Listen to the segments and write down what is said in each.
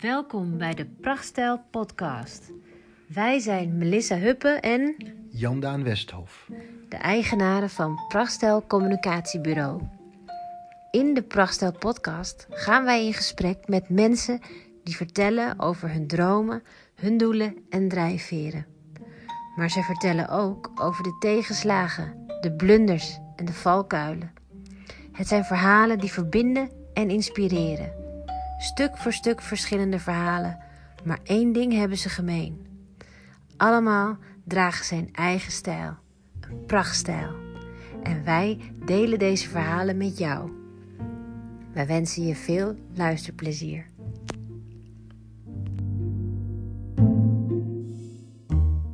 Welkom bij de Prachtstijl podcast. Wij zijn Melissa Huppe en Jan-Daan Westhof. de eigenaren van Prachtstijl Communicatiebureau. In de Prachtstijl podcast gaan wij in gesprek met mensen die vertellen over hun dromen, hun doelen en drijfveren. Maar ze vertellen ook over de tegenslagen, de blunders en de valkuilen. Het zijn verhalen die verbinden en inspireren. Stuk voor stuk verschillende verhalen, maar één ding hebben ze gemeen. Allemaal dragen ze eigen stijl, een prachtstijl. En wij delen deze verhalen met jou. Wij wensen je veel luisterplezier.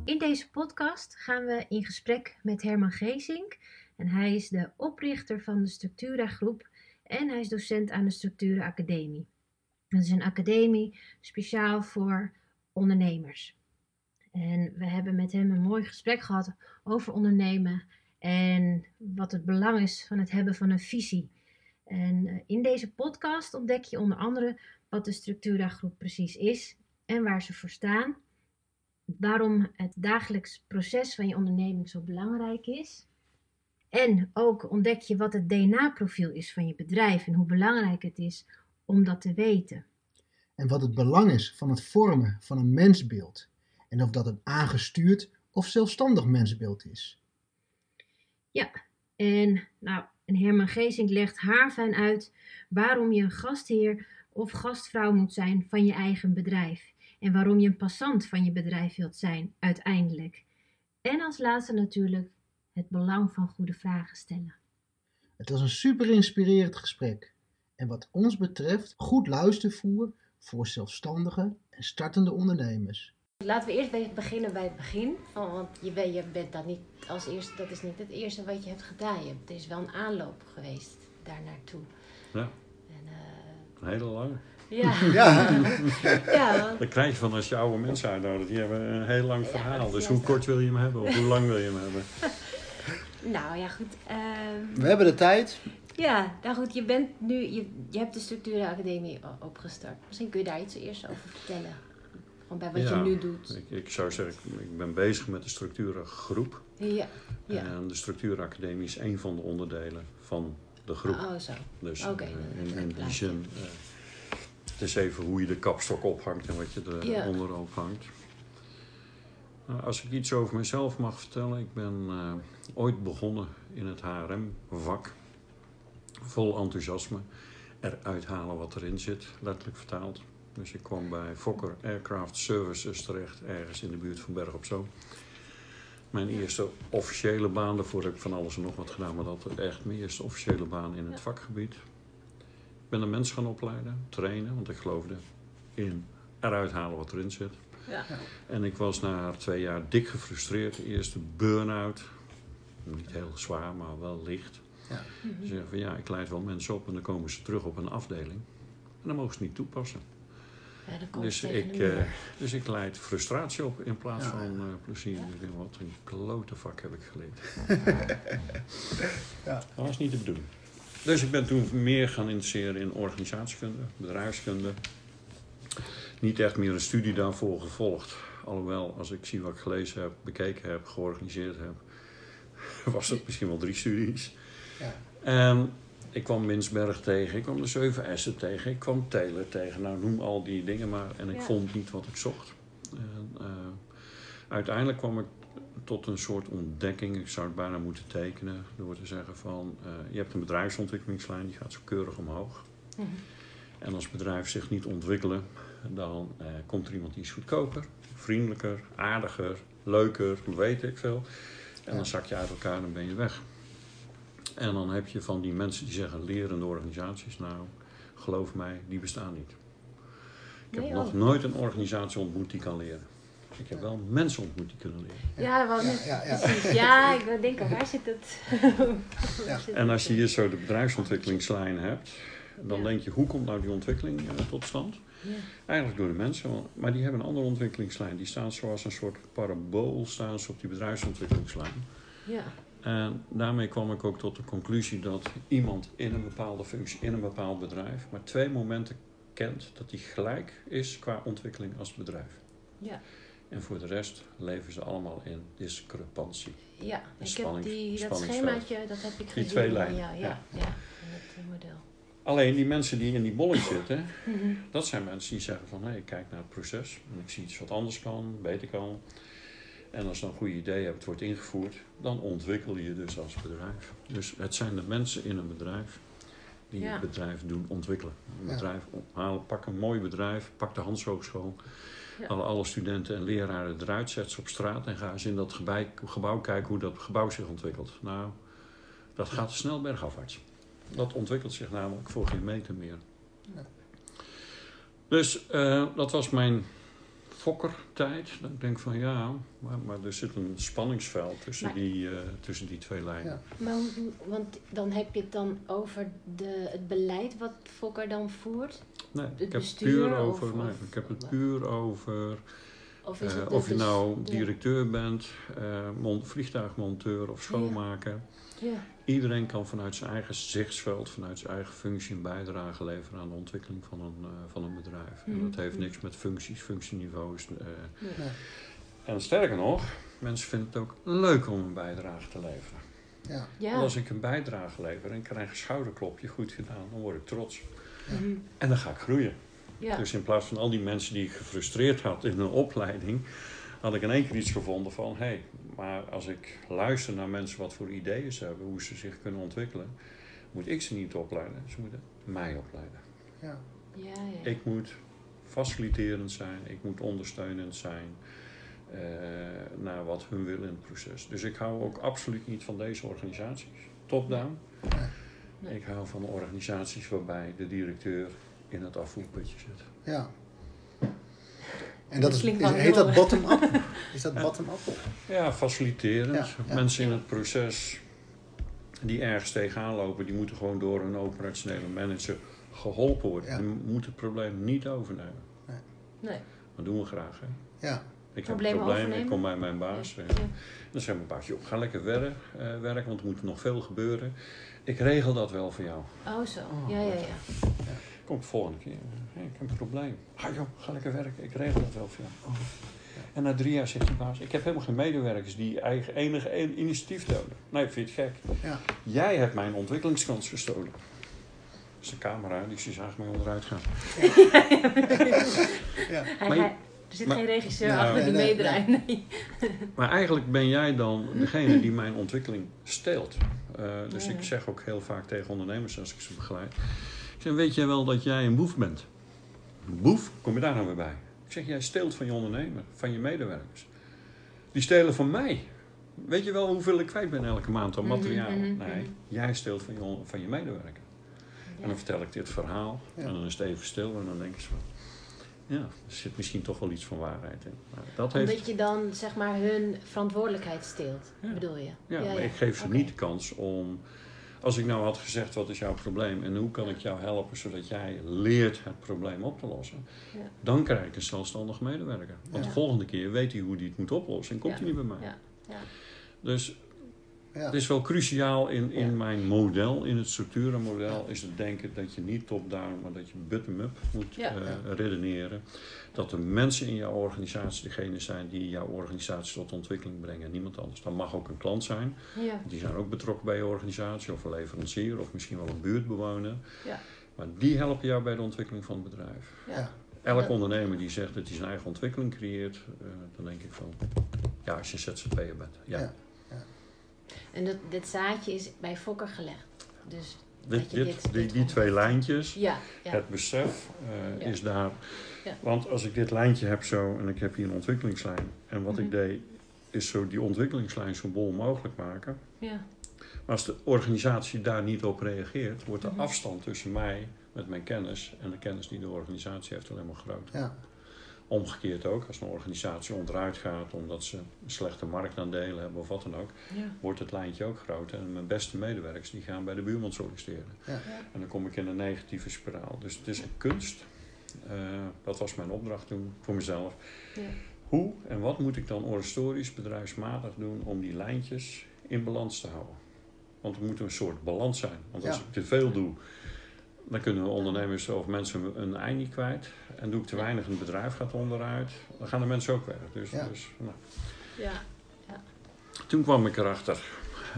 In deze podcast gaan we in gesprek met Herman Geesink. En hij is de oprichter van de Structura Groep en hij is docent aan de Structura Academie. Dat is een academie speciaal voor ondernemers. En we hebben met hem een mooi gesprek gehad over ondernemen en wat het belang is van het hebben van een visie. En eh, in deze podcast ontdek je onder andere wat de Structura Groep precies is en waar ze voor staan. Waarom het dagelijks proces van je onderneming zo belangrijk is. En ook ontdek je wat het DNA-profiel is van je bedrijf en hoe belangrijk het is om dat te weten. En wat het belang is van het vormen van een mensbeeld. En of dat een aangestuurd of zelfstandig mensbeeld is. Ja, en nou, en Herman Geesink legt haarfijn uit waarom je een gastheer of gastvrouw moet zijn van je eigen bedrijf. En waarom je een passant van je bedrijf wilt zijn, uiteindelijk. En als laatste natuurlijk het belang van goede vragen stellen. Het was een super inspirerend gesprek. En wat ons betreft goed luistervoer voor zelfstandige en startende ondernemers. Laten we eerst be- beginnen bij het begin. Want je bent, je bent dat niet als eerste, dat is niet het eerste wat je hebt gedaan. Je, hebt- er is wel een aanloop geweest daar naartoe. Ja. En, eh, Een hele lange. ja. Ja, ja. Dat krijg je van als je oude mensen uitnodigt. Die hebben een heel lang verhaal. dus hoe kort wil je hem hebben? Of hoe lang wil je hem hebben? Nou ja, goed. ehm, we hebben de tijd. Ja, nou goed, je bent nu, je, je hebt de Structuren Academie o- opgestart. Misschien kun je daar iets eerst over vertellen. Gewoon bij wat Ja, je nu doet. Ik, ik zou zeggen, ik- ik ben bezig met de structurengroep. Ja, ja. En de structuuracademie is een van de onderdelen van de groep. Oh, zo. Dus Oké, eh, dat in, in die zin, eh, het is even hoe je de kapstok ophangt en wat je Ja. eronder ophangt. Nou, als ik iets over mezelf mag vertellen, ik ben eh, ooit begonnen in het HRM-vak. Vol enthousiasme. Eruit halen wat erin zit, letterlijk vertaald. Dus ik kwam bij Fokker Aircraft Services terecht, ergens in de buurt van Berg op Zoom. Mijn eerste officiële baan, daarvoor heb ik van alles en nog wat gedaan, maar dat was echt mijn eerste officiële baan in het vakgebied. Ik ben de mensen gaan opleiden, trainen, want ik geloofde in eruit halen wat erin zit. Ja. En ik was na twee jaar dik gefrustreerd. Eerste burn-out. Niet heel zwaar, maar wel licht. Ja. Ze zeggen van ja, ik leid wel mensen op en dan komen ze terug op een afdeling. En dan mogen ze niet toepassen. Ja, dan Dus ik, eh, dus ik leid frustratie op in plaats Ja. van eh, plezier. Ik denk, wat een klote vak heb ik geleerd. Ja. Dat was niet de bedoeling. Dus ik ben toen meer gaan interesseren in organisatiekunde, bedrijfskunde. Niet echt meer een studie daarvoor gevolgd. Alhoewel, als ik zie wat ik gelezen heb, bekeken heb, georganiseerd heb, was het misschien wel drie studies. Ja. En ik kwam Minsberg tegen, ik kwam de 7 S'en tegen, ik kwam Taylor tegen. Nou, noem al die dingen maar. En ik Ja. vond niet wat ik zocht. En, eh, uiteindelijk kwam ik tot een soort ontdekking. Ik zou het bijna moeten tekenen door te zeggen van... eh, je hebt een bedrijfsontwikkelingslijn, die gaat zo keurig omhoog. Mhm. En als bedrijven zich niet ontwikkelen, dan eh, komt er iemand die is goedkoper, vriendelijker, aardiger, leuker, weet ik veel. En Ja. dan zak je uit elkaar en dan ben je weg. En dan heb je van die mensen die zeggen lerende organisaties, nou, geloof mij, die bestaan niet. Ik heb Nee, nog nooit een organisatie ontmoet die kan leren. Ik heb wel mensen ontmoet die kunnen leren. Ja, wel Ja, ja, ja. precies. Ja, ik wil denken, waar zit het? Zit En als je hier zo de bedrijfsontwikkelingslijn hebt, dan Ja. denk je, hoe komt nou die ontwikkeling eh, tot stand? Ja. Eigenlijk door de mensen, want- maar die hebben een andere ontwikkelingslijn. Die staan zoals een soort parabool staan ze op die bedrijfsontwikkelingslijn. Ja. En daarmee kwam ik ook tot de conclusie dat iemand in een bepaalde functie, in een bepaald bedrijf, maar twee momenten kent, dat die gelijk is qua ontwikkeling als bedrijf. Ja. En voor de rest leven ze allemaal in discrepantie. Ja, heb spannings- die, dat schemaatje, dat heb ik gezien. twee lijnen, Ja, ja, ja. eh, model. Alleen die mensen die in die bolling zitten, Mhm. dat zijn mensen die zeggen van hé, ik kijk naar het proces en ik zie iets wat anders kan, beter kan. En als je dan een goed idee hebt, het wordt ingevoerd, dan ontwikkel je dus als bedrijf. Dus het zijn de mensen in een bedrijf die Ja. het bedrijf doen ontwikkelen. Een Ja. bedrijf ophalen, pak een mooi bedrijf, pak de Hans Hogeschool, Ja. alle, alle studenten en leraren eruit, zet ze op straat en ga eens in dat gebouw, gebouw kijken hoe dat gebouw zich ontwikkelt. Nou, dat gaat snel bergafwaarts. Dat ontwikkelt zich namelijk voor geen meter meer. Ja. Dus eh, dat was mijn fokkertijd. Ik denk van ja, maar, maar er zit een spanningsveld tussen, Maar- die, eh, tussen die twee lijnen. Ja. Maar want dan heb je het dan over de, het beleid wat Fokker dan voert? Nee, Het ik heb het bestuur puur of- over, nee, of- ik heb het puur over Of is eh, het of je nou ja. directeur bent, eh, mon- vliegtuigmonteur of schoonmaker. Ja, Iedereen kan vanuit zijn eigen zichtsveld, vanuit zijn eigen functie een bijdrage leveren aan de ontwikkeling van een, eh, van een bedrijf. En dat Mhm. heeft niks met functies, functieniveaus. eh. En sterker nog, mensen vinden het ook leuk om een bijdrage te leveren. Ja. als ik een bijdrage lever en krijg een schouderklopje, goed gedaan, dan word ik trots. Mhm. En dan ga ik groeien. ja. Dus in plaats van al die mensen die ik gefrustreerd had in een opleiding, had ik in één keer iets gevonden van: hé, hey, maar als ik luister naar mensen wat voor ideeën ze hebben, hoe ze zich kunnen ontwikkelen, moet ik ze niet opleiden, ze moeten mij opleiden. Ja. ja, ja. Ik moet faciliterend zijn, ik moet ondersteunend zijn eh, naar wat hun willen in het proces. Dus ik hou ook absoluut niet van deze organisaties, top-down. Nee. Ik hou van organisaties waarbij de directeur in het afvoerputje zit. ja. En dat is, heet dat bottom-up? Is dat bottom-up? Ja, faciliterend. Ja, ja. Mensen in het proces die ergens tegenaan lopen, die moeten gewoon door een operationele manager geholpen worden. Ja. Die moeten het probleem niet overnemen. Nee. Dat doen we graag. Hè? Ja. Ik heb een probleem, ik kom bij mijn baas. Ja. eh, Dan zegt mijn baas, joh, ga lekker eh, werken, want er moet nog veel gebeuren. Ik regel dat wel voor jou. Oh, zo. Oh, ja, ja, ja. Kom de volgende keer. Hey, ik heb een probleem. Ga joh, ga lekker werken. Ik regel dat wel voor jou. En na drie jaar zegt die baas, ik heb helemaal geen medewerkers die eigen enige een- initiatief tonen. Nee, vind je het gek? Ja. Jij hebt mijn ontwikkelingskans gestolen. Dus de camera, die ze zagen mij onderuit gaan. Ja. Maar hij- er zit maar- geen regisseur Nou, achter die nee, meedraait. Nee. Maar eigenlijk ben jij dan degene die mijn ontwikkeling steelt. Eh, dus Ja. ik zeg ook heel vaak tegen ondernemers als ik ze begeleid. Zeg, weet jij wel dat jij een boef bent? Een boef? Kom je daar nou weer bij? Ik zeg, jij steelt van je ondernemer, van je medewerkers. Die stelen van mij. Weet je wel hoeveel ik kwijt ben elke maand aan Mhm, materiaal? mhm, Nee, mhm. jij steelt van je, van je medewerker. En dan vertel ik dit verhaal. Ja. En dan is het even stil en dan denk ik zo... Ja, er zit misschien toch wel iets van waarheid in. Maar dat heeft Omdat je dan zeg maar hun verantwoordelijkheid steelt, Ja. bedoel je? Ja, maar ik geef ze niet de kans om. Als ik nou had gezegd: wat is jouw probleem en hoe kan ik jou helpen zodat jij leert het probleem op te lossen, Ja. dan krijg ik een zelfstandig medewerker. Want Ja. de volgende keer weet hij hoe hij het moet oplossen en komt hij niet bij mij. Ja. Ja. Dus. Het is wel cruciaal in, in mijn model, in het structurenmodel, is het denken dat je niet top-down, maar dat je bottom-up moet eh, redeneren. Dat de mensen in jouw organisatie degene zijn die jouw organisatie tot ontwikkeling brengen, niemand anders. Dat mag ook een klant zijn. Ja. Die zijn ook betrokken bij je organisatie of een leverancier of misschien wel een buurtbewoner. Ja. Maar die helpen jou bij de ontwikkeling van het bedrijf. Ja. Elk ondernemer die zegt dat hij zijn eigen ontwikkeling creëert, eh, dan denk ik van, ja, als je ZZP'er bent. Ja. Ja. En dat, dit zaadje is bij Fokker gelegd. Dus Dit, dat je dit, dit- die, dit die twee lijntjes, ja, ja. het besef eh, Ja. is daar. Ja. Want als ik dit lijntje heb zo en ik heb hier een ontwikkelingslijn. En wat ik Mhm. deed is zo die ontwikkelingslijn zo bol mogelijk maken. ja. Maar als de organisatie daar niet op reageert, wordt de Mhm. afstand tussen mij met mijn kennis en de kennis die de organisatie heeft alleen maar groter. Omgekeerd ook, als een organisatie onderuit gaat omdat ze slechte marktaandelen hebben of wat dan ook, ja. wordt het lijntje ook groter. En mijn beste medewerkers die gaan bij de buurman solliciteren. Ja. Ja. En dan kom ik in een negatieve spiraal. Dus het is een kunst. Eh, dat was mijn opdracht toen voor mezelf. Ja. Hoe en wat moet ik dan organisatorisch, bedrijfsmatig doen om die lijntjes in balans te houden? Want er moet een soort balans zijn. Want als Ja. ik te veel doe, dan kunnen ondernemers of mensen een ei niet kwijt. En doe ik te weinig en het bedrijf gaat onderuit, dan gaan de mensen ook weg. Dus, Ja. dus nou. Ja. Toen kwam ik erachter,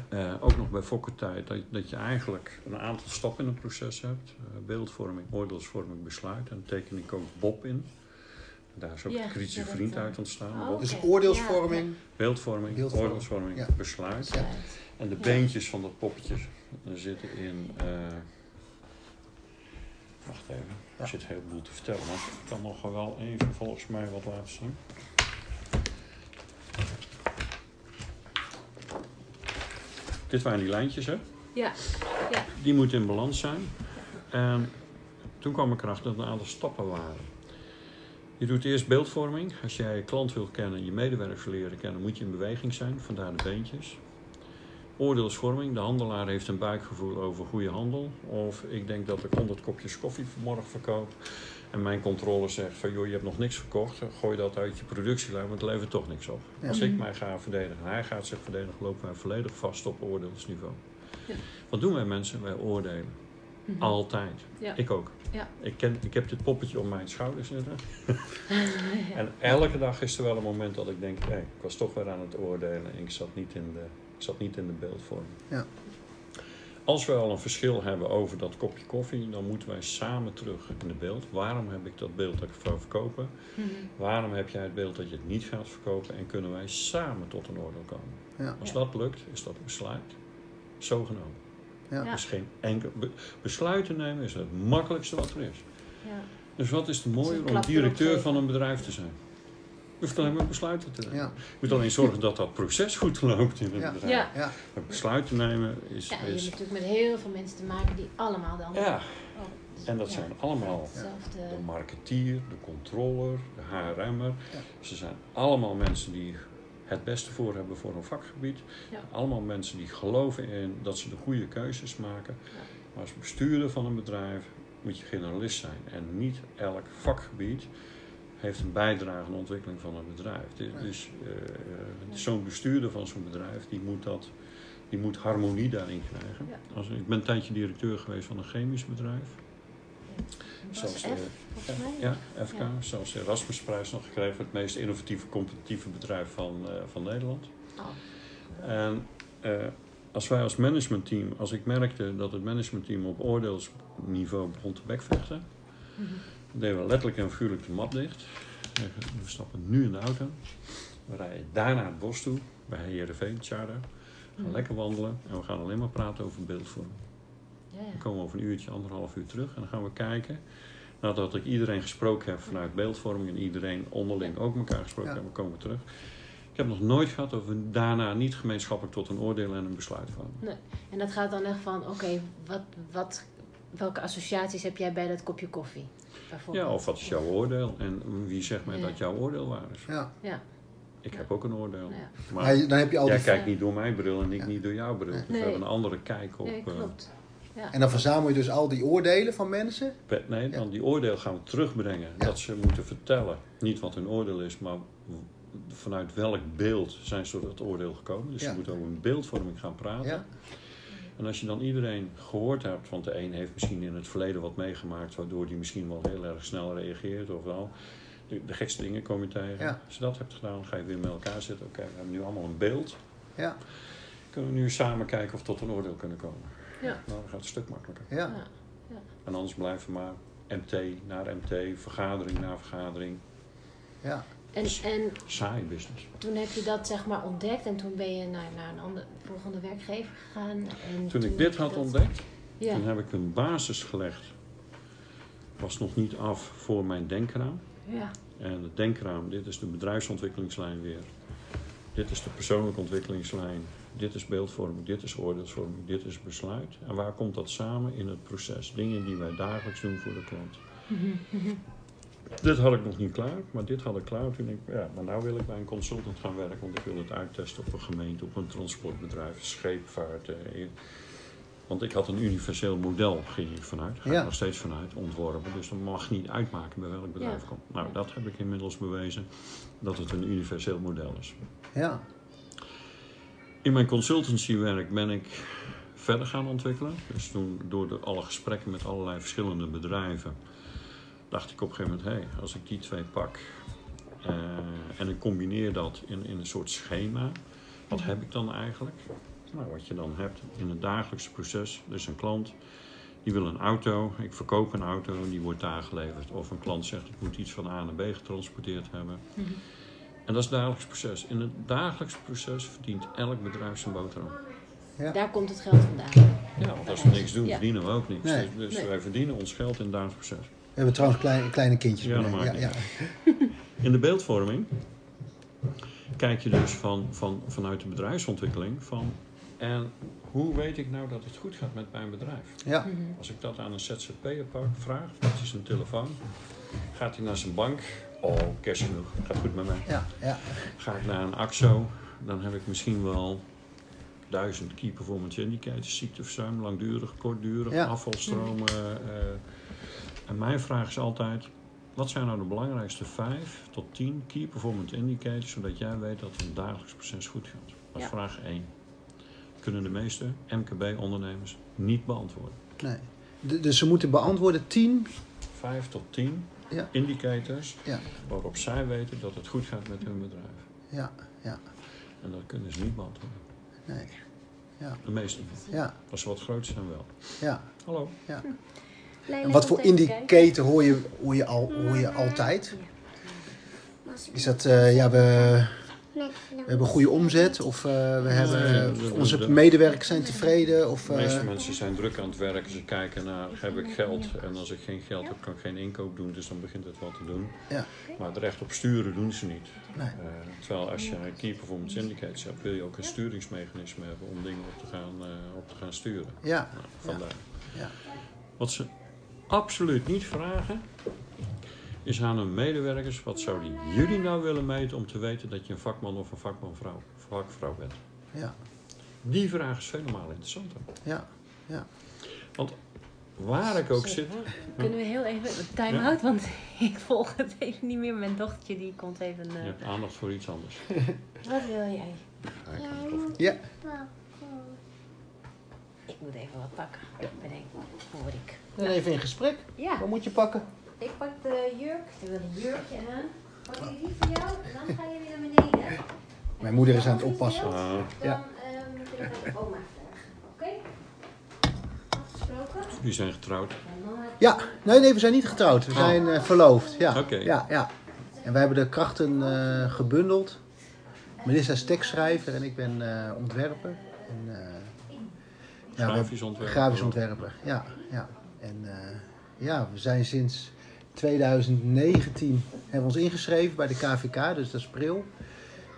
eh, ook nog bij Fokkertijd, dat, dat je eigenlijk een aantal stappen in het proces hebt. Eh, beeldvorming, oordeelsvorming, besluit. En teken ik ook Bob in. Daar is ook Ja, de kritische ja, vriend eh, uit ontstaan. oh. Bob. Dus oordeelsvorming. Beeldvorming, Beeldvorming, oordeelsvorming, ja. besluit. Ja. En de Ja. beentjes van dat poppetje zitten in. eh, wacht even, Ja. er zit een heleboel te vertellen, maar ik kan nog wel even volgens mij wat laten zien. Dit waren die lijntjes, hè? Ja. Ja. Die moeten in balans zijn. En toen kwam ik erachter dat er een aantal stappen waren. Je doet eerst beeldvorming. Als jij je klant wilt kennen, je medewerkers leren kennen, moet je in beweging zijn. Vandaar de beentjes. Oordeelsvorming. De handelaar heeft een buikgevoel over goede handel. Of ik denk dat ik 100 kopjes koffie vanmorgen verkoop. En mijn controller zegt van joh, je hebt nog niks verkocht. Gooi dat uit je productielijn, want het levert toch niks op. Ja. Als ik mij ga verdedigen en hij gaat zich verdedigen, lopen wij volledig vast op oordeelsniveau. Ja. Wat doen wij mensen? Wij oordelen. Mhm. Altijd. Ja. Ik ook. Ja. Ik, ken, ik heb dit poppetje op mijn schouder zitten. En elke dag is er wel een moment dat ik denk, hé, ik was toch weer aan het oordelen. En ik zat niet in de, zat niet in de beeldvorming. Ja. Als we al een verschil hebben over dat kopje koffie, dan moeten wij samen terug in de beeld. Waarom heb ik dat beeld dat ik het wil verkopen? Mhm. Waarom heb jij het beeld dat je het niet gaat verkopen? En kunnen wij samen tot een oordeel komen? Ja. Als Ja. dat lukt, is dat een besluit. Zo genomen. Ja. Ja. Dus geen enkel be- besluiten nemen is het makkelijkste wat er is. Ja. Dus wat is de mooier om klap erop directeur van een bedrijf te zijn? Je hoeft alleen maar besluiten te nemen. Ja. Je moet alleen zorgen dat dat proces goed loopt in het Ja. bedrijf. Ja. Besluiten nemen is... Ja, je hebt natuurlijk met heel veel mensen te maken die allemaal dan... ja, Oh, dus- en dat ja, zijn allemaal de marketeer, de controller, de HRM'er. Ja. Ze zijn allemaal mensen die het beste voor hebben voor een vakgebied. Ja. Allemaal mensen die geloven in dat ze de goede keuzes maken. Ja. Maar als bestuurder van een bedrijf moet je generalist zijn. En niet elk vakgebied heeft een bijdrage aan de ontwikkeling van een bedrijf. Dus, dus eh, eh, zo'n bestuurder van zo'n bedrijf, die moet, dat, die moet harmonie daarin krijgen. Ja. Als, ik ben een tijdje directeur geweest van een chemisch bedrijf. Zelfs, F, eh, mij? Ja, FK. Ja. Zelfs de Erasmusprijs nog gekregen voor het meest innovatieve, competitieve bedrijf van, eh, van Nederland. Oh. En eh, als wij als managementteam, als ik merkte dat het managementteam op oordeelsniveau begon te bekvechten, Mhm. deden we letterlijk en figuurlijk de map dicht. We stappen nu in de auto. We rijden daar naar het bos toe, bij Heerenveen, Charter. We gaan Mhm. lekker wandelen en we gaan alleen maar praten over beeldvorming. Ja, Dan ja. komen we over een uurtje, anderhalf uur terug en dan gaan we kijken. Nadat ik iedereen gesproken heb vanuit beeldvorming en iedereen onderling ook elkaar gesproken Ja. hebben, komen we terug. Ik heb nog nooit gehad dat we daarna niet gemeenschappelijk tot een oordeel en een besluit kwamen. En dat gaat dan echt van, oké, wat, wat, welke associaties heb jij bij dat kopje koffie? Bijvoorbeeld? Ja, of wat is jouw oordeel en wie zegt mij Ja. dat jouw oordeel waar is? Ja. Ja, Ik heb ook een oordeel. ja. Maar dan heb je al jij kijkt niet door mijn bril en ik Ja. niet door jouw bril. Nee. Dus we hebben een andere kijk op. Nee, eh, klopt. Ja. En dan verzamel je dus al die oordelen van mensen. Nee, dan die oordeel gaan we terugbrengen. Ja. Dat ze moeten vertellen, niet wat hun oordeel is, maar vanuit welk beeld zijn ze tot dat oordeel gekomen. Dus Ja. je moet over een beeldvorming gaan praten. En als je dan iedereen gehoord hebt, want de een heeft misschien in het verleden wat meegemaakt, waardoor die misschien wel heel erg snel reageert of wel. De, de gekste dingen kom je tegen. Ja. Als je dat hebt gedaan, ga je weer met elkaar zitten. Oké, we hebben nu allemaal een beeld. Ja. Kunnen we nu samen kijken of we tot een oordeel kunnen komen. Ja. Nou, dan gaat het een stuk makkelijker. Ja. Ja. En anders blijven we maar MT naar MT, vergadering naar vergadering. Ja. En, en Saai business. toen heb je dat zeg maar ontdekt en toen ben je naar, naar een ander, volgende werkgever gegaan. En Toen ik dit had dat- ontdekt, Ja, toen heb ik een basis gelegd. Was nog niet af voor mijn denkraam. ja, En het denkraam, dit is de bedrijfsontwikkelingslijn weer. Dit is de persoonlijke ontwikkelingslijn. Dit is beeldvorming, dit is oordeelsvorming, dit is besluit. En waar komt dat samen in het proces? Dingen die wij dagelijks doen voor de klant. Dit had ik nog niet klaar, maar dit had ik klaar. Toen ik, ja, maar nou wil ik bij een consultant gaan werken, want ik wil het uittesten op een gemeente, op een transportbedrijf, scheepvaart. eh, want ik had een universeel model, ging ik vanuit, ga ik nog steeds vanuit, ontworpen. Dus dat mag niet uitmaken bij welk bedrijf Ja. komt. Nou, Ja. dat heb ik inmiddels bewezen, dat het een universeel model is. Ja. In mijn consultancywerk ben ik verder gaan ontwikkelen. Dus toen, door de, alle gesprekken met allerlei verschillende bedrijven, dacht ik op een gegeven moment: hé, hey, als ik die twee pak eh, en ik combineer dat in, in een soort schema, wat heb ik dan eigenlijk? Nou, wat je dan hebt in het dagelijkse proces, dus een klant die wil een auto, ik verkoop een auto en die wordt daar geleverd. Of een klant zegt ik moet iets van A naar B getransporteerd hebben. En dat is het dagelijks proces. In het dagelijks proces verdient elk bedrijf zijn boterham. Ja. Daar komt het geld vandaan. Ja, want als we niks doen, Ja. verdienen we ook niks. Nee. Dus, dus Nee. wij verdienen ons geld in het dagelijks proces. We hebben trouwens kleine, kleine kindjes. Ja, dat maakt ja. In de beeldvorming kijk je dus van, van, vanuit de bedrijfsontwikkeling van... En hoe weet ik nou dat het goed gaat met mijn bedrijf? ja. Als ik dat aan een ZZP'er vraag, wat is zijn telefoon? Gaat hij naar zijn bank? Oh, cash genoeg, gaat goed met mij. ja, ja. Ga ik naar een AXO, dan heb ik misschien wel duizend key performance indicators, ziekteverzuim, langdurig, kortdurig, afvalstromen. eh, en mijn vraag is altijd, wat zijn nou de belangrijkste vijf tot tien key performance indicators, zodat jij weet dat een dagelijks proces goed gaat? Dat is Ja. vraag 1. Kunnen de meeste MKB-ondernemers niet beantwoorden. Nee. Dus ze moeten beantwoorden tien. Vijf tot tien Ja. indicators Ja. waarop zij weten dat het goed gaat met hun bedrijf. Ja, ja, En dat kunnen ze niet beantwoorden. nee. De meeste niet. Ja, Als ze wat groot zijn wel. ja. Hallo. En wat voor indicator hoor je, hoor je, al, hoor je altijd? Is dat, eh, ja, we, we hebben goede omzet of eh, we hebben, onze de- medewerkers zijn tevreden? Of, De meeste eh, mensen zijn druk aan het werk. Ze kijken naar, heb ik geld? En als ik geen geld heb, kan ik geen inkoop doen. Dus dan begint het wel te doen. Ja. Maar het recht op sturen doen ze niet. nee. Eh, terwijl als je een key performance indicators hebt, wil je ook een sturingsmechanisme hebben om dingen op te gaan, eh, op te gaan sturen. Ja, Nou, vandaar. Ja. Wat ze absoluut niet vragen, is aan hun medewerkers: wat zouden jullie nou willen meten om te weten dat je een vakman of een vakmanvrouw, vakvrouw bent? ja, Die vraag is vele malen interessanter. ja. Want waar ik ook zit, Kunnen we heel even time-out, want ik volg het even niet meer. Mijn dochtertje die komt even... eh, je hebt aandacht voor iets anders. Wat wil jij? Ja, Ik moet even wat pakken. Bedenk, hoor ik. Dan even in gesprek. Ja, Wat moet je pakken? ik pak de jurk. Ik wil een jurkje aan. Pak ik die voor jou en dan ga je weer naar beneden. Mijn moeder is aan het oppassen. Ah, Dan Ja. eh, moet je nog naar de oma vragen. Oké? Afgesproken? die zijn getrouwd. En Ja, nee, nee, we zijn niet getrouwd. We zijn eh, verloofd. Ja. Oké. ja, ja. En wij hebben de krachten eh, gebundeld. Melissa is tekstschrijver en ik ben eh, ontwerper. En, eh, ja, Grafisch ontwerper. Grafisch ontwerper, ja. ja. En eh, ja, we zijn sinds 2019 hebben we ons ingeschreven bij de KVK, dus dat is pril.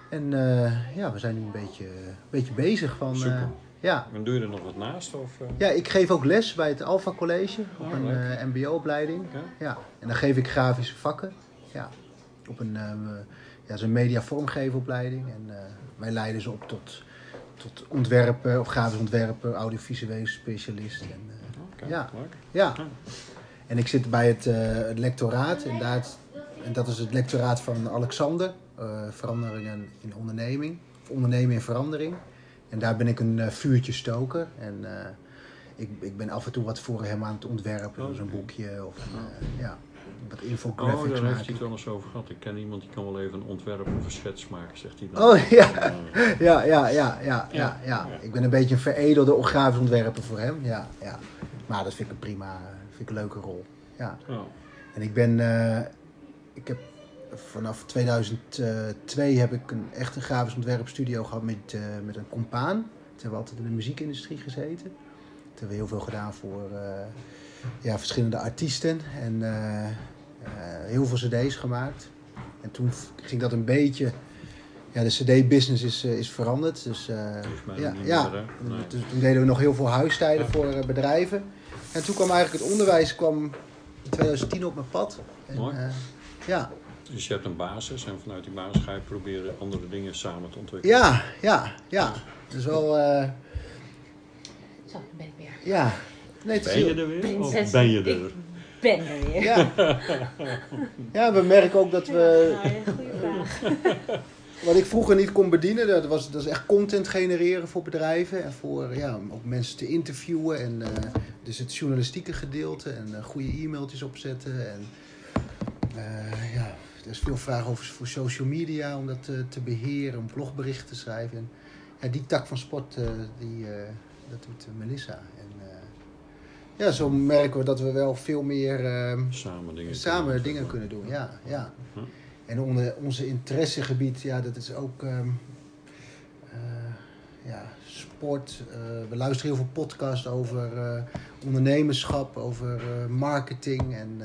En eh, ja, we zijn nu een beetje, een beetje bezig van... Super. ja. En doe je er nog wat naast? Of, ja, ik geef ook les bij het Alpha College op Oh, een mbo-opleiding. Ja? Ja, en dan geef ik grafische vakken. Ja, op een, ja, zo'n media vormgeveropleiding. En wij leiden ze op tot, tot ontwerper of grafisch ontwerper, audiovisueel specialist. En, Ja. leuk. ja. Ja. En ik zit bij het, eh, het lectoraat. En, daar, en dat is het lectoraat van Alexander. eh, veranderingen in onderneming. Of ondernemen in verandering. En daar ben ik een eh, vuurtje stoker. En ik, ik ben af en toe wat voor hem aan het ontwerpen. Dus een boekje of eh, ja, wat Oh, infographics daar heeft hij het wel eens over gehad. Ik ken iemand die kan wel even een ontwerp of een schets maken, zegt hij dan. Oh ja, ja, ja, ja, ja, ja, Ja. ja. Ik ben een beetje een veredelde grafisch ontwerper voor hem. Ja, ja. Maar dat vind ik een prima, vind ik een leuke rol. Ja. En ik ben, eh, ik heb vanaf 2002 heb ik een echt een grafisch ontwerpstudio gehad met, eh, met een compaan. Toen hebben we altijd in de muziekindustrie gezeten. Toen hebben we heel veel gedaan voor eh, ja, verschillende artiesten en heel veel cd's gemaakt. En toen ging dat een beetje, ja de cd-business is, is veranderd. Dus mij ja, ja. meer, hè? Nee. Dus toen deden we nog heel veel huistijden Ja. voor bedrijven. En toen kwam eigenlijk het onderwijs kwam in 2010 op mijn pad. En, Mooi. eh, ja, Dus je hebt een basis en vanuit die basis ga je proberen andere dingen samen te ontwikkelen. ja, ja, ja. Dus wel, eh, Zo, dan ben ik weer. ja. Nee, het is Ben je er weer? Prinses. Of ben je Ik er? ben er weer. Ja. ja, we merken ook dat we... Ja, goede vraag. wat ik vroeger niet kon bedienen, dat, was, dat is echt content genereren voor bedrijven. En voor ja, ook mensen te interviewen. En eh, dus het journalistieke gedeelte. En eh, goede e-mailtjes opzetten. En eh, ja, er is veel vraag over voor social media. Om dat te, te beheren. Om blogberichten te schrijven. En ja, die tak van sport, die, dat doet Melissa. En ja, zo merken we dat we wel veel meer... ehm, Samen dingen Samen kunnen dingen doen. kunnen doen, ja. ja. Hm. En onder onze interessegebied, ja, dat is ook ehm, eh, ja, sport. Eh, we luisteren heel veel podcasts over eh, ondernemerschap, over marketing. En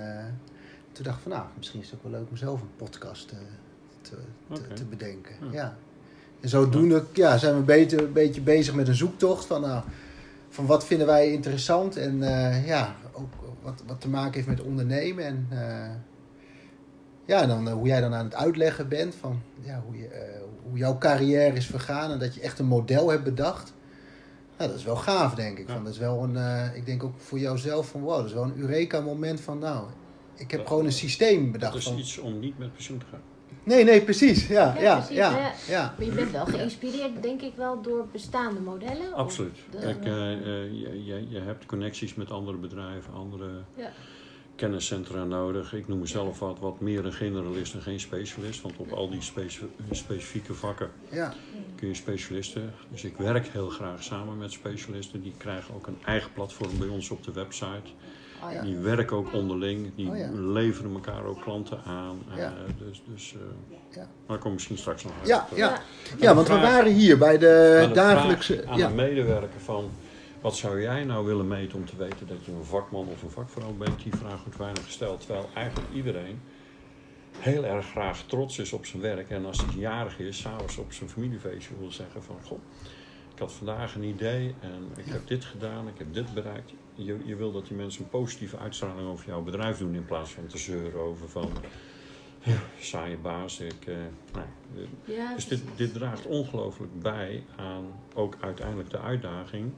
toen dacht ik van, nou, misschien is het ook wel leuk om zelf een podcast te, te, te bedenken. Ja. Ja. En zodoende ja, zijn we beter, een beetje bezig met een zoektocht van, nou, van wat vinden wij interessant. En ja, ook wat, wat te maken heeft met ondernemen. En ja, en dan, eh, hoe jij dan aan het uitleggen bent van ja, hoe, je, eh, hoe jouw carrière is vergaan. En dat je echt een model hebt bedacht. Nou, dat is wel gaaf, denk ik. Ja. Van, dat is wel een, eh, ik denk ook voor jouzelf van wow, dat is wel een Eureka-moment van nou, ik heb Dat- gewoon een systeem Dat bedacht. is Van, iets om niet met pensioen te gaan. nee, nee, precies. Ja, Ja, ja, ja, precies, ja, ja. ja. Maar je bent wel geïnspireerd, denk ik wel, door bestaande modellen? Absoluut. Kijk, je, je, je hebt connecties met andere bedrijven, andere Ja. Kenniscentra nodig. Ik noem mezelf wat, wat meer een generalist en geen specialist. Want op al die speci- specifieke vakken ja. kun je specialisten. Dus ik werk heel graag samen met specialisten. Die krijgen ook een eigen platform bij ons op de website. Oh, ja. Die werken ook onderling. Die Oh ja. leveren elkaar ook klanten aan. Eh, dus dus eh, Ja. maar ik kom misschien straks nog uit. Ja, Eh, ja. Ja. want we waren hier bij de de dagelijkse. aan een medewerker van... Wat zou jij nou willen meten om te weten dat je een vakman of een vakvrouw bent? Die vraag wordt weinig gesteld. Terwijl eigenlijk iedereen heel erg graag trots is op zijn werk. En als hij jarig is, s'avonds op zijn familiefeestje wil zeggen van... Goh, ik had vandaag een idee en ik heb dit gedaan, ik heb dit bereikt. Je, je wil dat die mensen een positieve uitstraling over jouw bedrijf doen... in plaats van te zeuren over van... Ja, saaie baas, ik... eh, nou, Ja, dus dit, dit draagt ongelooflijk bij aan ook uiteindelijk de uitdaging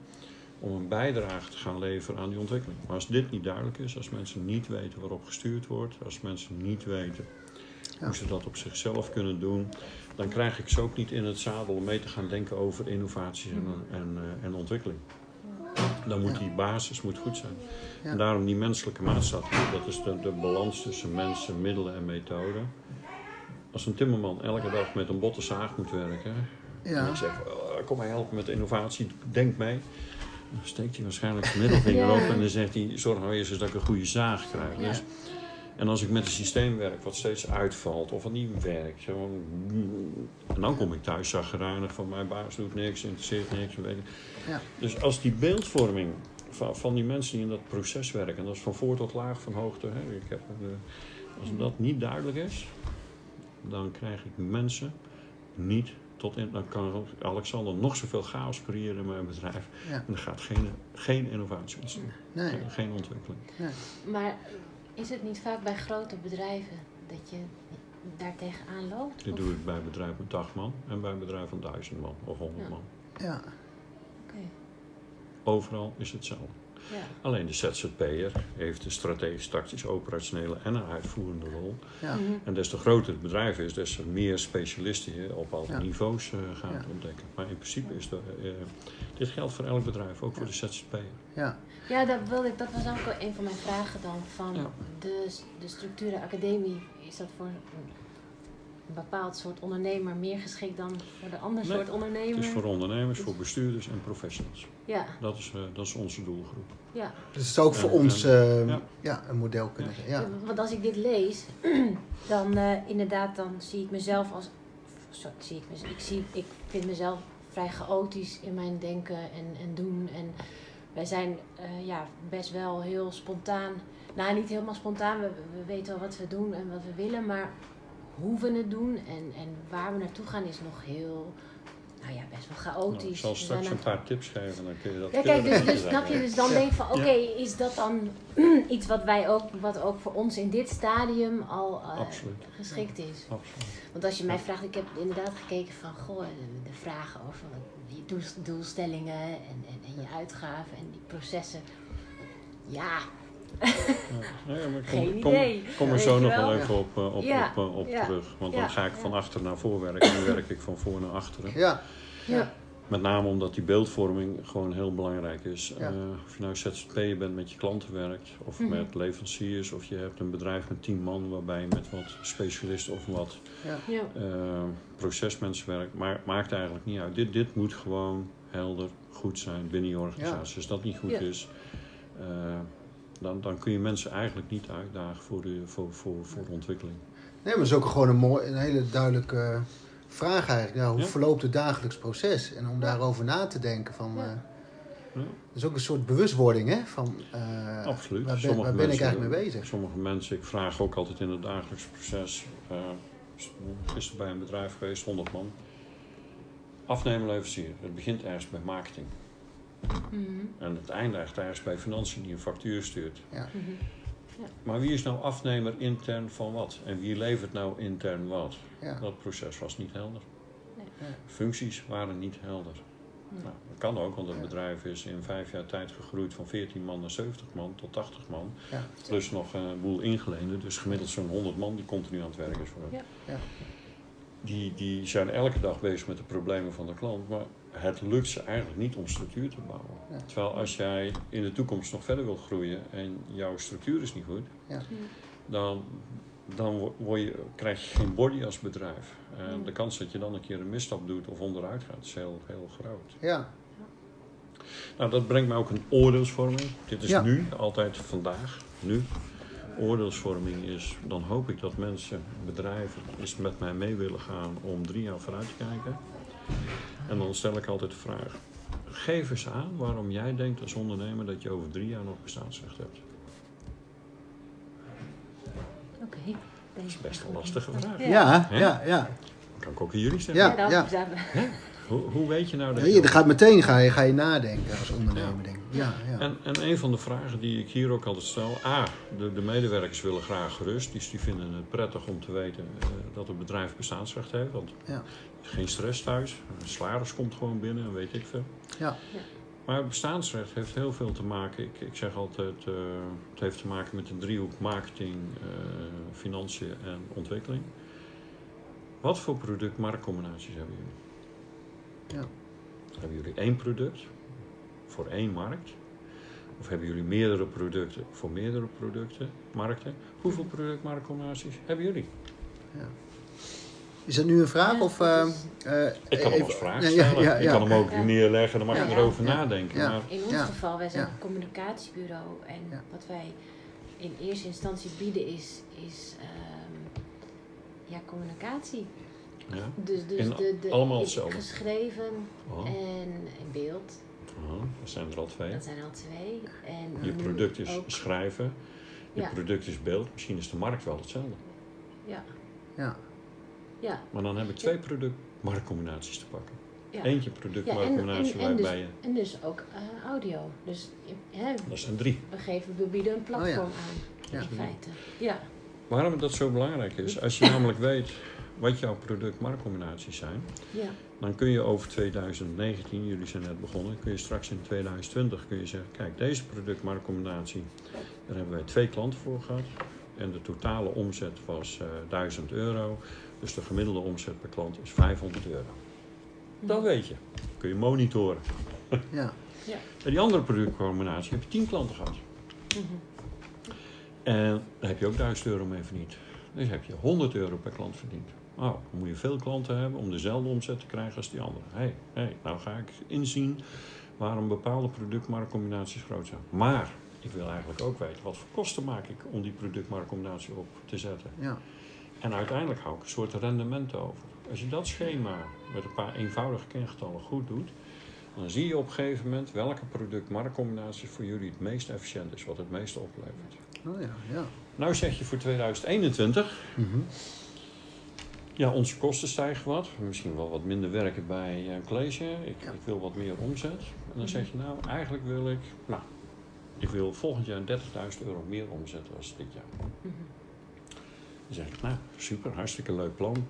om een bijdrage te gaan leveren aan die ontwikkeling. Maar als dit niet duidelijk is, als mensen niet weten waarop gestuurd wordt, als mensen niet weten Ja. hoe ze dat op zichzelf kunnen doen, dan krijg ik ze ook niet in het zadel om mee te gaan denken over innovatie en, en, eh, en ontwikkeling. Dan moet die basis moet goed zijn. Ja. En daarom die menselijke maatstaf, dat is de, de balans tussen mensen, middelen en methoden. Als een timmerman elke dag met een botte zaag moet werken, en Ja. ik zeg, "Oh, kom mij helpen met innovatie, denk mee. Dan steekt hij waarschijnlijk zijn middelvinger Ja. op en dan zegt hij, zorg nou eerst eens dat ik een goede zaag krijg. Ja. Dus, en als ik met een systeem werk wat steeds uitvalt of wat niet werkt, zo, en dan kom ik thuis zagrijnig van mijn baas doet niks, interesseert niks. Weet ik. Ja. Dus als die beeldvorming van, van die mensen die in dat proces werken, en dat is van voor tot laag, van hoogte, hè, ik heb, eh, als dat niet duidelijk is, dan krijg ik mensen niet tot in. Dan kan Alexander nog zoveel chaos creëren in mijn bedrijf. Ja. En er gaat geen, geen innovatie ontstaan. Nee. Geen ontwikkeling. Maar is het niet vaak bij grote bedrijven dat je daar tegenaan loopt? Dit Of- doe ik bij bedrijven met 80 man en bij bedrijven van 1000 man of 100 Ja. man. Ja. Oké, Overal is hetzelfde. Ja. Alleen de ZZP'er heeft een strategisch, tactisch, operationele en een uitvoerende rol. Ja. Mhm. En des te groter het bedrijf is, des te meer specialisten je op alle Ja. niveaus eh, gaat Ja. ontdekken. Maar in principe is dat, eh, dit geldt voor elk bedrijf, ook voor de ZZP'er. Ja. Ja, dat, wilde ik, dat was ook een van mijn vragen dan. Van Ja. de, de structuren academie, is dat voor een, bepaald soort ondernemer meer geschikt dan voor de ander Nee, soort ondernemer? Het is voor ondernemers, voor bestuurders en professionals. Ja, Dat is, eh, dat is onze doelgroep. ja. Dus het zou ook voor En- ons en- eh, ja. ja. een model kunnen zijn. Ja. Want als ik dit lees, dan eh, inderdaad, dan zie ik mezelf als. Sorry, zie ik, mez- ik, zie, ik vind mezelf vrij chaotisch in mijn denken en, en doen. En wij zijn eh, ja, best wel heel spontaan. Nou, niet helemaal spontaan. We, we weten wel wat we doen en wat we willen. Maar hoe we het doen en, en waar we naartoe gaan is nog heel. Nou ja, best wel chaotisch. Nou, ik zal straks een paar tips geven, dan kun je dat ja, kijk, dus, dus snap je, dus dan Ja. denk ik van, oké, is dat dan iets wat wij ook, wat ook voor ons in dit stadium al eh, geschikt is? Absoluut. Want als je mij vraagt, ik heb inderdaad gekeken van, goh, de, de vragen over je doel- doelstellingen en, en, en je uitgaven en die processen. Ja, Ja, maar Geen kom, idee. Kom er zo nog wel? even op, eh, op, Ja, op, eh, op ja, terug. Want ja, dan ga ik van achter naar voor werken. Nu werk ik van voor naar achteren. Ja, Ja. Met name omdat die beeldvorming gewoon heel belangrijk is. Ja. Eh, of je nou ZZP'er bent met je klanten werkt, of Mhm. met leveranciers, of je hebt een bedrijf met tien man waarbij je met wat specialisten of wat ja. Procesmensen werkt. Maar maakt eigenlijk niet uit. Dit, dit moet gewoon helder goed zijn binnen je organisatie. Als dat niet goed Ja. is, eh, dan, dan kun je mensen eigenlijk niet uitdagen voor, de, voor, voor, voor de ontwikkeling. Nee, maar het is ook gewoon een, mooi, een hele duidelijke vraag eigenlijk. Ja, hoe Ja. verloopt het dagelijks proces? En om daarover na te denken van... Ja. eh, Ja. dat is ook een soort bewustwording, hè? Van, eh, Absoluut. Waar ben, waar ben ik mensen- eigenlijk mee bezig? Sommige mensen, ik vraag ook altijd in het dagelijks proces. eh gisteren bij een bedrijf geweest, 100 man. Afnemen leverancier. Het begint ergens bij marketing. Mhm. En het eindigt ergens bij financiën die een factuur stuurt. Mhm. Maar wie is nou afnemer intern van wat? En wie levert nou intern wat? Ja. Dat proces was niet helder. Nee. Ja. Functies waren niet helder. Nee. Nou, dat kan ook, want het Ja. bedrijf is in vijf jaar tijd gegroeid van 14 man naar 70 man tot 80 man. Ja. Plus nog een boel ingeleende, dus gemiddeld zo'n 100 man die continu aan het werk is voor hem. Ja. Ja. Die, die zijn elke dag bezig met de problemen van de klant, maar het lukt ze eigenlijk niet om structuur te bouwen. Ja. Terwijl als jij in de toekomst nog verder wilt groeien en jouw structuur is niet goed, Ja. dan, dan wo- word je, krijg je geen body als bedrijf. En de kans dat je dan een keer een misstap doet of onderuit gaat is heel, heel groot. Ja, Nou, dat brengt me ook een oordeelsvorming. Dit is Ja. nu, altijd vandaag, nu. Oordeelsvorming is, dan hoop ik dat mensen, bedrijven, eens met mij mee willen gaan om drie jaar vooruit te kijken. En dan stel ik altijd de vraag, geef eens aan waarom jij denkt als ondernemer dat je over drie jaar nog bestaansrecht hebt. Oké. Dat is best een lastige vraag. Ja. ja, ja, ja. Dat kan ik ook aan jullie zeggen. Ja, Ja, Hoe, hoe weet je nou dat Ja, je je gaat meteen ga je, ga je nadenken als ondernemer, Ja. denk ik. Ja, ja. En, en een van de vragen die ik hier ook altijd stel. A, de, de medewerkers willen graag gerust. Dus die vinden het prettig om te weten eh, dat het bedrijf bestaansrecht heeft. Want Ja. is geen stress thuis. Een salaris komt gewoon binnen en weet ik veel. Ja. Ja. Maar bestaansrecht heeft heel veel te maken. Ik, ik zeg altijd, eh, het heeft te maken met de driehoek marketing, eh, financiën en ontwikkeling. Wat voor product-marktcombinaties hebben jullie? Ja. Hebben jullie één product voor één markt? Of hebben jullie meerdere producten voor meerdere producten, markten? Hoeveel product-marktcombinaties hebben jullie? Is dat nu een vraag? Ja, of, eh, eh, Ik kan hem even- als vraag ja, stellen. ja, Ik ja. kan hem ook Ja. neerleggen, dan mag je Ja. erover Ja. nadenken. Ja. Maar In ons Ja. geval, wij zijn Ja. een communicatiebureau en Ja. wat wij in eerste instantie bieden is, is ehm, ja, communicatie. ja. Dus, dus In de, de, allemaal hetzelfde. geschreven Oh, en in beeld. Oh, dat zijn er al twee. Dat zijn al twee. En Je product is ook- schrijven, je Ja. product is beeld. Misschien is de markt wel hetzelfde. Ja, Ja. ja, Maar dan heb ik twee product-marktcombinaties te pakken. ja. Eentje product-marktcombinatie dus, waarbij je... en dus ook eh, audio. Dus hè, Dat zijn drie. we, geven, we bieden een platform Oh ja. aan, Ja. in feite. Ja, Waarom dat zo belangrijk is, als je namelijk weet wat jouw product-marktcombinaties zijn, ja, dan kun je over 2019, jullie zijn net begonnen, kun je straks in 2020 kun je zeggen, kijk, deze product-marktcombinatie, daar hebben wij twee klanten voor gehad. En de totale omzet was eh 1000 euro. Dus de gemiddelde omzet per klant is 500 euro. Dat weet je. Kun je monitoren. Ja. En die andere productcombinatie heb je 10 klanten gehad. Mhm. En daar heb je ook 1000 euro mee verdiend. Dus heb je 100 euro per klant verdiend. Nou, dan moet je veel klanten hebben om dezelfde omzet te krijgen als die andere. Hé, hey, hey, nou ga ik inzien waarom bepaalde productmarktcombinaties groot zijn. Maar ik wil eigenlijk ook weten wat voor kosten maak ik om die productmarktcombinatie op te zetten. Ja. En uiteindelijk hou ik een soort rendement over. Als je dat schema met een paar eenvoudige kengetallen goed doet, dan zie je op een gegeven moment welke product-marktcombinatie voor jullie het meest efficiënt is, wat het meeste oplevert. Oh ja, ja. Nou zeg je voor 2021, Mhm. Ja, onze kosten stijgen wat. Misschien wel wat minder werken bij eh, een college. Ik, Ja. ik wil wat meer omzet. En dan zeg je, nou, eigenlijk wil ik, nou, ik wil volgend jaar 30.000 euro meer omzetten als dit jaar. Mhm. Dan zeg ik, nou, super, hartstikke leuk plan.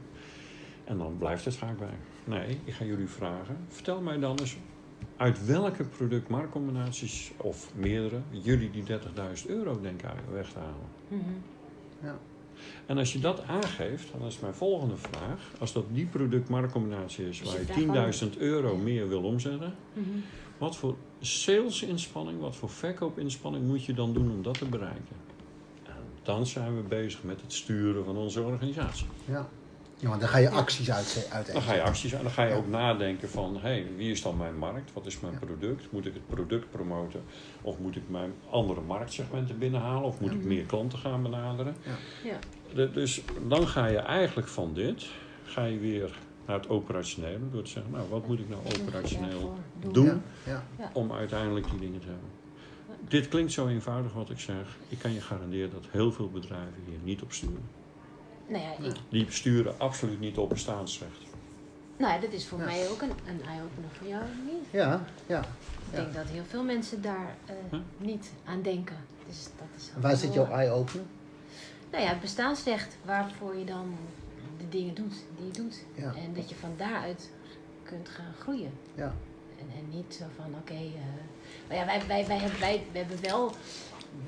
En dan blijft het vaak bij. Nee, ik ga jullie vragen, vertel mij dan eens uit welke productmarktcombinaties, of meerdere, jullie die 30.000 euro denken weg te halen. Mhm. En als je dat aangeeft, dan is mijn volgende vraag. Als dat die productmarktcombinatie is waar je je daarvan- 10.000 euro meer wil omzetten, Mhm. wat voor salesinspanning, wat voor verkoopinspanning moet je dan doen om dat te bereiken? En dan zijn we bezig met het sturen van onze organisatie. Ja. Ja, want dan ga je acties uit, uit Dan ga je acties aan, dan ga je Ja. ook nadenken van, hé, hey, wie is dan mijn markt? Wat is mijn Ja. product? Moet ik het product promoten? Of moet ik mijn andere marktsegmenten binnenhalen? Of moet ik Mhm. meer klanten gaan benaderen? Ja. De- dus dan ga je eigenlijk van dit, ga je weer naar het operationele. Door te zeggen, nou, wat moet ik nou operationeel doen? Ja, ja. om uiteindelijk die dingen te hebben? Dit klinkt zo eenvoudig wat ik zeg. Ik kan je garanderen dat heel veel bedrijven hier niet op sturen. Nou ja, ik, Die sturen absoluut niet op bestaansrecht. nou ja, dat is voor Ja. mij ook een, een eye-opener voor jou niet. ja, ja. Ik denk dat heel veel mensen daar eh, Huh? niet aan denken. Dus dat is waar zit jouw eye-opener? Nou ja, het bestaansrecht waarvoor je dan de dingen doet die je doet. Ja. En dat je van daaruit kunt gaan groeien. Ja. En, en niet zo van, oké, eh, maar ja, wij, wij, wij, hebben, wij, we hebben wel,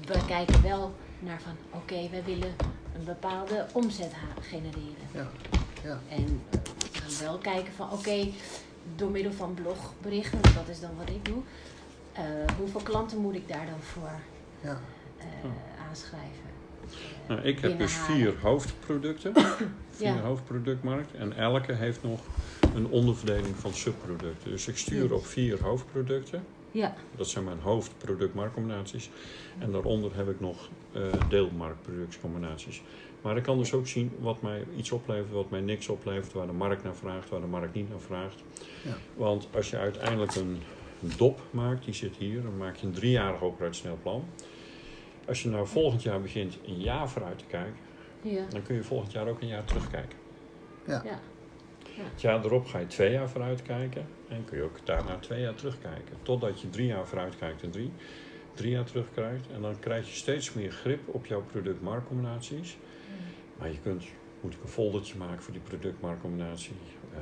we kijken wel naar van, oké, wij willen een bepaalde omzet genereren. Ja, ja. En eh, we gaan wel kijken van, oké, door middel van blogberichten, want dat is dan wat ik doe, eh, hoeveel klanten moet ik daar dan voor ja. eh, Oh. aanschrijven? Nou, ik heb dus vier hoofdproducten, vier Ja. hoofdproductmarkt. En elke heeft nog een onderverdeling van subproducten. Dus ik stuur Yes. op vier hoofdproducten. Ja, Dat zijn mijn hoofdproductmarktcombinaties. En daaronder heb ik nog deelmarktproductcombinaties. Maar ik kan dus ook zien wat mij iets oplevert, wat mij niks oplevert, waar de markt naar vraagt, waar de markt niet naar vraagt. Ja. Want als je uiteindelijk een dop maakt, die zit hier, dan maak je een driejarig operationeel plan. Als je nou volgend jaar begint een jaar vooruit te kijken, ja, dan kun je volgend jaar ook een jaar terugkijken. ja. Het jaar erop ga je twee jaar vooruit kijken en kun je ook daarna twee jaar terugkijken. Totdat je drie jaar vooruit kijkt en drie, drie jaar terugkijkt. En dan krijg je steeds meer grip op jouw product-marktcombinaties. Maar je kunt, moet ik een foldertje maken voor die product-marktcombinatie? Eh,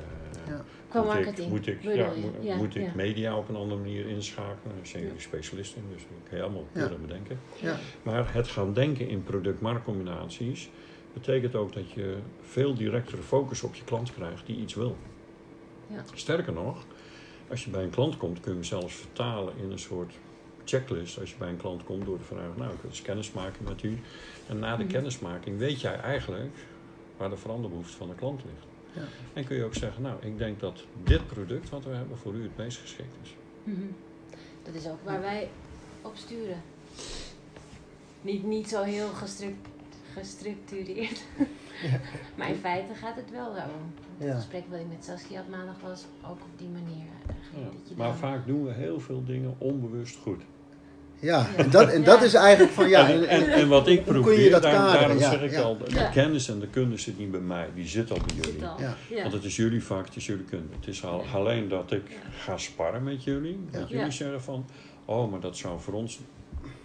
Ja. Qua moet marketing. Ik, moet ik, ja, Ja, moet ik media op een andere manier inschakelen? Daar zijn jullie specialist in, dus dat kan je allemaal willen bedenken. Ja. Maar het gaan denken in product-marktcombinaties betekent ook dat je veel directere focus op je klant krijgt die iets wil. Ja. Sterker nog, als je bij een klant komt, kun je hem zelfs vertalen in een soort checklist. Als je bij een klant komt door te vragen, nou, ik wil eens kennismaken met u. En na de Mhm. kennismaking weet jij eigenlijk waar de veranderbehoefte van de klant ligt. Ja. En kun je ook zeggen, nou, ik denk dat dit product wat we hebben voor u het meest geschikt is. Mhm. Dat is ook waar wij op sturen. Niet, niet zo heel gestru- gestructureerd. Ja. maar in feite gaat het wel daarom. Het Ja. gesprek wat ik met Saskia had maandag was ook op die manier. eh, ging Ja. dat je Maar dan- vaak doen we heel veel dingen onbewust goed. Ja, en dat, en dat is eigenlijk van ja. en, en, en- en wat ik probeer, daar- daarom Ja, zeg ik al, de Ja. kennis en de kunde zit niet bij mij, die zit al bij jullie. al. Ja. Ja. Want het is jullie vak, het is jullie kunde. Het is al, alleen dat ik Ja. ga sparren met jullie. Ja. Dat jullie Ja. zeggen van, oh, maar dat zou voor ons,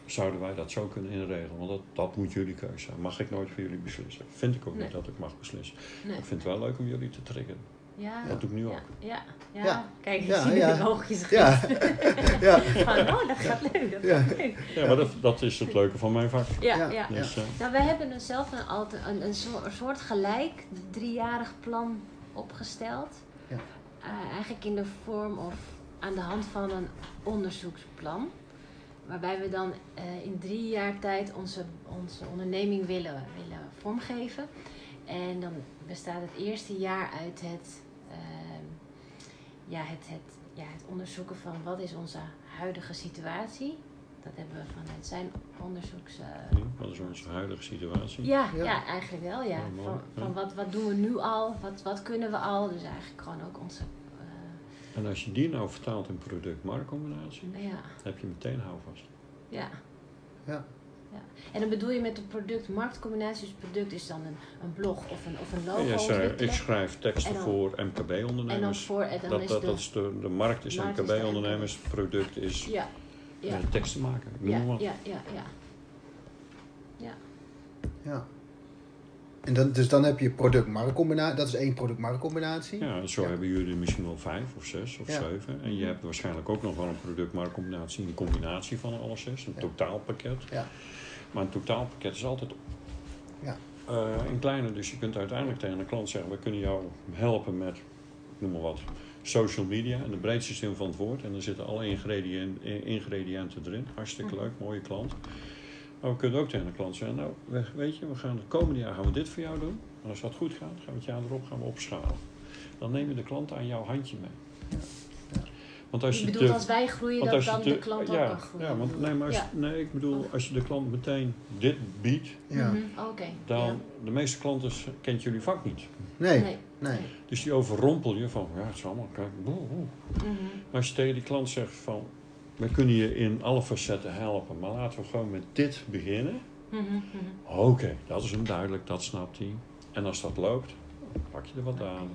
zouden wij dat zo kunnen inregelen. Want dat, dat moet jullie keuze zijn. Mag ik nooit voor jullie beslissen. Vind ik ook Nee. niet dat ik mag beslissen. Nee. Ik vind het wel leuk om jullie te triggeren. Ja. Dat doe ik nu Ja. ook. Ja. Ja. Ja. Kijk, ik Ja, zie ja. de oogjes Ja. ja, van, oh, dat gaat leuk, dat Ja. gaat leuk. Ja, maar dat, dat is het leuke van mijn vak. Ja, Ja. ja. Dus, eh, Nou, wij hebben dus zelf een, een, een, soort, een gelijk driejarig plan opgesteld. Ja. Eh, eigenlijk in de vorm of aan de hand van een onderzoeksplan. Waarbij we dan eh, in drie jaar tijd onze, onze onderneming willen, willen vormgeven. En dan bestaat het eerste jaar uit het, ja, het, het, ja, het onderzoeken van wat is onze huidige situatie. Dat hebben we vanuit zijn onderzoeks... eh, wat is onze huidige situatie? ja, Ja. ja. eigenlijk wel, ja. Van, ja. van wat, wat doen we nu al, wat, wat kunnen we al. Dus eigenlijk gewoon ook onze... eh, En als je die nou vertaalt in product-marktcombinatie, ja, heb je meteen houvast. ja. Ja. Ja. En dan bedoel je met de product-marktcombinatie. Dus product is dan een, een blog of een, of een logo Ja, sorry, ik schrijf teksten En dan- voor En dan MKB-ondernemers. voor... En dan Dat, is dat, de, dat is de, de markt is MKB-ondernemers, product is Ja, ja, eh, teksten maken. Noem ja, maar wat. ja, ja, ja. ja. En dan, dus dan heb je product-marktcombinatie. Dat is één product-marktcombinatie. Ja, zo Ja. hebben jullie misschien wel vijf of zes of Ja. zeven. En je hebt waarschijnlijk ook nog wel een product-marktcombinatie, een combinatie van alle zes, een Ja. totaalpakket. Ja. Maar een totaalpakket is altijd Ja. eh, een kleine. Dus je kunt uiteindelijk tegen een klant zeggen: we kunnen jou helpen met, noem maar wat, social media in de breedste zin van het woord. En dan zitten alle ingrediënten, ingrediënten erin. Hartstikke leuk, mooie klant. Maar we kunnen ook tegen een klant zeggen: nou, we- weet je, we gaan het komende jaar gaan we dit voor jou doen. En als dat goed gaat, gaan we het jaar erop gaan we opschalen. Dan neem je de klant aan jouw handje mee. Want als Je je bedoelt als wij groeien, dat als dan te- de klant ja, ook kan groeien? Ja, want nee, maar als, Ja. nee, ik bedoel, als je de klant meteen dit biedt, Ja. Mhm, Oké. dan ja. de meeste klanten kent jullie vak niet. Nee, Nee. nee. Dus die overrompel je van, ja, het is allemaal, kijk, boe, boe. Mhm. Maar als je tegen die klant zegt van, we kunnen je in alle facetten helpen, maar laten we gewoon met dit beginnen. Mhm. Oké, dat is hem duidelijk, dat snapt hij. En als dat loopt, pak je er wat aan.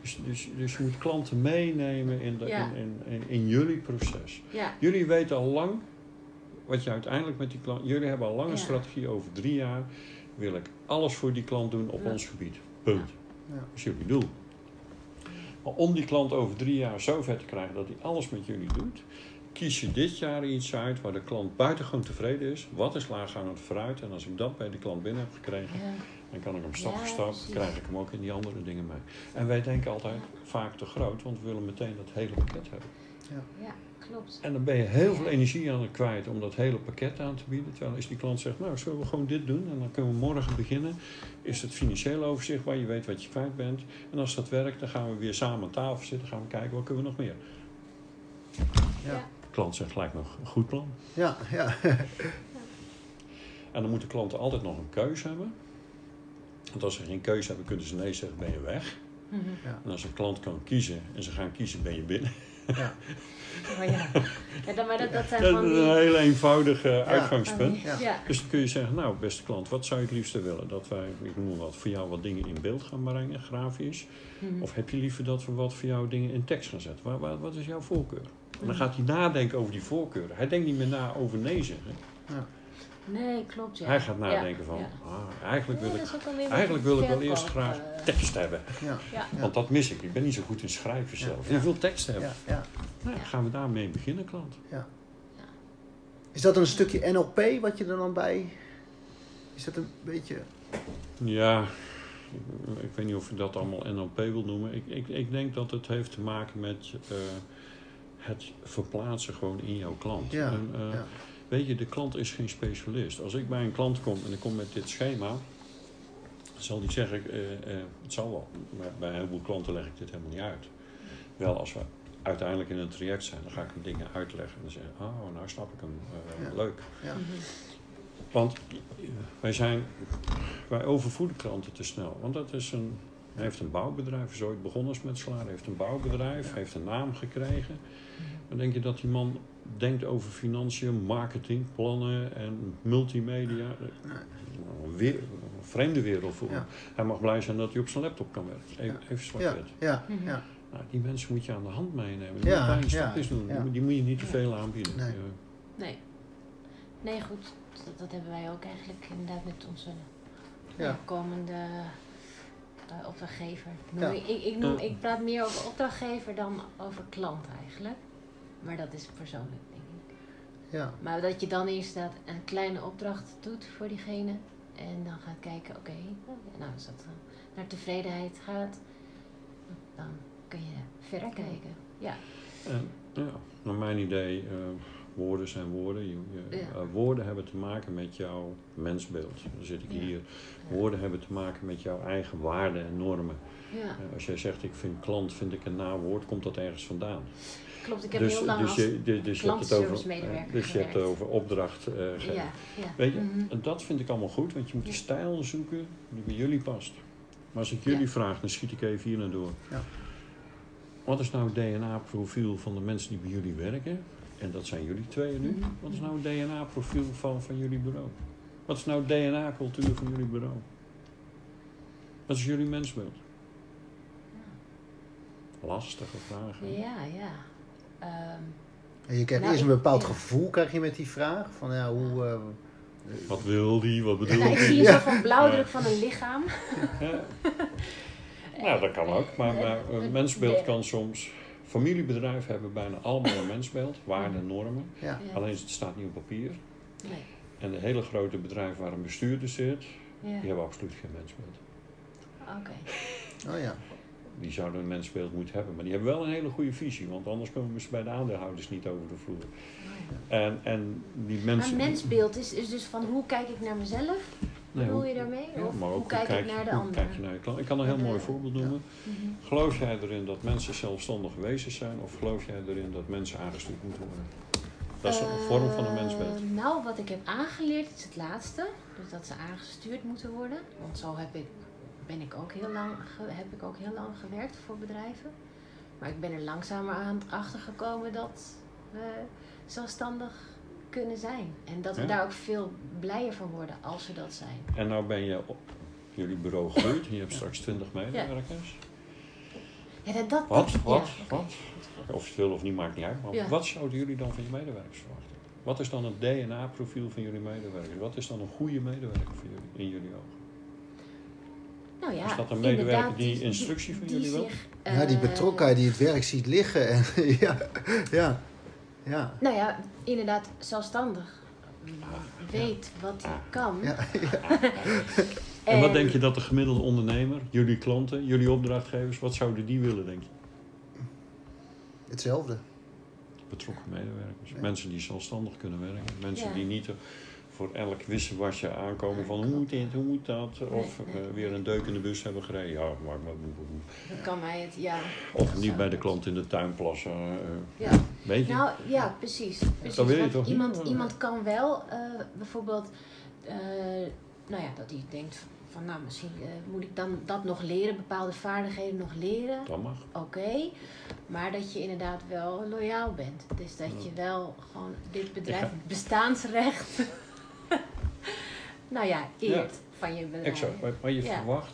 Dus, dus, dus je moet klanten meenemen in, de, Ja. in, in, in, in jullie proces. Ja. Jullie weten al lang wat je uiteindelijk met die klant. Jullie hebben al lang een Ja. strategie over drie jaar. Wil ik alles voor die klant doen op Ja. ons gebied. Punt. Ja. Dat is jullie doel. Maar om die klant over drie jaar zo ver te krijgen dat hij alles met jullie doet, kies je dit jaar iets uit waar de klant buitengewoon tevreden is. Wat is laaghangend fruit? En als ik dat bij de klant binnen heb gekregen, Ja. Dan kan ik hem stap Ja, voor stap, krijg ik hem ook in die andere dingen mee. En wij denken altijd vaak te groot, want we willen meteen dat hele pakket hebben. ja, klopt. En dan ben je heel veel energie aan het kwijt om dat hele pakket aan te bieden. Terwijl als die klant zegt, nou zullen we gewoon dit doen en dan kunnen we morgen beginnen. Is het financieel overzichtbaar, je weet wat je kwijt bent. En als dat werkt, dan gaan we weer samen aan tafel zitten, gaan we kijken wat kunnen we nog meer. Ja. Ja. De klant zegt gelijk nog, een goed plan. Ja, ja. En dan moeten klanten altijd nog een keuze hebben. Want als ze geen keuze hebben, kunnen ze nee zeggen, ben je weg. Mhm. En als een klant kan kiezen en ze gaan kiezen, ben je binnen. ja. Maar ja. ja dan, maar dat, dat zijn Dat van is die... een heel eenvoudig uitgangspunt. Ja. Ja. Dus dan kun je zeggen, nou beste klant, wat zou je het liefste willen? Dat wij, ik noem maar wat, voor jou wat dingen in beeld gaan brengen, grafisch? Mhm. Of heb je liever dat we wat voor jou dingen in tekst gaan zetten? Waar, waar- wat is jouw voorkeur? En dan Mhm. gaat hij nadenken over die voorkeuren. Hij denkt niet meer na over nee zeggen. Nee, klopt. Ja. Hij gaat nadenken Ja, van, ja. ah, eigenlijk wil ik, eigenlijk wil ik wel eerst graag eh, tekst hebben. Ja. Ja. Ja. Want dat mis ik. Ik ben niet zo goed in schrijven zelf. Ja. Je wilt tekst hebben. Ja, ja. Nou, dan gaan we daarmee beginnen, klant. Is dat een stukje NLP wat je er dan bij... Is dat een beetje... Ja, ik, ik weet niet of je dat allemaal NLP wil noemen. Ik, ik, ik denk dat het heeft te maken met eh, het verplaatsen gewoon in jouw klant. Ja, En, eh, ja. Weet je, de klant is geen specialist. Als ik bij een klant kom en ik kom met dit schema, zal die zeggen, eh, eh, het zal wel. Maar bij een heleboel klanten leg ik dit helemaal niet uit. Wel, als we uiteindelijk in een traject zijn, dan ga ik hem dingen uitleggen. En dan zeggen, oh, nou snap ik hem. Ja. Leuk. Ja. Want wij zijn, wij overvoeden klanten te snel. Want dat is een, hij heeft een bouwbedrijf, is ooit begonnen als metselaar, heeft een bouwbedrijf, heeft een naam gekregen. Dan denk je dat die man denkt over financiën, marketing, plannen en multimedia. Een, weer, een vreemde wereld voor Ja. hem. Hij mag blij zijn dat hij op zijn laptop kan werken. Even, even Ja, zwart-wit. ja, Mhm. ja. Nou, die mensen moet je aan de hand meenemen. Die Ja, moet ja, doen. Die ja. moet- Die moet je niet te veel aanbieden. Nee. Eh, Nee. Nee, goed. Dat, dat hebben wij ook eigenlijk inderdaad met onze Ja. ja, komende eh, opdrachtgever. Noem Ja. ik, ik, ik, noem, Ja. ik praat meer over opdrachtgever dan over klant eigenlijk. Maar dat is persoonlijk, denk ik. ja. Maar dat je dan eerst dat een kleine opdracht doet voor diegene. En dan gaat kijken, oké, nou als dat dan naar tevredenheid gaat, dan kun je verder kijken. Ja, En ja, naar mijn idee, eh, woorden zijn woorden. Je, je- Ja. eh, woorden hebben te maken met jouw mensbeeld. Dan zit ik Ja. hier. Ja. Woorden hebben te maken met jouw eigen waarden en normen. ja. Eh, als jij zegt, ik vind klant, vind ik een nawoord, komt dat ergens vandaan. Klopt. Ik heb dus heel lang dus, als je, dus, dus je hebt het over, dus je hebt het gewerkt. over opdracht eh, geven. Ja, ja. Weet je, Mhm. en dat vind ik allemaal goed, want je moet de Ja. stijl zoeken die bij jullie past. Maar als ik jullie Ja. vraag, dan schiet ik even hier naar door. Ja. Wat is nou het DNA-profiel van de mensen die bij jullie werken? En dat zijn jullie tweeën nu. Mhm. Wat is nou het DNA-profiel van, van jullie bureau? Wat is nou de DNA-cultuur van jullie bureau? Wat is jullie mensbeeld? Lastige vragen. Ja, ja. Ehm, En je krijgt Nou, eerst een bepaald gevoel krijg je met die vraag. Van ja, hoe, eh, Wat wil die? Wat bedoelt Nou, ik zie een Ja. soort van blauwdruk van een lichaam. Ja. Nou, dat kan ook. Maar, maar een mensbeeld kan soms... Familiebedrijven hebben bijna allemaal een mensbeeld. Waarden en normen. Ja. Ja. Alleen het staat niet op papier. Nee. En de hele grote bedrijven waar een bestuurder zit... Ja. Die hebben absoluut geen mensbeeld. Oké. Oh ja. Die zouden een mensbeeld moeten hebben. Maar die hebben wel een hele goede visie. Want anders komen ze bij de aandeelhouders niet over de vloer. En, en die mensen... Maar mensbeeld is, is dus van hoe kijk ik naar mezelf? Nee, hoe- je daarmee? Ja, of maar ook hoe kijk, ik naar de ander? naar? Ik kan een heel mooi de- voorbeeld noemen. Mhm. Geloof jij erin dat mensen zelfstandige wezens zijn? Of geloof jij erin dat mensen aangestuurd moeten worden? Dat is een vorm van een mensbeeld. Eh, nou, wat ik heb aangeleerd is het laatste. Dus dat ze aangestuurd moeten worden. Want zo heb ik, ben ik ook heel lang, heb ik ook heel lang gewerkt voor bedrijven. Maar ik ben er langzamer aan achter gekomen dat we zelfstandig kunnen zijn. En dat we Ja. daar ook veel blijer van worden als we dat zijn. En nou ben je op jullie bureau gegroeid. Je hebt straks 20 medewerkers. Ja, dat, dat, Wat? dat- Wat? ja. Wat? Of je het wil of niet, maakt niet uit. Maar wat zouden jullie dan van je medewerkers verwachten? Wat is dan het DNA-profiel van jullie medewerkers? Wat is dan een goede medewerker voor jullie, in jullie ogen? Nou ja, Is dat een medewerker inderdaad, die instructie van jullie wil? Ja, die eh, betrokkenheid die het werk ziet liggen. En, ja, ja, ja. Nou ja, inderdaad, zelfstandig. Weet wat hij kan. Ja, En wat denk je dat de gemiddelde ondernemer, jullie klanten, jullie opdrachtgevers, wat zouden die willen, denk je? Hetzelfde. Betrokken medewerkers. Ja. Mensen die zelfstandig kunnen werken. Mensen Ja. die niet voor elk wisselwasje aankomen van hoe moet dit, hoe moet dat. Of Nee, nee. eh, weer een deuk in de bus hebben gereden. Ja, maar, maar, Dan kan mij het, ja. Of niet bij de klant in de tuin plassen. eh, ja. weet je? Nou ja, precies. precies. Dat wil je toch iemand, iemand kan wel eh, bijvoorbeeld, nou ja, dat hij denkt van nou misschien moet ik dan dat nog leren, bepaalde vaardigheden nog leren. dat mag. Oké, maar dat je inderdaad wel loyaal bent. Dus dat je wel gewoon dit bedrijf, Ja. bestaansrecht, nou ja, eert van je bedrijf. Exact. Maar, maar je Ja. verwacht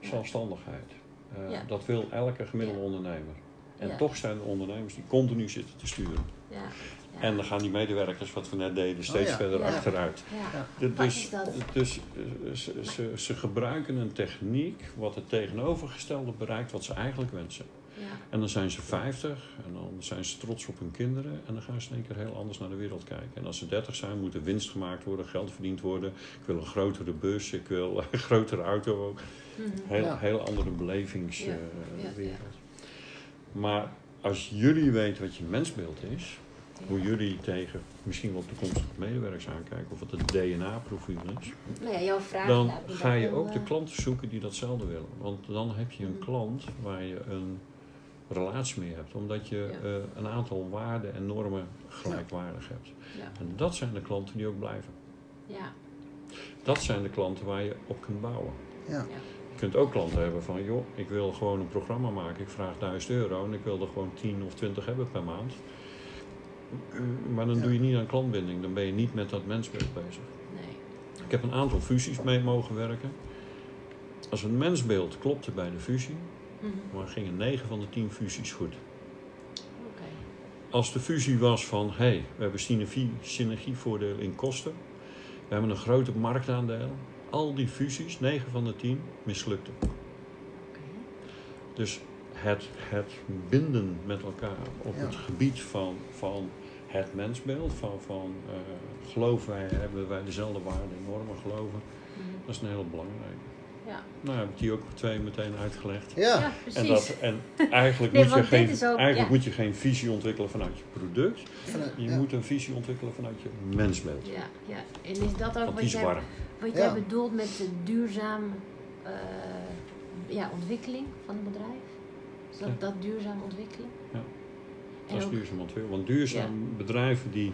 zelfstandigheid. Eh, Ja. Dat wil elke gemiddelde Ja. ondernemer. En Ja. toch zijn er ondernemers die continu zitten te sturen. Ja. ja. En dan gaan die medewerkers, wat we net deden, steeds ja. verder Ja. achteruit. ja. De- Dus, dus ze, ze, ze gebruiken een techniek wat het tegenovergestelde bereikt wat ze eigenlijk wensen. Ja. En dan zijn ze 50 en dan zijn ze trots op hun kinderen en dan gaan ze in één keer heel anders naar de wereld kijken. En als ze 30 zijn, moet er winst gemaakt worden, geld verdiend worden. Ik wil een grotere bus, ik wil een grotere auto ook. Mhm. Heel, Ja. heel andere Ja, belevingswereld. ja, ja. Maar als jullie weten wat je mensbeeld is, hoe jullie tegen misschien wel toekomstige medewerkers aankijken, of wat het DNA-profiel is, Nou ja, jouw vraag dan ga je ook de eh, klanten zoeken die datzelfde willen. Want dan heb je een Mhm. klant waar je een relatie mee hebt, omdat je Ja. eh, een aantal waarden en normen gelijkwaardig hebt. Ja. En dat zijn de klanten die ook blijven. Ja, Dat zijn de klanten waar je op kunt bouwen. Ja. Je kunt ook klanten hebben van, joh, ik wil gewoon een programma maken. Ik vraag 1000 euro en ik wil er gewoon 10 of 20 hebben per maand. Maar dan Ja. doe je niet aan klantbinding. Dan ben je niet met dat mensbeeld bezig. nee. Ik heb een aantal fusies mee mogen werken. Als een mensbeeld klopte bij de fusie. Maar gingen 9 van de 10 fusies goed. Oké. Als de fusie was van, hé, hey, we hebben synergie, synergievoordeel in kosten. We hebben een grote marktaandeel. Al die fusies, 9 van de 10, mislukten. Oké. Dus het, het binden met elkaar op Ja. het gebied van, van het mensbeeld, van, van eh, geloven wij, hebben wij dezelfde waarden en normen geloven, Mhm. dat is een heel belangrijke. Ja. Nou heb ik die ook twee meteen uitgelegd. Ja, ja, precies. En, dat, en eigenlijk, Nee, moet, je geen, ook- eigenlijk ja. moet je geen visie ontwikkelen vanuit je product. vanuit- Je ja. moet een visie ontwikkelen vanuit je mensbeeld. Ja, ja. En is dat ook wat jij, wat Ja. jij bedoelt met de duurzaam eh, ja, ontwikkeling van een bedrijf? Is dat, Ja. dat duurzaam ontwikkelen? Ja. En Dat is ook- duurzaam ontwikkelen. Want duurzaam bedrijven die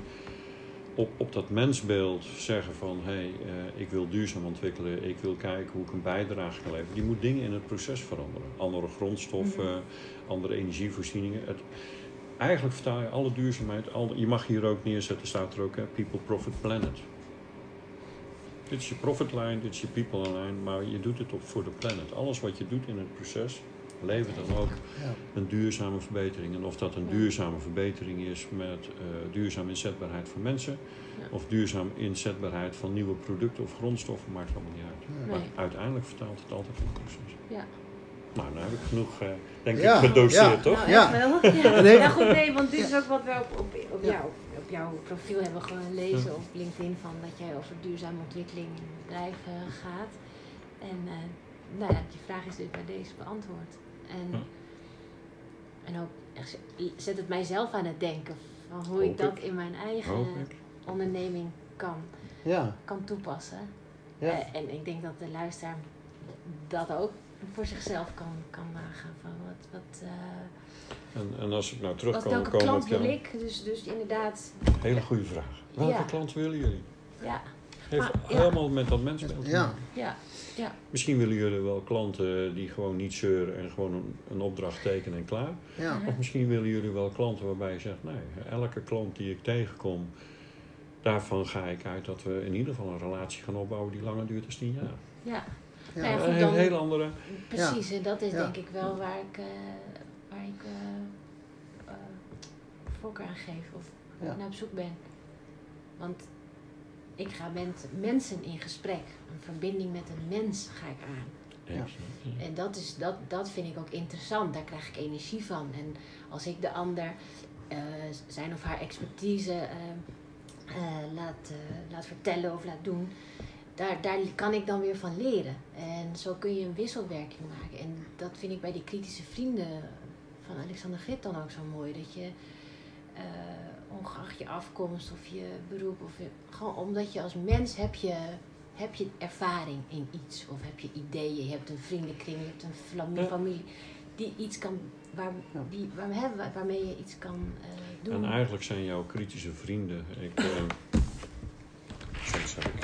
op, op dat mensbeeld zeggen van hé, hey, eh, ik wil duurzaam ontwikkelen, ik wil kijken hoe ik een bijdrage kan leveren, die moet dingen in het proces veranderen. Andere grondstoffen, Mhm. andere energievoorzieningen. Het, eigenlijk vertaal je alle duurzaamheid, je mag hier ook neerzetten, staat er ook, hè, people, profit, planet. Dit is je profitlijn, dit is je people line, maar je doet het op voor de planet. Alles wat je doet in het proces levert dan ook een duurzame verbetering. En of dat een duurzame verbetering is met eh duurzame inzetbaarheid van mensen, Ja. of duurzame inzetbaarheid van nieuwe producten of grondstoffen, maakt allemaal niet uit. Ja. Maar Nee. uiteindelijk vertaalt het altijd in proces. Ja. Nou, nou heb ik genoeg, eh, denk Ja, ik, gedoseerd, ja. toch? Nou, Ja. wel. Ja. Nee. Ja, goed, nee, want dit is ook wat we op, op, op, Ja. jou, op jouw profiel hebben gewoon lezen op LinkedIn van dat jij over duurzame ontwikkeling in bedrijven gaat. En eh, nou ja, die vraag is dus bij deze beantwoord. En, Ja. en ook echt, zet het mijzelf aan het denken van hoe Hoop ik dat ik. in mijn eigen onderneming kan, Ja. kan toepassen. Ja. Eh, en ik denk dat de luisteraar dat ook voor zichzelf kan, kan nagaan. Van wat, wat, eh, En, en als ik nou terug wat, kan welke komen klant op wil ik? Dus, dus inderdaad, hele goede vraag. Welke Ja. klant willen jullie? ja, Heeft Maar, ja. helemaal met dat mensbeeld te Ja. Ja, Misschien willen jullie wel klanten die gewoon niet zeuren en gewoon een, een opdracht tekenen en klaar. Ja. Of misschien willen jullie wel klanten waarbij je zegt, nee, elke klant die ik tegenkom, daarvan ga ik uit dat we in ieder geval een relatie gaan opbouwen die langer duurt dan 10 jaar. ja. Ja. Nou ja, een goed, heel, andere. Precies, en dat is Ja. denk ik wel waar ik, eh, waar ik eh, eh, voorkeur aan geef of Ja. naar op zoek ben. Want ik ga met mensen in gesprek. Een verbinding met een mens ga ik aan. Ja. En dat, is, dat, dat vind ik ook interessant. Daar krijg ik energie van. En als ik de ander eh, zijn of haar expertise eh, eh, laat, laat vertellen of laat doen, daar, daar kan ik dan weer van leren. En zo kun je een wisselwerking maken. En dat vind ik bij die kritische vrienden van Alexander Grit dan ook zo mooi. Dat je, ongeacht je afkomst of je beroep, of je, gewoon omdat je als mens heb je, heb je ervaring in iets. Of heb je ideeën, je hebt een vriendenkring, je hebt een familie. Die iets kan, waar, die, waar, hè, waarmee je iets kan eh, doen. En eigenlijk zijn jouw kritische vrienden. Ik, soms zeg ik.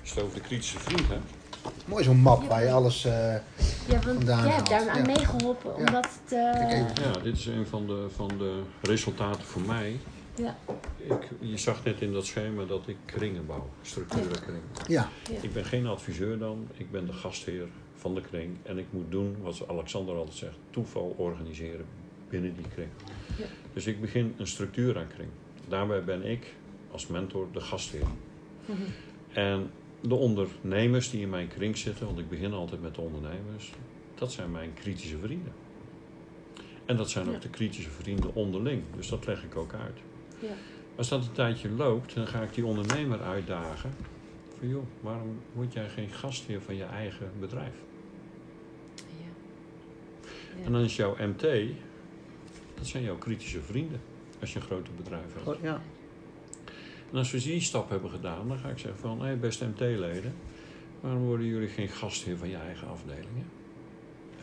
Als je het over de kritische vriend hebt. Mooi zo'n map waar je alles... eh, ja, want vandaan jij hebt daar aan meegeholpen om Ja. dat te... Kijk even. Ja, dit is een van de, van de resultaten voor mij. Ja. Ik, je zag net in dat schema dat ik kringen bouw, structurenkringen. ja. Ja. Ik ben geen adviseur dan, ik ben de gastheer van de kring. En ik moet doen wat Alexander altijd zegt, toeval organiseren binnen die kring. Ja. Dus ik begin een structuur aan kring. Daarbij ben ik als mentor de gastheer. Mhm. En de ondernemers die in mijn kring zitten, want ik begin altijd met de ondernemers, dat zijn mijn kritische vrienden. En dat zijn ook Ja. de kritische vrienden onderling, dus dat leg ik ook uit. Ja. Als dat een tijdje loopt, dan ga ik die ondernemer uitdagen. Van joh, waarom word jij geen gastheer van je eigen bedrijf? Ja. Ja. En dan is jouw MT, dat zijn jouw kritische vrienden. Als je een groter bedrijf hebt. Oh, ja. En als we die stap hebben gedaan, dan ga ik zeggen van, hé beste MT-leden, waarom worden jullie geen gastheer van je eigen afdelingen?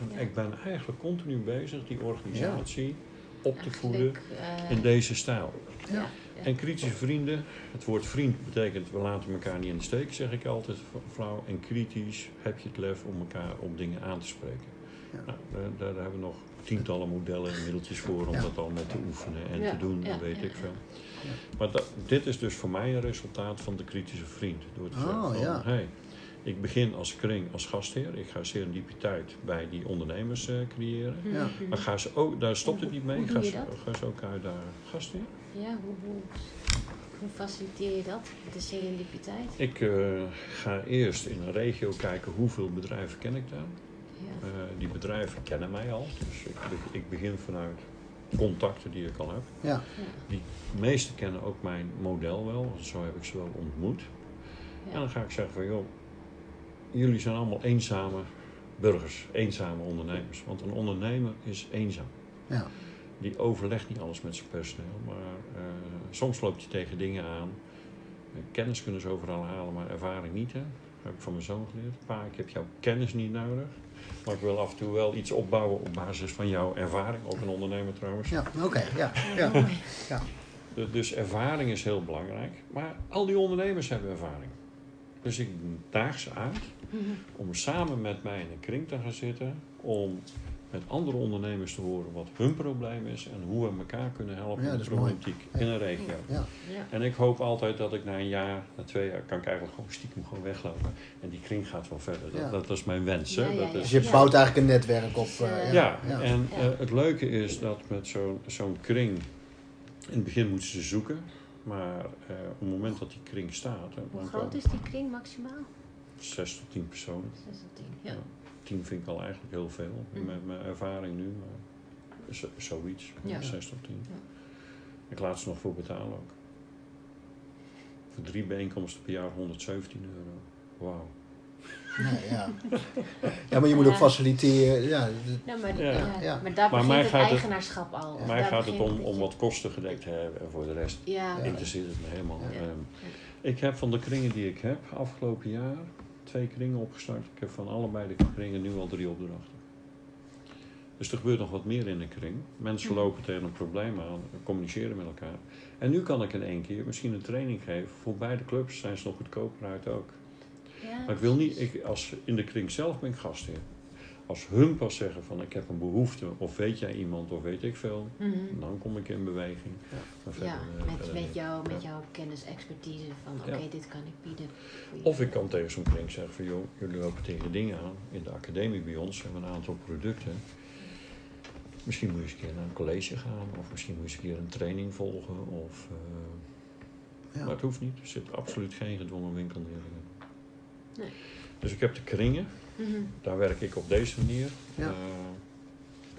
En Ja. ik ben eigenlijk continu bezig die organisatie op te voeden eh, in deze stijl. ja. Ja. En kritische vrienden, het woord vriend betekent we laten elkaar niet in de steek, zeg ik altijd flauw. En kritisch heb je het lef om elkaar op dingen aan te spreken. Ja. Nou, daar, daar hebben we nog tientallen modellen en middeltjes voor om Ja. dat allemaal te oefenen en Ja, te doen ja, en weet ja, ik veel. Ja. Maar dat, dit is dus voor mij een resultaat van de kritische vriend. Door te zeggen Oh, van, ja. hey, ik begin als kring, als gastheer. Ik ga serendipiteit bij die ondernemers eh, creëren. Ja. Mhm. Maar ga ze ook, daar stopt het niet mee. Hoe Ga ze, ga ze ook uitdagen. Gastheer? Ja, hoe, hoe, hoe faciliteer je dat? De serendipiteit? Ik eh, ga eerst in een regio kijken hoeveel bedrijven ken ik daar. Eh, die bedrijven kennen mij al, dus ik, ik begin vanuit contacten die ik al heb. Ja. De meesten kennen ook mijn model wel, zo heb ik ze wel ontmoet. Ja. En dan ga ik zeggen van joh, jullie zijn allemaal eenzame burgers, eenzame ondernemers. Want een ondernemer is eenzaam. Ja. Die overlegt niet alles met zijn personeel, maar eh, soms loopt je tegen dingen aan. Eh, Kennis kunnen ze overal halen, maar ervaring niet. Hè? Dat heb ik van mijn zoon geleerd. Pa, ik heb jouw kennis niet nodig. Maar ik wil af en toe wel iets opbouwen op basis van jouw ervaring. Ook een ondernemer trouwens. Ja, oké. Ja. Ja, Ja. Dus ervaring is heel belangrijk. Maar al die ondernemers hebben ervaring. Dus ik daag ze uit Mhm. om samen met mij in een kring te gaan zitten. Om met andere ondernemers te horen wat hun probleem is en hoe we elkaar kunnen helpen Ja, in dat de is mooi. in een regio. Ja. Ja. En ik hoop altijd dat ik na een jaar, na twee jaar, kan ik eigenlijk gewoon stiekem gewoon weglopen. En die kring gaat wel verder. Dat, Ja. dat is mijn wens. Hè? Ja, ja, dat ja. is, Dus je bouwt eigenlijk een netwerk op. eh, Dus, ja, ja. en Ja. eh, het leuke is dat met zo'n zo'n kring, in het begin moeten ze zoeken. Maar eh, op het moment dat die kring staat, Hoe groot komen is die kring maximaal? 6 tot 10 personen. 6 tot 10. Ja. Ja. 10 vind ik al eigenlijk heel veel, met mijn ervaring nu. Maar zo- zoiets, Ja. 6 tot 10. Ja. Ik laat ze nog voor betalen ook. Voor drie bijeenkomsten per jaar 117 euro. Wauw. Nee, ja. ja, maar je moet ook faciliteren. Ja, Nou, maar, Ja. ja. Ja. maar daar Maar begint mij het gaat het- eigenaarschap al. Ja. Mij gaat het om, om wat kosten gedekt te hebben en voor de rest interesseert het me helemaal. Ja. Ehm, ik heb van de kringen die ik heb afgelopen jaar twee kringen opgestart. Ik heb van allebei de kringen nu al drie opdrachten. Dus er gebeurt nog wat meer in de kring. Mensen Mhm. lopen tegen een probleem aan, communiceren met elkaar. En nu kan ik in één keer misschien een training geven. Voor beide clubs zijn ze nog goedkoper uit ook. Ja, Maar ik wil niet, ik, als, in de kring zelf ben ik gastheer. Als hun pas zeggen van ik heb een behoefte, of weet jij iemand, of weet ik veel, Mhm. dan kom ik in beweging. Ja. Maar verder, Ja, eh, met, verder met, jou, met Ja. jouw kennis, expertise van Ja. oké, dit kan ik bieden. Of ik kan tegen zo'n kring zeggen van joh, jullie lopen tegen dingen aan. In de academie bij ons hebben we een aantal producten. Misschien moet je eens een keer naar een college gaan, of misschien moet je eens een keer een training volgen. Of, eh, ja. Maar het hoeft niet, er zit absoluut geen gedwongen winkelnering in. Nee. Dus ik heb de kringen, Mhm. daar werk ik op deze manier. Ja. Eh,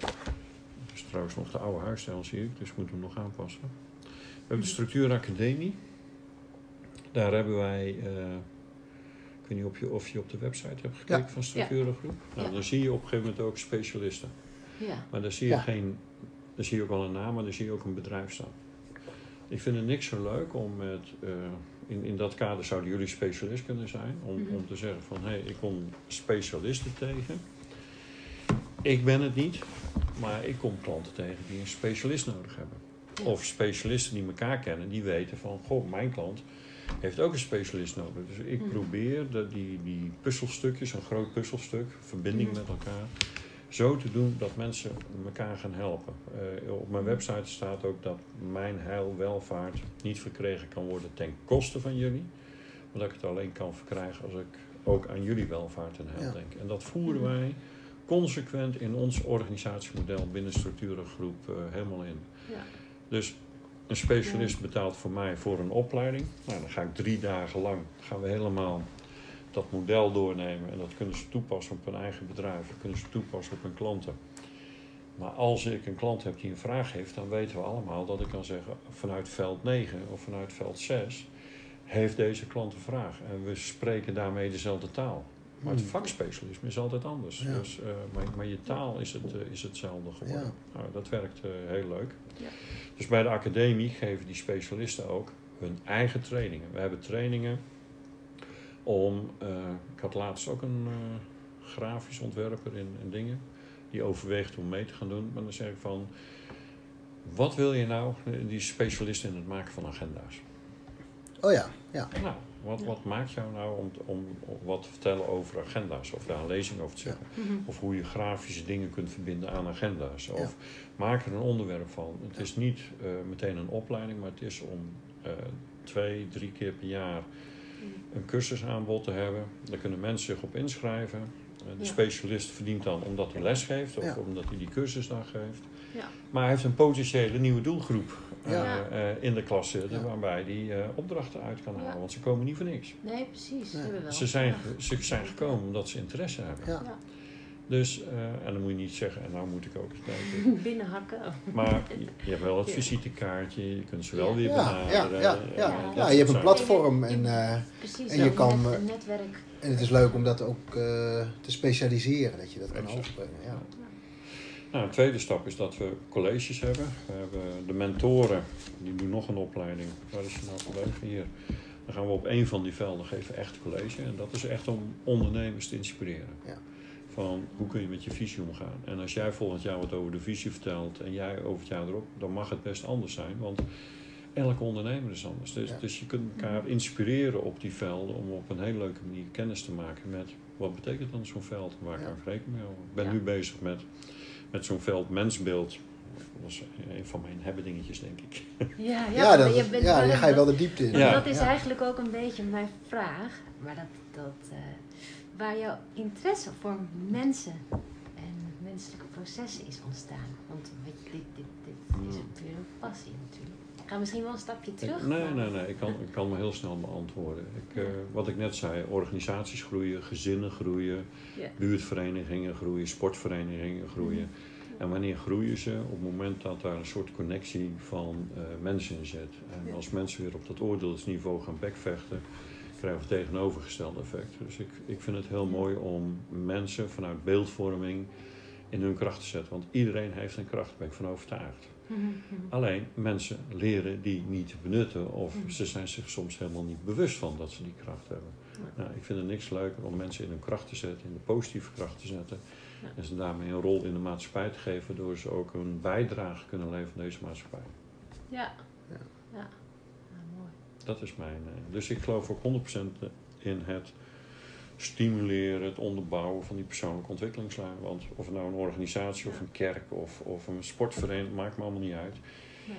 dat is trouwens nog de oude huisstijl, zie ik, dus moet hem nog aanpassen. We hebben de structuuracademie. Daar hebben wij, eh, ik weet niet of je, of je op de website hebt gekeken Ja. van Structurengroep. Nou. Dan zie je op een gegeven moment ook specialisten. Ja. Maar daar zie je geen, daar zie je ook wel een naam, maar daar zie je ook een bedrijf staan. Ik vind het niks zo leuk om met, eh, in, in dat kader zouden jullie specialist kunnen zijn, om, Mhm. om te zeggen van hé, hey, ik kom specialisten tegen. Ik ben het niet, maar ik kom klanten tegen die een specialist nodig hebben. Ja. Of specialisten die elkaar kennen, die weten van goh, mijn klant heeft ook een specialist nodig. Dus ik Mhm. probeer de, die, die puzzelstukjes, een groot puzzelstuk, verbinding Mhm. met elkaar, zo te doen dat mensen elkaar gaan helpen. Eh, op mijn website staat ook dat mijn heil, welvaart niet verkregen kan worden ten koste van jullie. Maar dat ik het alleen kan verkrijgen als ik ook aan jullie welvaart en heil Ja. denk. En dat voeren Mhm. wij consequent in ons organisatiemodel binnen structurengroep eh, helemaal in. Ja. Dus een specialist betaalt voor mij voor een opleiding. Nou, dan ga ik drie dagen lang gaan we helemaal dat model doornemen en dat kunnen ze toepassen op hun eigen bedrijf, dat kunnen ze toepassen op hun klanten. Maar als ik een klant heb die een vraag heeft, dan weten we allemaal dat ik kan zeggen vanuit veld 9 of vanuit veld 6 heeft deze klant een vraag. En we spreken daarmee dezelfde taal. Maar het Hmm. vakspecialisme is altijd anders. Ja. Dus, eh, maar, maar je taal is, het, eh, is hetzelfde geworden. Ja. Nou, dat werkt eh, heel leuk. Ja. Dus bij de academie geven die specialisten ook hun eigen trainingen. We hebben trainingen om... eh, ik had laatst ook een eh, grafisch ontwerper in, in dingen. Die overweegt om mee te gaan doen. Maar dan zeg ik van... Wat wil je nou? Die is specialist in het maken van agenda's. Oh ja, ja. Nou, wat, Ja. wat maakt jou nou om, om, om wat te vertellen over agenda's? Of daar een lezing over te zeggen? Mhm. Of hoe je grafische dingen kunt verbinden aan agenda's. Ja. Of maak er een onderwerp van. Het is niet eh, meteen een opleiding, maar het is om eh, twee, drie keer per jaar een cursusaanbod te hebben. Daar kunnen mensen zich op inschrijven. Eh, de Ja. specialist verdient dan omdat hij les geeft of Ja. omdat hij die cursus dan geeft. Ja. Maar hij heeft een potentiële nieuwe doelgroep eh, eh, in de klas zitten, Ja. waarbij hij eh, opdrachten uit kan halen. Ja. Want ze komen niet voor niks. Nee, precies. Ze zijn, Ja. ze zijn gekomen omdat ze interesse hebben. Ja. Ja. Dus, eh, en dan moet je niet zeggen, en nou moet ik ook eens kijken. Binnenhakken. Maar je, je hebt wel het Ja. visitekaartje, je kunt ze wel Ja. weer Ja, ja, benaderen. ja, ja. Ja, soort je hebt een platform en, eh, Precies. en je een kan, net- eh, een netwerk. en het is leuk om dat ook eh, te specialiseren, dat je dat kan overbrengen. Ja. Nou, een tweede stap is dat we colleges hebben. We hebben de mentoren, die doen nog een opleiding. Waar is je nou collega hier? Dan gaan we op één van die velden geven echt college. En dat is echt om ondernemers te inspireren. Ja. Van hoe kun je met je visie omgaan. En als jij volgend jaar wat over de visie vertelt en jij over het jaar erop, dan mag het best anders zijn. Want elke ondernemer is anders. Dus, Ja. dus je kunt elkaar inspireren op die velden om op een hele leuke manier kennis te maken met wat betekent dan zo'n veld en waar Ja. kan ik rekening mee houden. Ik ben Ja. nu bezig met met zo'n veld mensbeeld. Dat was een van mijn hebbedingetjes, denk ik. Ja, ja, Ja, maar dat, je bent ja, daar een- ga je wel de diepte in. Dat is Ja. eigenlijk ook een beetje mijn vraag. Maar dat, dat, eh, waar jouw interesse voor mensen en menselijke processen is ontstaan. Want weet je, dit, dit, dit is Hmm. puur een passie natuurlijk. Ik ga misschien wel een stapje terug. Nee, maar- nee, nee. Ik kan, ik kan me heel snel beantwoorden. Ik, eh, wat ik net zei, organisaties groeien, gezinnen groeien, Ja. buurtverenigingen groeien, sportverenigingen groeien. En wanneer groeien ze? Op het moment dat daar een soort connectie van eh, mensen in zit. En als mensen weer op dat oordeelsniveau gaan bekvechten, krijgen we het tegenovergestelde effect. Dus ik, ik vind het heel mooi om mensen vanuit beeldvorming in hun kracht te zetten. Want iedereen heeft een kracht, daar ben ik van overtuigd. Mhm. Alleen mensen leren die niet te benutten of Mhm. ze zijn zich soms helemaal niet bewust van dat ze die kracht hebben. Ja. Nou, ik vind het niks leuker om mensen in hun kracht te zetten, in de positieve kracht te zetten. Ja. En ze daarmee een rol in de maatschappij te geven, waardoor ze ook een bijdrage kunnen leveren aan deze maatschappij. Ja. Dat is mijn. eh, dus ik geloof ook 100% in het stimuleren, het onderbouwen van die persoonlijke ontwikkelingslijn. Want of het nou een organisatie of een kerk of, of een sportvereniging, maakt me allemaal niet uit. Nee.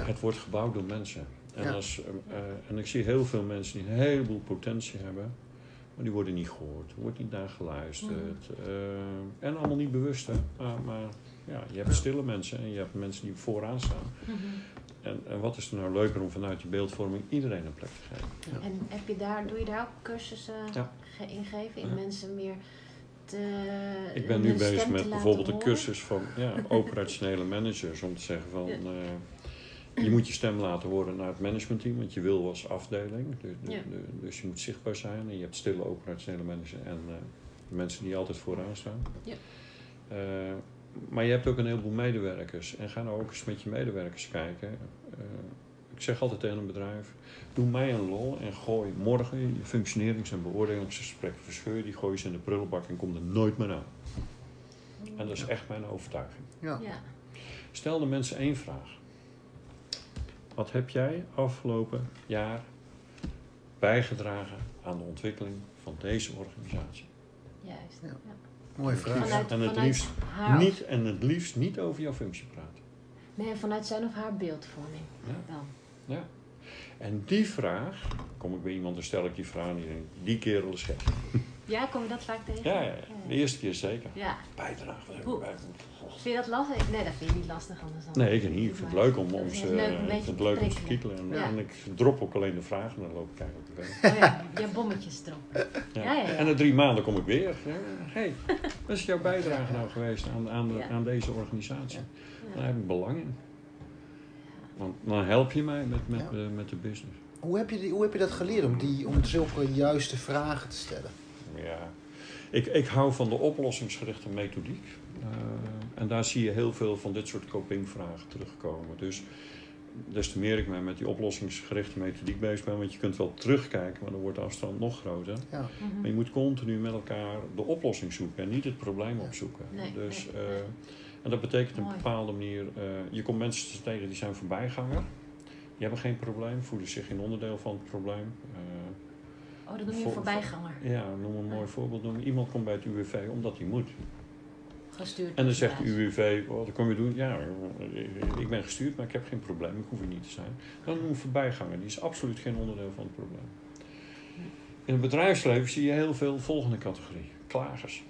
Ja. Het wordt gebouwd door mensen. En, Ja. als, eh, eh, en ik zie heel veel mensen die een heleboel potentie hebben, maar die worden niet gehoord, er wordt niet naar geluisterd. Eh, en allemaal niet bewust, hè. Maar, maar ja, je hebt stille mensen en je hebt mensen die vooraan staan. Mhm. En, en wat is er nou leuker om vanuit die beeldvorming iedereen een plek te geven? Ja. En heb je daar, doe je daar ook cursussen Ja. in geven? In Ja. mensen meer te. Ik ben nu bezig met bijvoorbeeld een laten cursus van ja, operationele managers. Om te zeggen van, Ja. eh, je moet je stem laten horen naar het managementteam. Want je wil als afdeling. Dus, Ja. dus je moet zichtbaar zijn. En je hebt stille operationele managers en eh, mensen die altijd vooraan staan. Ja. Eh, maar je hebt ook een heleboel medewerkers. En ga nou ook eens met je medewerkers kijken. Eh, ik zeg altijd tegen een bedrijf, doe mij een lol en gooi morgen je functionerings- en beoordelingsgesprekken, verscheur die, gooi je ze in de prullenbak en kom er nooit meer aan. En dat is echt mijn overtuiging. Ja. Ja. Stel de mensen één vraag. Wat heb jij afgelopen jaar bijgedragen aan de ontwikkeling van deze organisatie? Juist. Ja. Mooie vraag. Vanuit, En het liefst haar. Niet, en het liefst niet over jouw functie praten. Nee, vanuit zijn of haar beeldvorming. Ja. Dan. Ja. En die vraag, kom ik bij iemand en stel ik die vraag en die denkt, die kerel is gek. Ja, kom je dat vaak tegen? Ja, ja, de eerste keer zeker. Ja. Bijdrage? Vind je dat lastig? Nee, dat vind je niet lastig anders dan. Nee, ik niet. Ik vind het leuk om, om ze, leuk een ik beetje vind het te leuk om ze te kietelen. En, Ja. en ik drop ook alleen de vragen en dan loop ik de weg. Oh ja, je bommetjes erop. Ja. Ja, ja, ja. En na drie maanden kom ik weer. Hé, hey, wat is jouw bijdrage nou geweest aan, aan, de- Ja. aan deze organisatie? Daar heb ik belang in. Want dan help je mij met, met, Ja. eh, met de business. Hoe, heb je die, hoe heb je dat geleerd om, die, om zulke juiste vragen te stellen? Ja, ik, ik hou van de oplossingsgerichte methodiek. Eh, en daar zie je heel veel van dit soort copingvragen terugkomen. Dus des te meer ik mij met die oplossingsgerichte methodiek bezig ben, want je kunt wel terugkijken, maar dan wordt de afstand nog groter. Ja. Mhm. Maar je moet continu met elkaar de oplossing zoeken en niet het probleem opzoeken. Nee, dus, nee, eh, en dat betekent op een bepaalde manier, eh, je komt mensen tegen die zijn voorbijganger. Die hebben geen probleem, voelen zich geen onderdeel van het probleem. Oh, dat noem je Voor- voorbijganger. ja, noem een mooi voorbeeld. Noem, iemand komt bij het UWV omdat hij moet. Gestuurd. En dan zegt de. UWV, oh, wat kom je doen? Ja, ik ben gestuurd, maar ik heb geen probleem. Ik hoef er niet te zijn. Dan een voorbijganger. Die is absoluut geen onderdeel van het probleem. In het bedrijfsleven zie je heel veel volgende categorie. Klagers.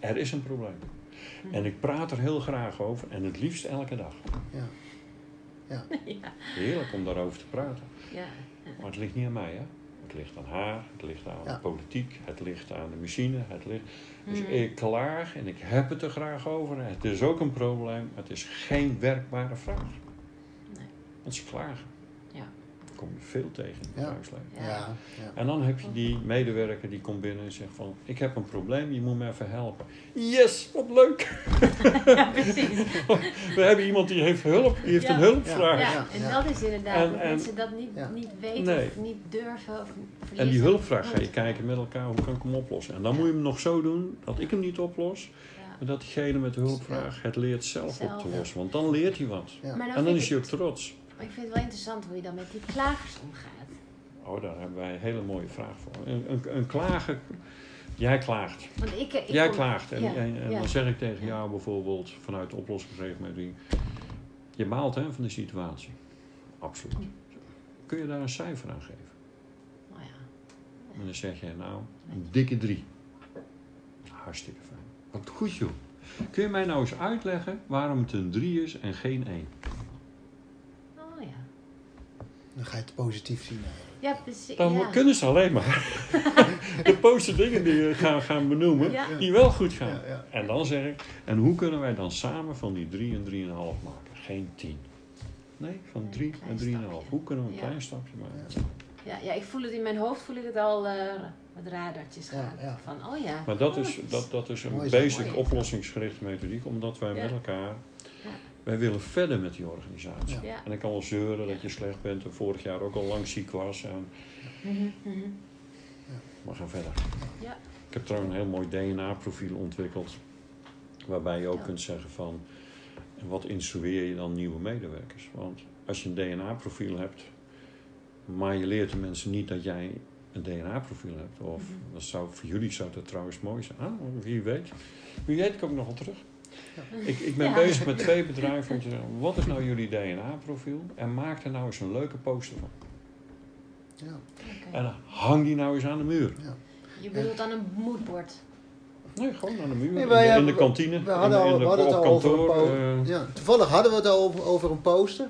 Er is een probleem. Mhm. En ik praat er heel graag over. En het liefst elke dag. Ja. Ja. Ja, Heerlijk om daarover te praten. ja. Maar het ligt niet aan mij, hè. Het ligt aan haar, het ligt aan Ja. de politiek, het ligt aan de machine, het ligt... Dus Mhm. ik klaag en ik heb het er graag over. Het is ook een probleem, maar het is geen werkbare vraag. Nee. Want ze klagen. Kom je veel tegen in het Ja. bedrijfsleven. Ja. Ja. Ja. En dan heb je die medewerker die komt binnen en zegt van... Ik heb een probleem, je moet me even helpen. Yes, wat leuk! ja, precies. We hebben iemand die heeft hulp, die heeft Ja. een hulpvraag. Ja, ja, en dat is inderdaad En- dat en- mensen dat niet, Ja. niet weten Nee. of niet durven. Of En die hulpvraag ga je kijken met elkaar, hoe kan ik hem oplossen? En dan moet je hem nog zo doen dat ik hem niet oplos... Maar dat diegene met de hulpvraag het leert zelf, op te lossen. Want dan leert hij wat. Ja. En dan is hij ook trots. Maar ik vind het wel interessant hoe je dan met die klagers omgaat. Oh, daar hebben wij een hele mooie vraag voor. Een, een, een klager Jij klaagt. Want ik, ik Jij kom- klaagt. En, ja, en, en ja. dan zeg ik tegen jou bijvoorbeeld vanuit de oplossingsregelmetrie. Je baalt hè, van de situatie. Absoluut. Kun je daar een cijfer aan geven? Nou ja. En dan zeg je nou, een dikke drie. Hartstikke fijn. Wat goed joh. Kun je mij nou eens uitleggen waarom het een 3 is en geen 1? Oh. Dan ga je het positief zien. Ja, precies. Dan ja. kunnen ze alleen maar de positieve dingen die we gaan, gaan benoemen, Ja. die wel goed gaan. Ja, ja. En dan zeg ik, en hoe kunnen wij dan samen van die 3 en 3,5 maken? Geen 10. Nee, van Nee, 3 klein en 3,5. stapje. Hoe kunnen we een Ja. klein stapje maken? Ja, ja, ik voel het in mijn hoofd, voel ik het al eh met radartjes Ja, gaan. ja. Van, oh ja. Maar dat oh, is, dat, dat is een Mooi basic mooi. oplossingsgerichte methodiek, omdat wij Ja. met elkaar. Wij willen verder met die organisatie. Ja. En ik kan wel zeuren dat je slecht bent en vorig jaar ook al lang ziek was. En Mhm, mhm. we gaan verder. Ja. Ik heb trouwens een heel mooi DNA-profiel ontwikkeld, waarbij je ook Ja. kunt zeggen van, wat instrueer je dan nieuwe medewerkers? Want als je een DNA-profiel hebt, maar je leert de mensen niet dat jij een DNA-profiel hebt, of Mhm. dat zou, voor jullie zou dat trouwens mooi zijn. Ah, wie weet. Wie weet kom ik nog wel terug. Ik, ik ben Ja. bezig met twee bedrijven om te zeggen, wat is nou jullie DNA-profiel? En maak er nou eens een leuke poster van. Ja. Oké. En hang die nou eens aan de muur. Je bedoelt dan een moodboard. Nee, gewoon aan de muur. Nee, in, de, in hebben- de kantine. we hadden in de, al- in de- we hadden het op al over een kantoor. eh, Ja, toevallig hadden we het al over, over een poster.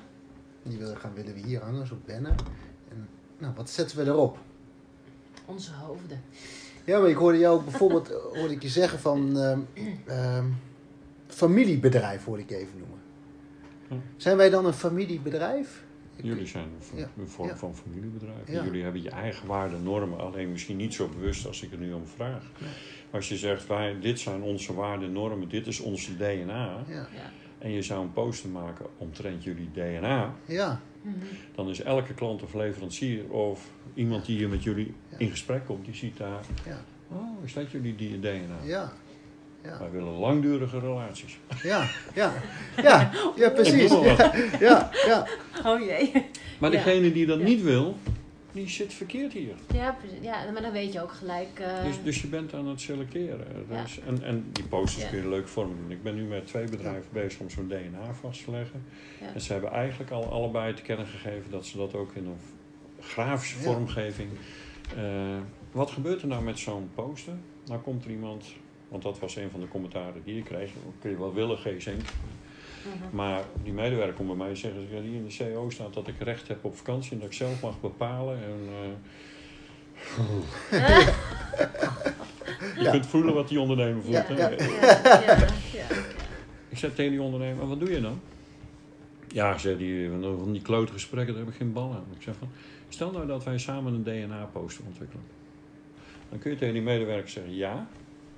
Die willen, gaan, willen we hier hangen, zo'n banner. En, nou, wat zetten we erop? Onze hoofden. Ja, maar ik hoorde jou ook bijvoorbeeld hoorde ik je zeggen van ehm, ehm, familiebedrijf, hoorde ik even noemen. Hm. Zijn wij dan een familiebedrijf? Ik- Jullie zijn een, Ja, vorm ja. van familiebedrijf. Ja. Jullie hebben je eigen waarden, normen, alleen misschien niet zo bewust als ik er nu om vraag. Als je zegt, wij, dit zijn onze waarden, normen, dit is onze DNA. En je zou een poster maken omtrent jullie DNA. ja, Mhm. Dan is elke klant of leverancier of iemand die hier met jullie Ja. in gesprek komt, die ziet daar, ja, oh, is dat jullie die DNA? ja, ja, Wij willen langdurige relaties. ja, ja, ja, ja, precies. Ja, ja, Oh jee. Maar Ja. degene die dat Ja. niet wil, die zit verkeerd hier. Ja, ja, maar dan weet je ook gelijk. eh, Dus, dus je bent aan het selecteren. Ja. En, en die posters Ja. kun je leuk vorm doen. Ik ben nu met twee bedrijven bezig om zo'n DNA vast te leggen. Ja. En ze hebben eigenlijk al allebei te kennen gegeven dat ze dat ook in een grafische Ja. vormgeving. eh, wat gebeurt er nou met zo'n poster? Nou komt er iemand, want dat was een van de commentaren die ik kreeg. Kun je wel willen, G-Zink. mhm. Maar die medewerker komt bij mij en zegt, ja, hier in de CO staat dat ik recht heb op vakantie en dat ik zelf mag bepalen. En, eh, je Ja. kunt voelen wat die ondernemer voelt. Ja, hè? ja. ja, ja, ja, Ik zei tegen die ondernemer, wat doe je dan? Ja, zei die, van van die klote gesprekken, daar heb ik geen bal aan. Ik zeg van, stel nou dat wij samen een DNA-poster ontwikkelen. Dan kun je tegen die medewerker zeggen, ja,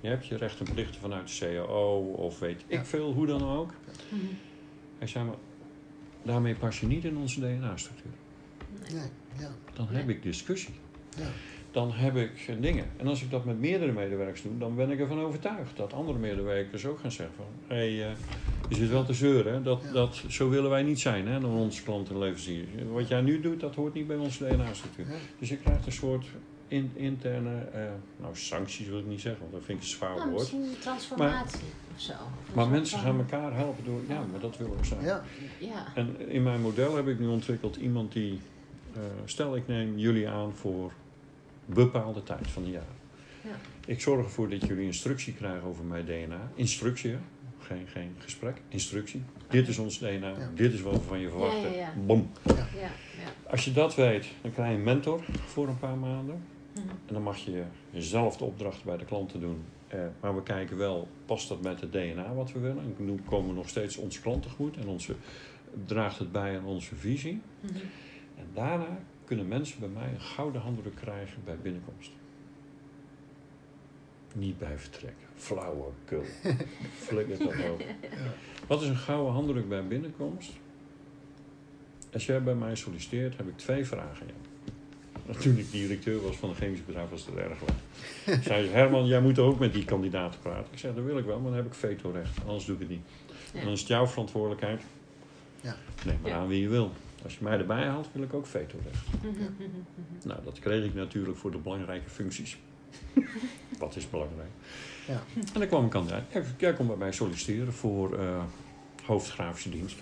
je hebt je rechten en plichten vanuit de CAO of weet ik veel, hoe dan ook. Mhm. Hij zei, maar daarmee pas je niet in onze DNA-structuur. nee, ja, Dan heb ik discussie. ja, Dan heb ik dingen. En als ik dat met meerdere medewerkers doe, dan ben ik ervan overtuigd dat andere medewerkers ook gaan zeggen van... Hé, hey, eh, je zit wel te zeuren, hè? Dat, Ja. dat, zo willen wij niet zijn, hè, dan onze klanten en leveranciers. Wat jij nu doet, dat hoort niet bij onze DNA-structuur. ja. Dus je krijgt een soort in, interne, eh, nou sancties wil ik niet zeggen, want dat vind ik een zwaar Nou, woord. misschien een transformatie of zo. Of een Maar mensen van- gaan elkaar helpen door, ja, maar dat willen we zijn. ja. Ja. En in mijn model heb ik nu ontwikkeld iemand die, eh, stel ik neem jullie aan voor bepaalde tijd van het jaar. Ja. Ik zorg ervoor dat jullie instructie krijgen over mijn DNA. Instructie? Geen, geen gesprek. Instructie. Dit is ons DNA. Ja. Dit is wat we van je verwachten. Ja, ja, ja. Bom. Ja, ja. Als je dat weet, dan krijg je een mentor voor een paar maanden. Mhm. En dan mag je zelf de opdrachten bij de klanten doen. Eh, maar we kijken wel, past dat met het DNA wat we willen? En nu komen we nog steeds onze klant tegemoet. En onze, draagt het bij aan onze visie. Mhm. En daarna kunnen mensen bij mij een gouden handdruk krijgen bij binnenkomst. Niet bij vertrek. Flauwekul. Flikker dat ook. Wat is een gouden handdruk bij binnenkomst? Als jij bij mij solliciteert, heb ik twee vragen. Ja. Toen ik directeur was van een chemisch bedrijf, was dat erg leuk. Zei ze, Herman, jij moet ook met die kandidaten praten. Ik zei, dat wil ik wel, maar dan heb ik vetorecht. Anders doe ik het niet. Ja. En dan is het jouw verantwoordelijkheid. Ja. Neem maar Ja. aan wie je wil. Als je mij erbij haalt, wil ik ook vetorecht. Mhm, mhm. Nou, dat kreeg ik natuurlijk voor de belangrijke functies. wat is belangrijk? Ja. En dan kwam een kandidaat. Jij, jij komt bij mij solliciteren voor eh hoofdgrafische dienst.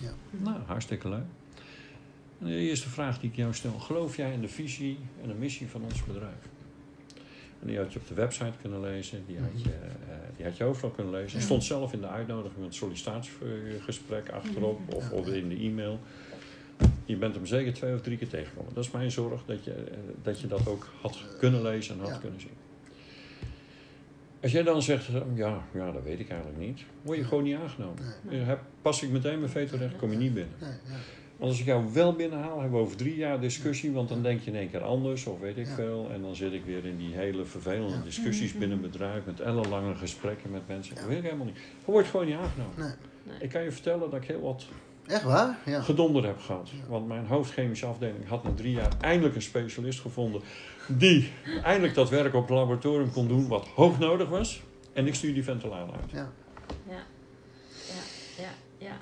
Ja. Nou, hartstikke leuk. De eerste vraag die ik jou stel. Geloof jij in de visie en de missie van ons bedrijf? En die had je op de website kunnen lezen. Die had je, eh, die had je overal kunnen lezen. Ja. stond zelf in de uitnodiging met het sollicitatiegesprek achterop. Of, of in de e-mail. Je bent hem zeker twee of drie keer tegengekomen. Dat is mijn zorg. Dat je, eh, dat, je dat ook had kunnen lezen en had Ja. kunnen zien. Als jij dan zegt, eh, ja, ja, dat weet ik eigenlijk niet. Word je gewoon niet aangenomen. Nee. Pas ik meteen mijn veto recht, kom je niet binnen. Nee, als ik jou wel binnenhaal, hebben we over drie jaar discussie, want dan denk je in één keer anders, of weet ik Ja. veel. En dan zit ik weer in die hele vervelende Ja. discussies Mhm. binnen het bedrijf, met ellenlange gesprekken met mensen. Ja. Dat weet ik helemaal niet. Je wordt gewoon niet aangenomen. Nee. Nee. Ik kan je vertellen dat ik heel wat Echt waar? Ja. gedonder heb gehad. Ja. Want mijn hoofdchemische afdeling had na drie jaar eindelijk een specialist gevonden die eindelijk dat werk op het laboratorium kon doen wat hoog nodig was. En ik stuur die ventilator uit. Ja. Ja, ja, ja,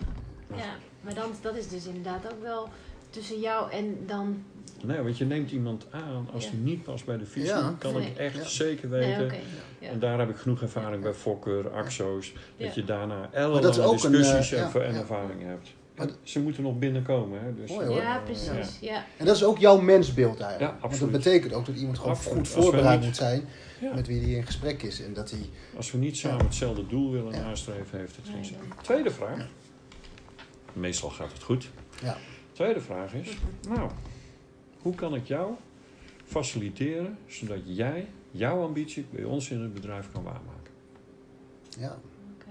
ja. Maar dan, dat is dus inderdaad ook wel tussen jou en dan... Nee, want je neemt iemand aan als Ja. die niet past bij de visie. Ja. Kan Nee. ik echt Ja. zeker Nee, weten. oké. Ja. En daar heb ik genoeg ervaring bij Fokker, Axo's. Dat je daarna ellenlange ook een, discussies eh, en, ervaring hebt. En ze moeten nog binnenkomen. Hè? Dus, Mooi, hoor. Ja, precies. Ja. En dat is ook jouw mensbeeld eigenlijk. Ja, Want dat betekent ook dat iemand gewoon Absoluut. goed voorbereid niet- moet zijn Ja. met wie hij in gesprek is. En dat hij... Als we niet samen Ja. hetzelfde doel willen Ja. nastreven, heeft het geen zin. Tweede vraag. Meestal gaat het goed. Ja. Tweede vraag is, nou, hoe kan ik jou faciliteren zodat jij jouw ambitie bij ons in het bedrijf kan waarmaken? Ja, Oké.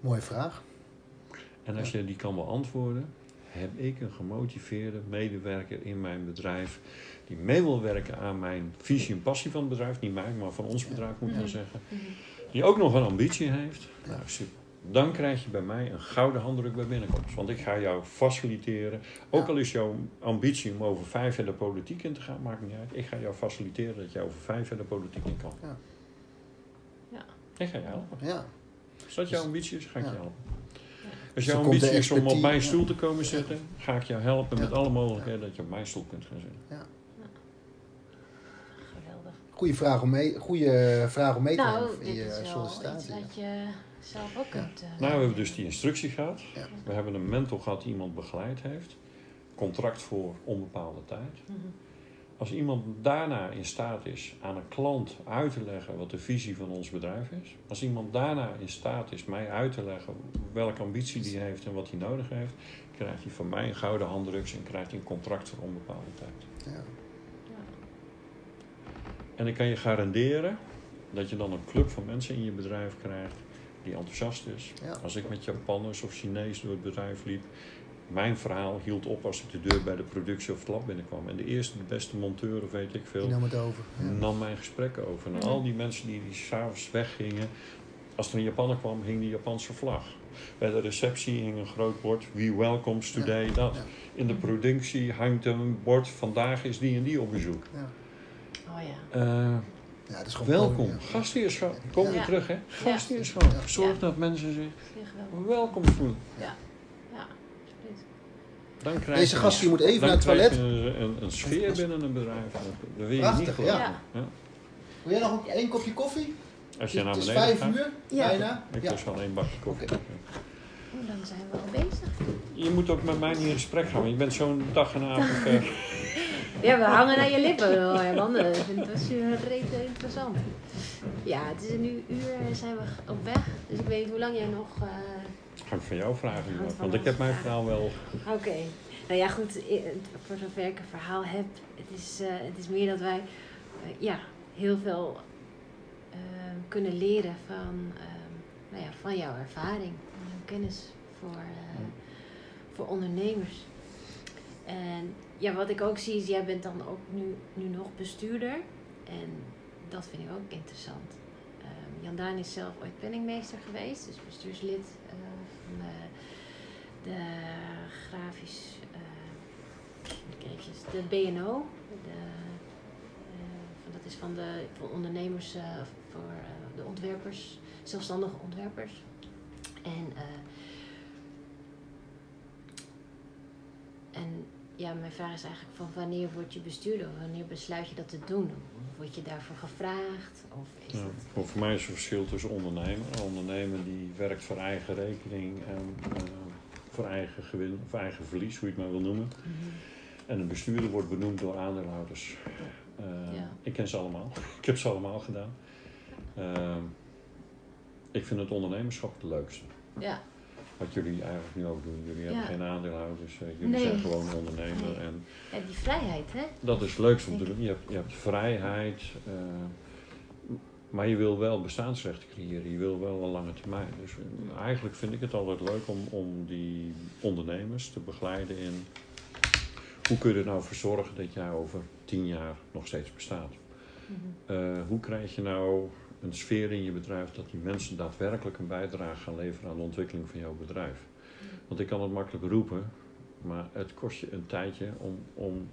mooie vraag. En als je die kan beantwoorden, heb ik een gemotiveerde medewerker in mijn bedrijf die mee wil werken aan mijn visie en passie van het bedrijf, niet mij, maar van ons bedrijf moet ik dan Mhm. zeggen, Mhm. die ook nog een ambitie heeft. Ja. Nou, super. Dan krijg je bij mij een gouden handdruk bij binnenkomst. Want ik ga jou faciliteren. Ook Ja. al is jouw ambitie om over vijf jaar de politiek in te gaan, maakt niet uit. Ik ga jou faciliteren dat je over vijf jaar de politiek in kan. Ja. Ja. Ik ga je helpen. Ja, Als dat jouw ambitie is, ga ik Ja. je helpen. Als Dus jouw de ambitie is om op mijn ja. stoel te komen zitten, ga ik jou helpen Ja. met alle mogelijkheden dat je op mijn stoel kunt gaan zitten. Geweldig. Goede vraag om mee, goede vraag om mee te Nou, nemen in dit je is wel iets sollicitatie. wat je zelf ook kunt... eh, Nou, we hebben dus die instructie gehad. Ja. We hebben een mentor gehad die iemand begeleid heeft. Contract voor onbepaalde tijd. Mhm. Als iemand daarna in staat is aan een klant uit te leggen wat de visie van ons bedrijf is. Als iemand daarna in staat is mij uit te leggen welke ambitie die heeft en wat hij nodig heeft. Krijgt hij van mij een gouden handdruk en krijgt hij een contract voor onbepaalde tijd. Ja. En ik kan je garanderen dat je dan een club van mensen in je bedrijf krijgt die enthousiast is. Ja. Als ik met Japanners of Chinees door het bedrijf liep, mijn verhaal hield op als ik de deur bij de productie of het lab binnenkwam. En de eerste, de beste monteur of weet ik Die veel, nam het over. Ja. nam mijn gesprekken over. En al die mensen die, die s'avonds weggingen, als er een Japaner kwam, hing die Japanse vlag. Bij de receptie hing een groot bord, we welcomes today, dat. In de productie hangt een bord, vandaag is die en die op bezoek. Ja. Oh ja. Eh, Ja, dat is gewoon welkom, podium, ja. gastheerschap. Kom Ja. weer terug, hè? Ja. Gastheerschap. Ja. Zorg Ja. dat mensen zich welkom voelen. Ja, absoluut. Dan krijg Deze gast die moet even naar het toilet. Een, een, een sfeer binnen een bedrijf. Dat wil je Prachtig, niet geloven. ja. Ja. Wil jij nog een, één kopje koffie? Als je naar het is beneden vijf gaat, uur, Ja. bijna. ik Ja. lust wel één bakje koffie. Oeh, dan zijn we al bezig. Je moet ook met mij niet in gesprek gaan, want je bent zo'n dag en avond ver. Ja, we hangen aan je lippen, hoor. Ik vind het was rete interessant. Ja, het is nu uur en zijn we op weg. Dus ik weet niet hoe lang jij nog... eh, Ga ik van jou vragen, want ik heb mijn verhaal wel. Oké. Nou ja, goed. Voor zover ik een verhaal heb. Het is, eh, het is meer dat wij eh, ja, heel veel eh, kunnen leren van, ehm, nou ja, van jouw ervaring. En jouw kennis voor, eh, voor ondernemers. En ja, wat ik ook zie is, jij bent dan ook nu, nu nog bestuurder. En dat vind ik ook interessant. Ehm, Jan Daan is zelf ooit penningmeester geweest, dus bestuurslid eh, van de, de grafisch, eh, moet ik eventjes, de BNO. De, eh, dat is van de van ondernemers, eh, voor eh, de ontwerpers, zelfstandige ontwerpers. En, eh, en ja, mijn vraag is eigenlijk van wanneer word je bestuurder? Wanneer besluit je dat te doen? Word je daarvoor gevraagd? Of is Ja, dat... voor mij is er verschil tussen ondernemer. Een ondernemer die werkt voor eigen rekening en eh, voor eigen gewin of eigen verlies, hoe je het maar wil noemen. Mhm. En een bestuurder wordt benoemd door aandeelhouders. Eh, Ja. Ik ken ze allemaal. Ik heb ze allemaal gedaan. Eh, ik vind het ondernemerschap het leukste. Ja, Wat jullie eigenlijk nu ook doen. Jullie hebben geen aandeelhouders. eh, jullie Nee. zijn gewoon ondernemer. Nee. En ja, die vrijheid, hè? dat is het leukste om te doen. Je hebt, je hebt vrijheid. eh, maar je wil wel bestaansrecht creëren. Je wil wel een lange termijn. Dus eh, eigenlijk vind ik het altijd leuk om, om die ondernemers te begeleiden in... Hoe kun je er nou voor zorgen dat jij over tien jaar nog steeds bestaat? Mhm. Hoe krijg je nou een sfeer in je bedrijf dat die mensen daadwerkelijk een bijdrage gaan leveren aan de ontwikkeling van jouw bedrijf? Want ik kan het makkelijk roepen, maar het kost je een tijdje om, om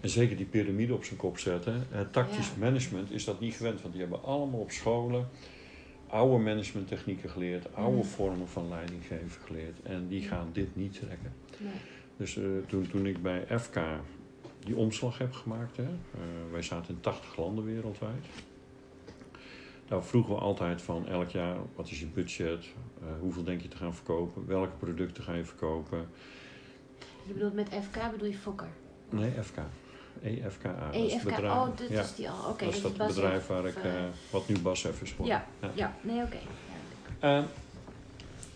en zeker die piramide op zijn kop zetten. Het tactisch Ja. management is dat niet gewend, want die hebben allemaal op scholen oude managementtechnieken geleerd, oude Mhm. vormen van leidinggeven geleerd en die gaan dit niet trekken. Nee. Dus eh, toen, toen ik bij FK die omslag heb gemaakt, hè, eh, wij zaten in 80 landen wereldwijd. Daar vroegen we altijd van elk jaar, wat is je budget? Eh, hoeveel denk je te gaan verkopen? Welke producten ga je verkopen? Je bedoelt met FK bedoel je Fokker? Nee, FK. EFKA. dat EFK, bedrijf. oh, dat ja, is die al. Oké, dat is dat Bas bedrijf waar ik, eh, wat nu Basf is geworden. ja, Ja. ja, nee, oké.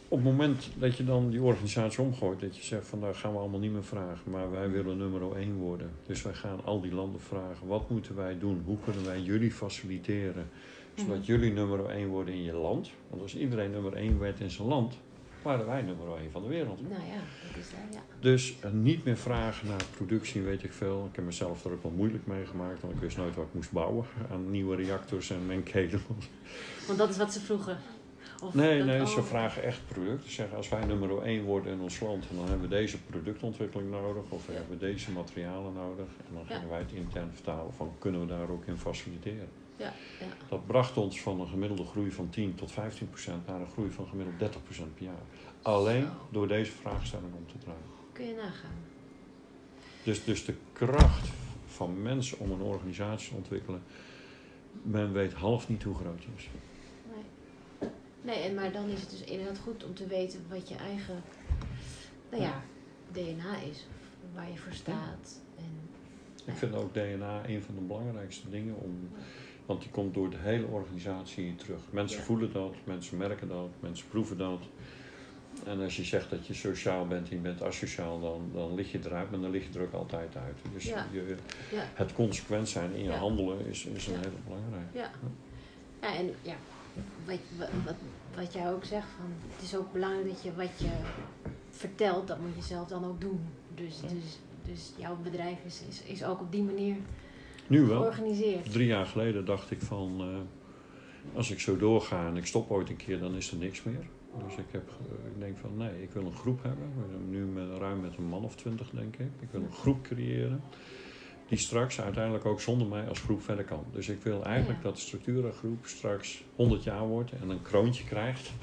Op het moment dat je dan die organisatie omgooit, dat je zegt van daar gaan we allemaal niet meer vragen, maar wij willen nummer 1 worden. Dus wij gaan al die landen vragen, wat moeten wij doen? Hoe kunnen wij jullie faciliteren? Zodat Mhm. jullie nummer 1 worden in je land. Want als iedereen nummer 1 werd in zijn land, waren wij nummer 1 van de wereld. Nou ja, dat is daar, ja. Dus eh, niet meer vragen naar productie, weet ik veel. Ik heb mezelf er ook wel moeilijk mee gemaakt, want ik wist nooit wat ik moest bouwen aan nieuwe reactors en mengketels. Want dat is wat ze vroegen. Of Nee, dat- nee, ze vragen echt producten. Ze zeggen als wij nummer 1 worden in ons land, dan hebben we deze productontwikkeling nodig of we hebben deze materialen nodig. En dan Ja. gingen wij het intern vertalen van kunnen we daar ook in faciliteren. Ja, ja. Dat bracht ons van een gemiddelde groei van 10 tot 15 procent naar een groei van gemiddeld 30 procent per jaar. Alleen Zo. door deze vraagstelling om te draaien. Kun je nagaan. Dus, dus de kracht van mensen om een organisatie te ontwikkelen, men weet half niet hoe groot die is. Nee. Nee, en maar dan is het dus inderdaad goed om te weten wat je eigen, nou ja, DNA is. Waar je voor staat. En, Ik vind ook DNA een van de belangrijkste dingen om. Want die komt door de hele organisatie terug. Mensen Ja. voelen dat, mensen merken dat, mensen proeven dat. En als je zegt dat je sociaal bent en je bent asociaal, dan, dan lig je eruit, maar dan lig je er ook altijd uit. Dus Ja. je, ja, het consequent zijn in je handelen is, is een Ja. hele belangrijke. ja. ja, en ja, wat, wat, wat, jij ook zegt, van, het is ook belangrijk dat je wat je vertelt, dat moet je zelf dan ook doen. Dus, Ja. dus, dus jouw bedrijf is, is, is ook op die manier Nu wel. georganiseerd. Drie jaar geleden dacht ik van, eh, als ik zo doorga en ik stop ooit een keer, dan is er niks meer. Dus ik, heb, ik denk van, nee, ik wil een groep hebben. We zijn nu met, ruim met een man of twintig, denk ik. Ik wil een groep creëren die straks uiteindelijk ook zonder mij als groep verder kan. Dus ik wil eigenlijk Ja. dat de structurengroep straks 100 jaar wordt en een kroontje krijgt.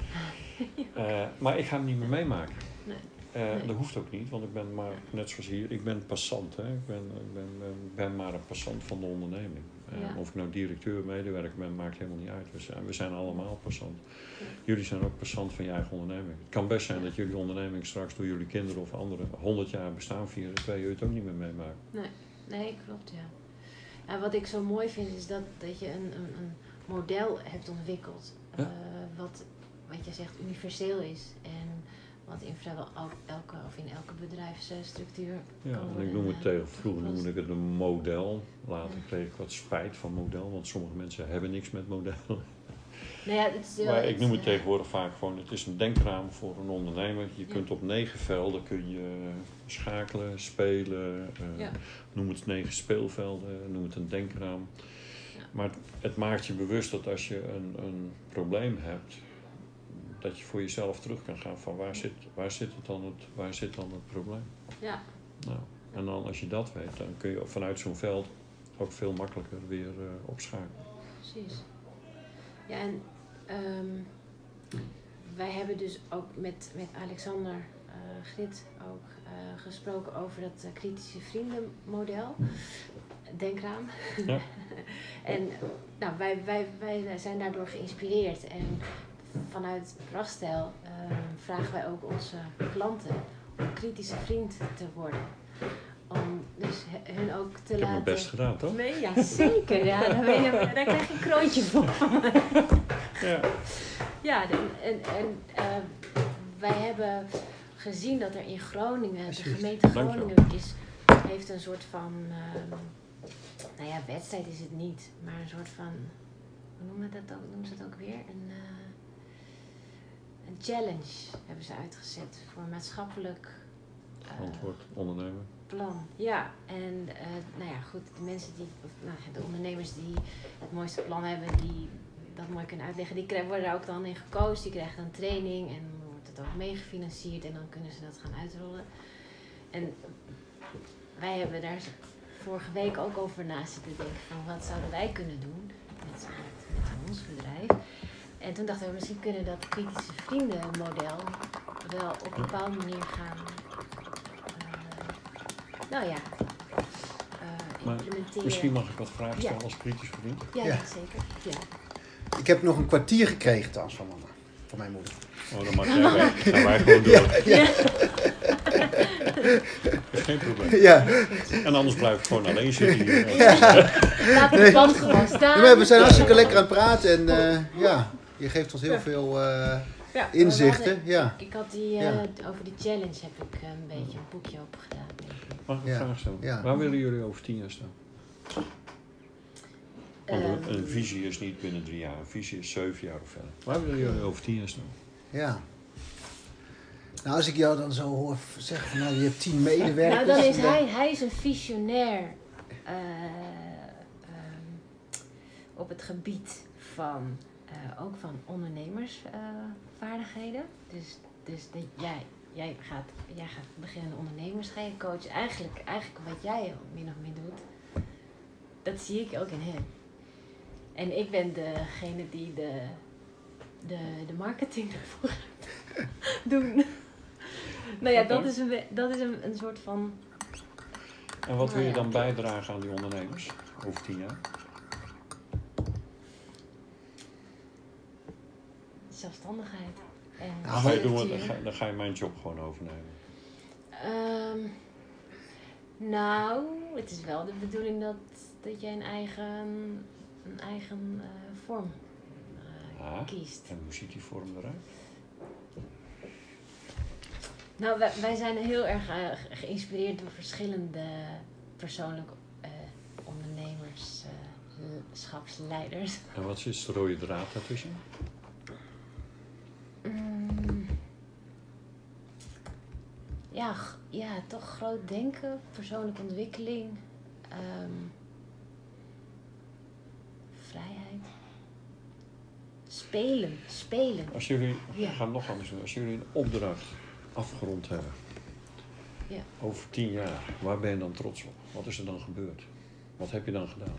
Eh, maar ik ga hem niet meer meemaken. Nee. Eh, Nee. Dat hoeft ook niet, want ik ben maar, net zoals hier, ik ben passant. Hè? Ik ben, ik ben, ben, ben maar een passant van de onderneming. Eh, Ja. Of ik nou directeur, medewerker ben, maakt helemaal niet uit. We zijn, we zijn allemaal passant. Ja. Jullie zijn ook passant van je eigen onderneming. Het kan best zijn dat jullie onderneming straks door jullie kinderen of anderen 100 jaar bestaan vieren, terwijl je het ook niet meer meemaakt. Nee, klopt, ja. En wat ik zo mooi vind is dat, dat je een, een, een model hebt ontwikkeld. Ja. eh, wat, wat je zegt universeel is. En wat in vrijwel el- elke, of in elke bedrijfsstructuur Ja, en ik noem het eh, tegen, vroeger noemde ik het een model. Later Ja. kreeg ik wat spijt van model, want sommige mensen hebben niks met modellen. Nou ja, het is Maar ik noem het eh, tegenwoordig vaak gewoon, het is een denkraam voor een ondernemer. Je kunt op negen velden kun je schakelen, spelen, eh, Ja. noem het negen speelvelden, noem het een denkraam. Ja. Maar het maakt je bewust dat als je een, een probleem hebt, dat je voor jezelf terug kan gaan van waar zit, waar zit, het dan het, waar zit dan het probleem. Ja, Nou, en dan als je dat weet, dan kun je vanuit zo'n veld ook veel makkelijker weer eh, opschakelen. precies. Ja, en ehm, wij hebben dus ook met, met Alexander, eh, Grit ook eh, gesproken over dat kritische vriendenmodel. Denk eraan. Ja. en nou, wij, wij, wij zijn daardoor geïnspireerd. En vanuit Prachtstijl eh, vragen wij ook onze klanten om kritische vriend te worden. Om dus hun ook te Ik heb laten... mijn best gedaan, toch? Nee, ja, zeker. Ja, daar, ben je, daar krijg je een kroontje voor. Ja. Ja, de- en, en eh, wij hebben gezien dat er in Groningen, de gemeente Dankjewel. Groningen is, heeft een soort van, ehm, nou ja, wedstrijd is het niet, maar een soort van, hoe noemen, we dat ook, noemen ze dat ook weer? Een, eh, een challenge hebben ze uitgezet voor een maatschappelijk eh, Antwoord, ondernemer. plan. Ja, en eh, nou ja, goed, de mensen die, of, nou, de ondernemers die het mooiste plan hebben, die dat mooi kunnen uitleggen, die krijgen, worden daar ook dan in gekozen. Die krijgen dan training en wordt het ook meegefinancierd en dan kunnen ze dat gaan uitrollen. En wij hebben daar vorige week ook over na zitten denken van wat zouden wij kunnen doen met, met, met ons bedrijf. En toen dachten we, misschien kunnen dat kritische vriendenmodel wel op een bepaalde manier gaan eh, nou ja, eh, Maar implementeren. Misschien mag ik wat vragen Ja. stellen als kritisch vriend. Ja, Ja. ja. zeker. Ja. Ik heb nog een kwartier gekregen trouwens van mama. Van mijn moeder. Oh, dan mag jij weg. Gaan wij gewoon door. Ja, Dat is geen probleem. ja. En anders blijf ik gewoon alleen zitten hier. Laat het Nee. band gewoon staan. Ja, we zijn hartstikke lekker aan het praten en eh, ja, je geeft ons heel veel eh, Ja, inzichten. Ja. Ik had die, eh, Ja. over die challenge heb ik eh, een beetje een boekje opgedaan. denk ik. Mag ik een Ja. vraag stellen? Ja. Waar willen jullie over tien jaar staan? Want een, visie is niet binnen drie jaar. Een visie is zeven jaar of verder. Waar willen jullie over tien jaar staan? ja. Nou, als ik jou dan zo hoor zeggen nou, je hebt tien medewerkers. nou, dan is hij, hij is een visionair eh, ehm, op het gebied van eh, ook van ondernemersvaardigheden. dus dus dat jij, jij, gaat, jij gaat beginnende ondernemers ga je coachen. Eigenlijk, eigenlijk wat jij min of meer doet, dat zie ik ook in hem. En ik ben degene die de, de, de marketing ervoor gaat doen. nou ja, dat is een, dat is een, een soort van En wat wil je Nou dan bijdragen aan die ondernemers over tien jaar? Zelfstandigheid. En Nou, Ga je doen, structuur. dan, ga, dan ga je mijn job gewoon overnemen. Ehm, nou, het is wel de bedoeling dat, dat jij een eigen, een eigen eh, vorm eh, Ah. kiest. En hoe ziet die vorm eruit? Nou, wij, wij zijn heel erg eh, ge- geïnspireerd door verschillende persoonlijke eh, ondernemerschapsleiders. En wat is de rode draad daartussen? Ja, ja, toch groot denken, persoonlijke ontwikkeling, ehm, vrijheid. Spelen, spelen. Als jullie, Ja. ik ga het nog anders doen. Als jullie een opdracht afgerond hebben, Ja. over tien jaar, waar ben je dan trots op? Wat is er dan gebeurd? Wat heb je dan gedaan?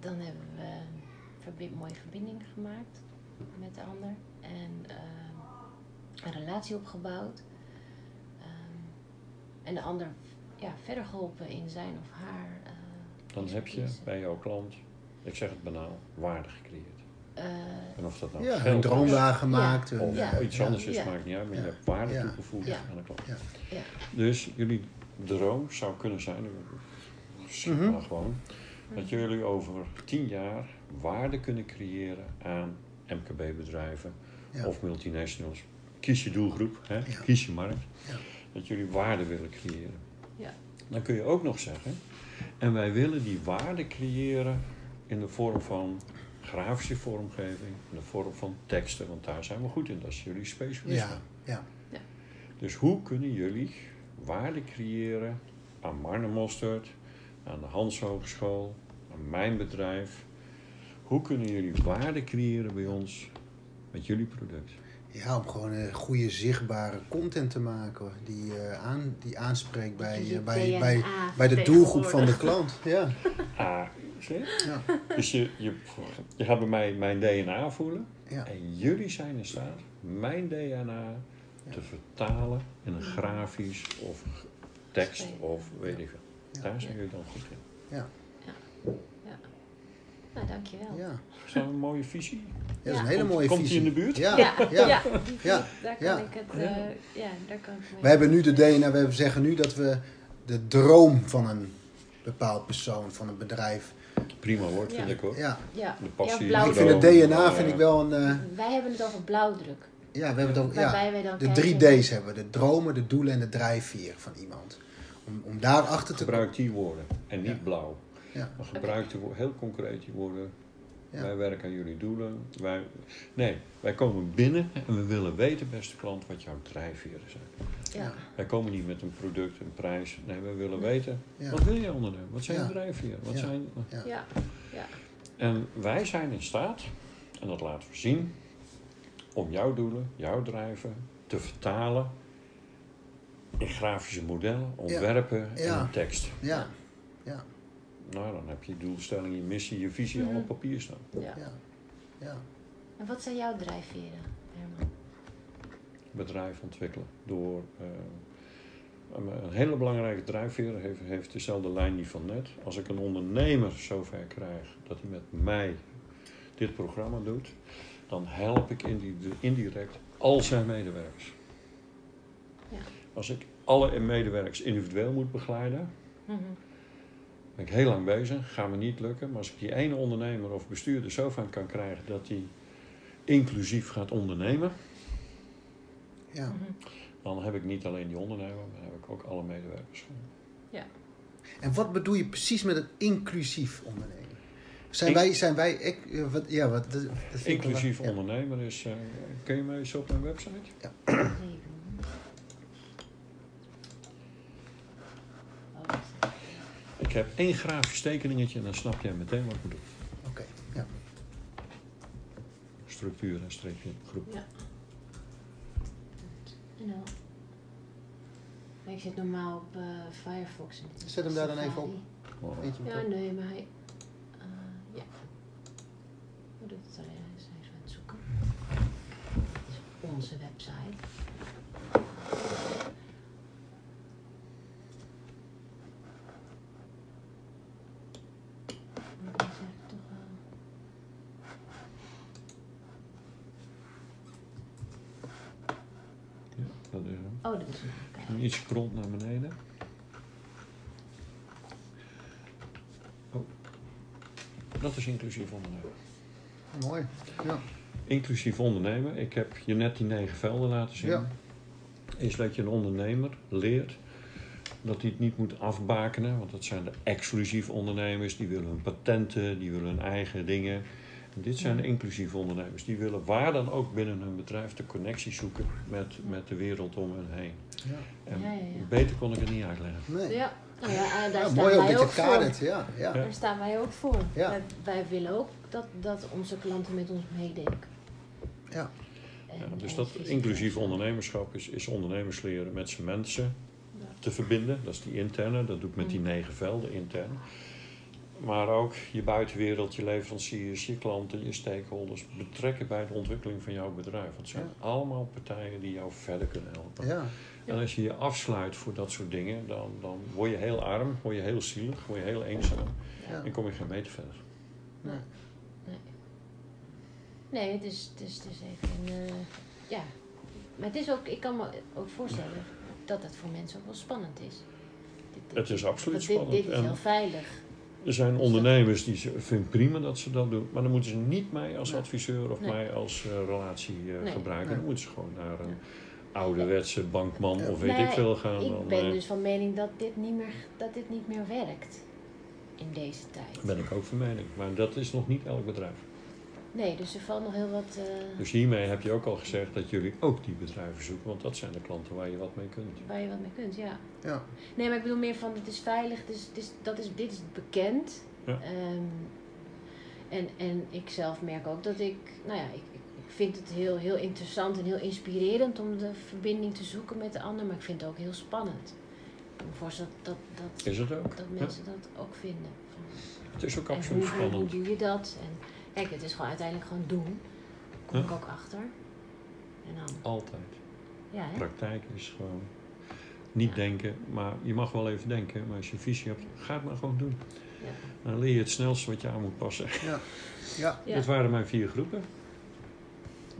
Dan hebben we een mooie verbinding gemaakt met de ander en ehm, een relatie opgebouwd. Ehm, en de ander ja, verder geholpen in zijn of haar. eh, Dan heb je bij jouw klant, ik zeg het banaal, waarde gecreëerd. Eh, En of dat nou Ja, een droomwagen gemaakt. Ja. Of Ja. iets anders is, Ja. maakt niet uit, maar Ja. je hebt waarde Ja. toegevoegd Ja. aan de klant. Ja. Ja. Dus jullie droom zou kunnen zijn, schiet Mhm. gewoon, dat jullie over tien jaar waarde kunnen creëren aan MKB-bedrijven Ja. of multinationals. Kies je doelgroep, hè? Ja. kies je markt. Ja. Dat jullie waarde willen creëren. Ja. Dan kun je ook nog zeggen, en wij willen die waarde creëren in de vorm van grafische vormgeving, in de vorm van teksten, want daar zijn we goed in, dat is jullie specialisme. Ja, ja. Dus hoe kunnen jullie waarde creëren aan Marne Mostert, aan de Hans Hogeschool, aan mijn bedrijf? Hoe kunnen jullie waarde creëren bij ons met jullie product? Ja, om gewoon een goede zichtbare content te maken die, eh, aan, die aanspreekt bij, eh, bij, bij, bij de doelgroep van de klant. Ja, Ah, zie je? ja, Dus je, je, je gaat bij mij mijn DNA voelen ja. en jullie zijn in staat mijn DNA Ja. te vertalen in een grafisch of tekst of weet ik veel. Ja. Daar zijn jullie dan goed in. Nou, dankjewel. Ja. Is dat een mooie visie? Ja, dat is een hele Komt- mooie komt visie. die in de buurt? Ja, Ja, ja. ja, die- Ja, daar kan ja. ik het, eh, ja, daar kan ik mee. We hebben nu de DNA, we zeggen nu dat we de droom van een bepaald persoon, van een bedrijf. Prima woord, vind ik hoor. Ja, ja, De passie. Ja, ik vind het DNA eh, vind ik wel een. eh, Wij hebben het over blauwdruk. ja, we hebben het ook. Ja, Waarbij wij dan de drie D's hebben we: de dromen, de doelen en de drijfveer van iemand. Om, om daarachter te Gebruik die woorden en niet Ja. blauw. Ja. Maar gebruik heel concreet die woorden. Ja. Wij werken aan jullie doelen. Wij, nee, wij komen binnen en we willen weten, beste klant, wat jouw drijfveren zijn. Ja. Wij komen niet met een product, een prijs. Nee, we willen Nee. weten, Ja. wat wil je ondernemen? Wat zijn Ja. je drijfveren? Wat Ja. zijn... Ja. Ja. Ja. En wij zijn in staat, en dat laten we zien, om jouw doelen, jouw drijven te vertalen in grafische modellen, ontwerpen en tekst. Ja, ja, Nou, dan heb je je doelstelling, je missie, je visie al Mhm. op papier staan. Ja. ja, ja. En wat zijn jouw drijfveren, Herman? Bedrijf ontwikkelen door. eh, een- hele belangrijke drijfveer heeft, heeft dezelfde lijn die van net. Als ik een ondernemer zover krijg dat hij met mij dit programma doet, dan help ik indi- indirect al zijn medewerkers. Ja. Als ik alle medewerkers individueel moet begeleiden, Mhm. Ben ik heel lang bezig, gaat me niet lukken. Maar als ik die ene ondernemer of bestuurder zo van kan krijgen dat hij inclusief gaat ondernemen, ja. Mhm. dan heb ik niet alleen die ondernemer, maar dan heb ik ook alle medewerkers. En wat bedoel je precies met een inclusief ondernemen? Zijn In- wij, zijn wij, ik, wat, ja, wat, dat, Inclusief ja. ondernemer is, eh kun je me eens op mijn website? Even. Oh, wacht. Ik heb één grafisch tekeningetje en dan snap jij meteen wat ik bedoel. Oké, ja. Structuur en streepje groep. Ja. En dan. Ik zit normaal op eh, Firefox. Zet hem daar dan even. Oh. Eentje Ja, op. nee, maar hij. eh, ja. Hoe doet het alleen? Hij is even aan het zoeken. Dit is onze website. Maar die zeg ik toch wel. Ja, dat is hem. Oh, dat is hem. Oké. En iets scrolt naar beneden. Oh. Dat is inclusief ondernemen. Mooi. Ja. Inclusief ondernemen. Ik heb je net die negen velden laten zien. Ja. Is dat je een ondernemer leert dat hij het niet moet afbakenen. Want dat zijn de exclusief ondernemers. Die willen hun patenten, die willen hun eigen dingen. En dit zijn de inclusief ondernemers. Die willen waar dan ook binnen hun bedrijf de connectie zoeken met, met de wereld om hen heen. Ja. En Ja, ja, ja. beter kon ik het niet uitleggen. Nee. Ja, nou ja, en daar Ja, staan mooi ook wij ook voor. kadert. Ja, ja. Ja. Daar staan wij ook voor. Ja. Wij, wij willen ook dat, dat onze klanten met ons meedenken. Ja. En- dus en dat inclusief ondernemerschap is, is ondernemers leren met zijn mensen Ja. te verbinden. Dat is die interne, dat doe ik met die Mhm. negen velden intern. Maar ook je buitenwereld, je leveranciers, je klanten, je stakeholders betrekken bij de ontwikkeling van jouw bedrijf. Want het zijn allemaal partijen die jou verder kunnen helpen. Ja. En als je je afsluit voor dat soort dingen, dan, dan word je heel arm, word je heel zielig, word je heel eenzaam Ja. en kom je geen meter verder. Nee. Nee. Nee, het is, het is, het is even een, eh, ja. Maar het is ook, ik kan me ook voorstellen dat het voor mensen ook wel spannend is. Dit- dit- Het is absoluut dit, spannend. Dit is En- heel veilig. Er zijn ondernemers die vinden prima dat ze dat doen, maar dan moeten ze niet mij als adviseur of Nee. mij als eh, relatie eh, Nee. gebruiken. Nee. Dan moeten ze gewoon naar een ouderwetse bankman of weet ik veel gaan. Ik Dan ben eh, dus van mening dat dit niet meer, dat dit niet meer werkt in deze tijd. ben ik ook van mening. Maar dat is nog niet elk bedrijf. Nee, dus er valt nog heel wat. eh, Dus hiermee heb je ook al gezegd dat jullie ook die bedrijven zoeken, want dat zijn de klanten waar je wat mee kunt. waar je wat mee kunt, ja. Ja. Nee, maar ik bedoel meer van het is veilig, het is, het is, dat is, dit is bekend. Ja. Ehm, en, en ik zelf merk ook dat ik, nou ja, ik, ik ik vind het heel, heel interessant en heel inspirerend om de verbinding te zoeken met de ander, maar ik vind het ook heel spannend. Ik me dat, dat, dat, Is het ook? dat Ja. mensen dat ook vinden. Van, Het is ook en absoluut hoe, hoe, hoe spannend. doe je dat? En kijk, het is gewoon uiteindelijk gewoon doen. Kom Ja. ik ook achter. En dan, Altijd. Ja, hè? praktijk is gewoon niet Ja. denken, maar je mag wel even denken, maar als je een visie hebt, ga het maar gewoon doen. Ja. Dan leer je het snelste wat je aan moet passen. Ja. Ja. Ja. Dit waren mijn vier groepen.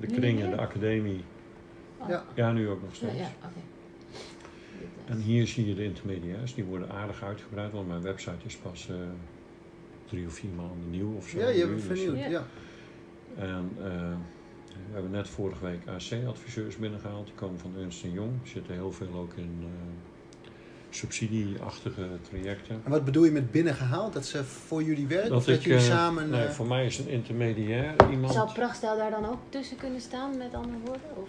De Nu kringen, de academie, Oh. Ja. ja nu ook nog steeds. ja, En hier zie je de intermediairs, die worden aardig uitgebreid, want mijn website is pas eh, drie of vier maanden nieuw of zo. Ja, je bent dus- vernieuwd. Ja. Ja. En eh, we hebben net vorige week AC-adviseurs binnengehaald. Die komen van Ernst Young. Er zitten heel veel ook in eh, subsidieachtige trajecten. En wat bedoel je met binnengehaald? Dat ze voor jullie werken? of dat jullie eh, samen... nee, voor mij is een intermediair iemand. Zou Prachtstel daar dan ook tussen kunnen staan, met andere woorden? Of,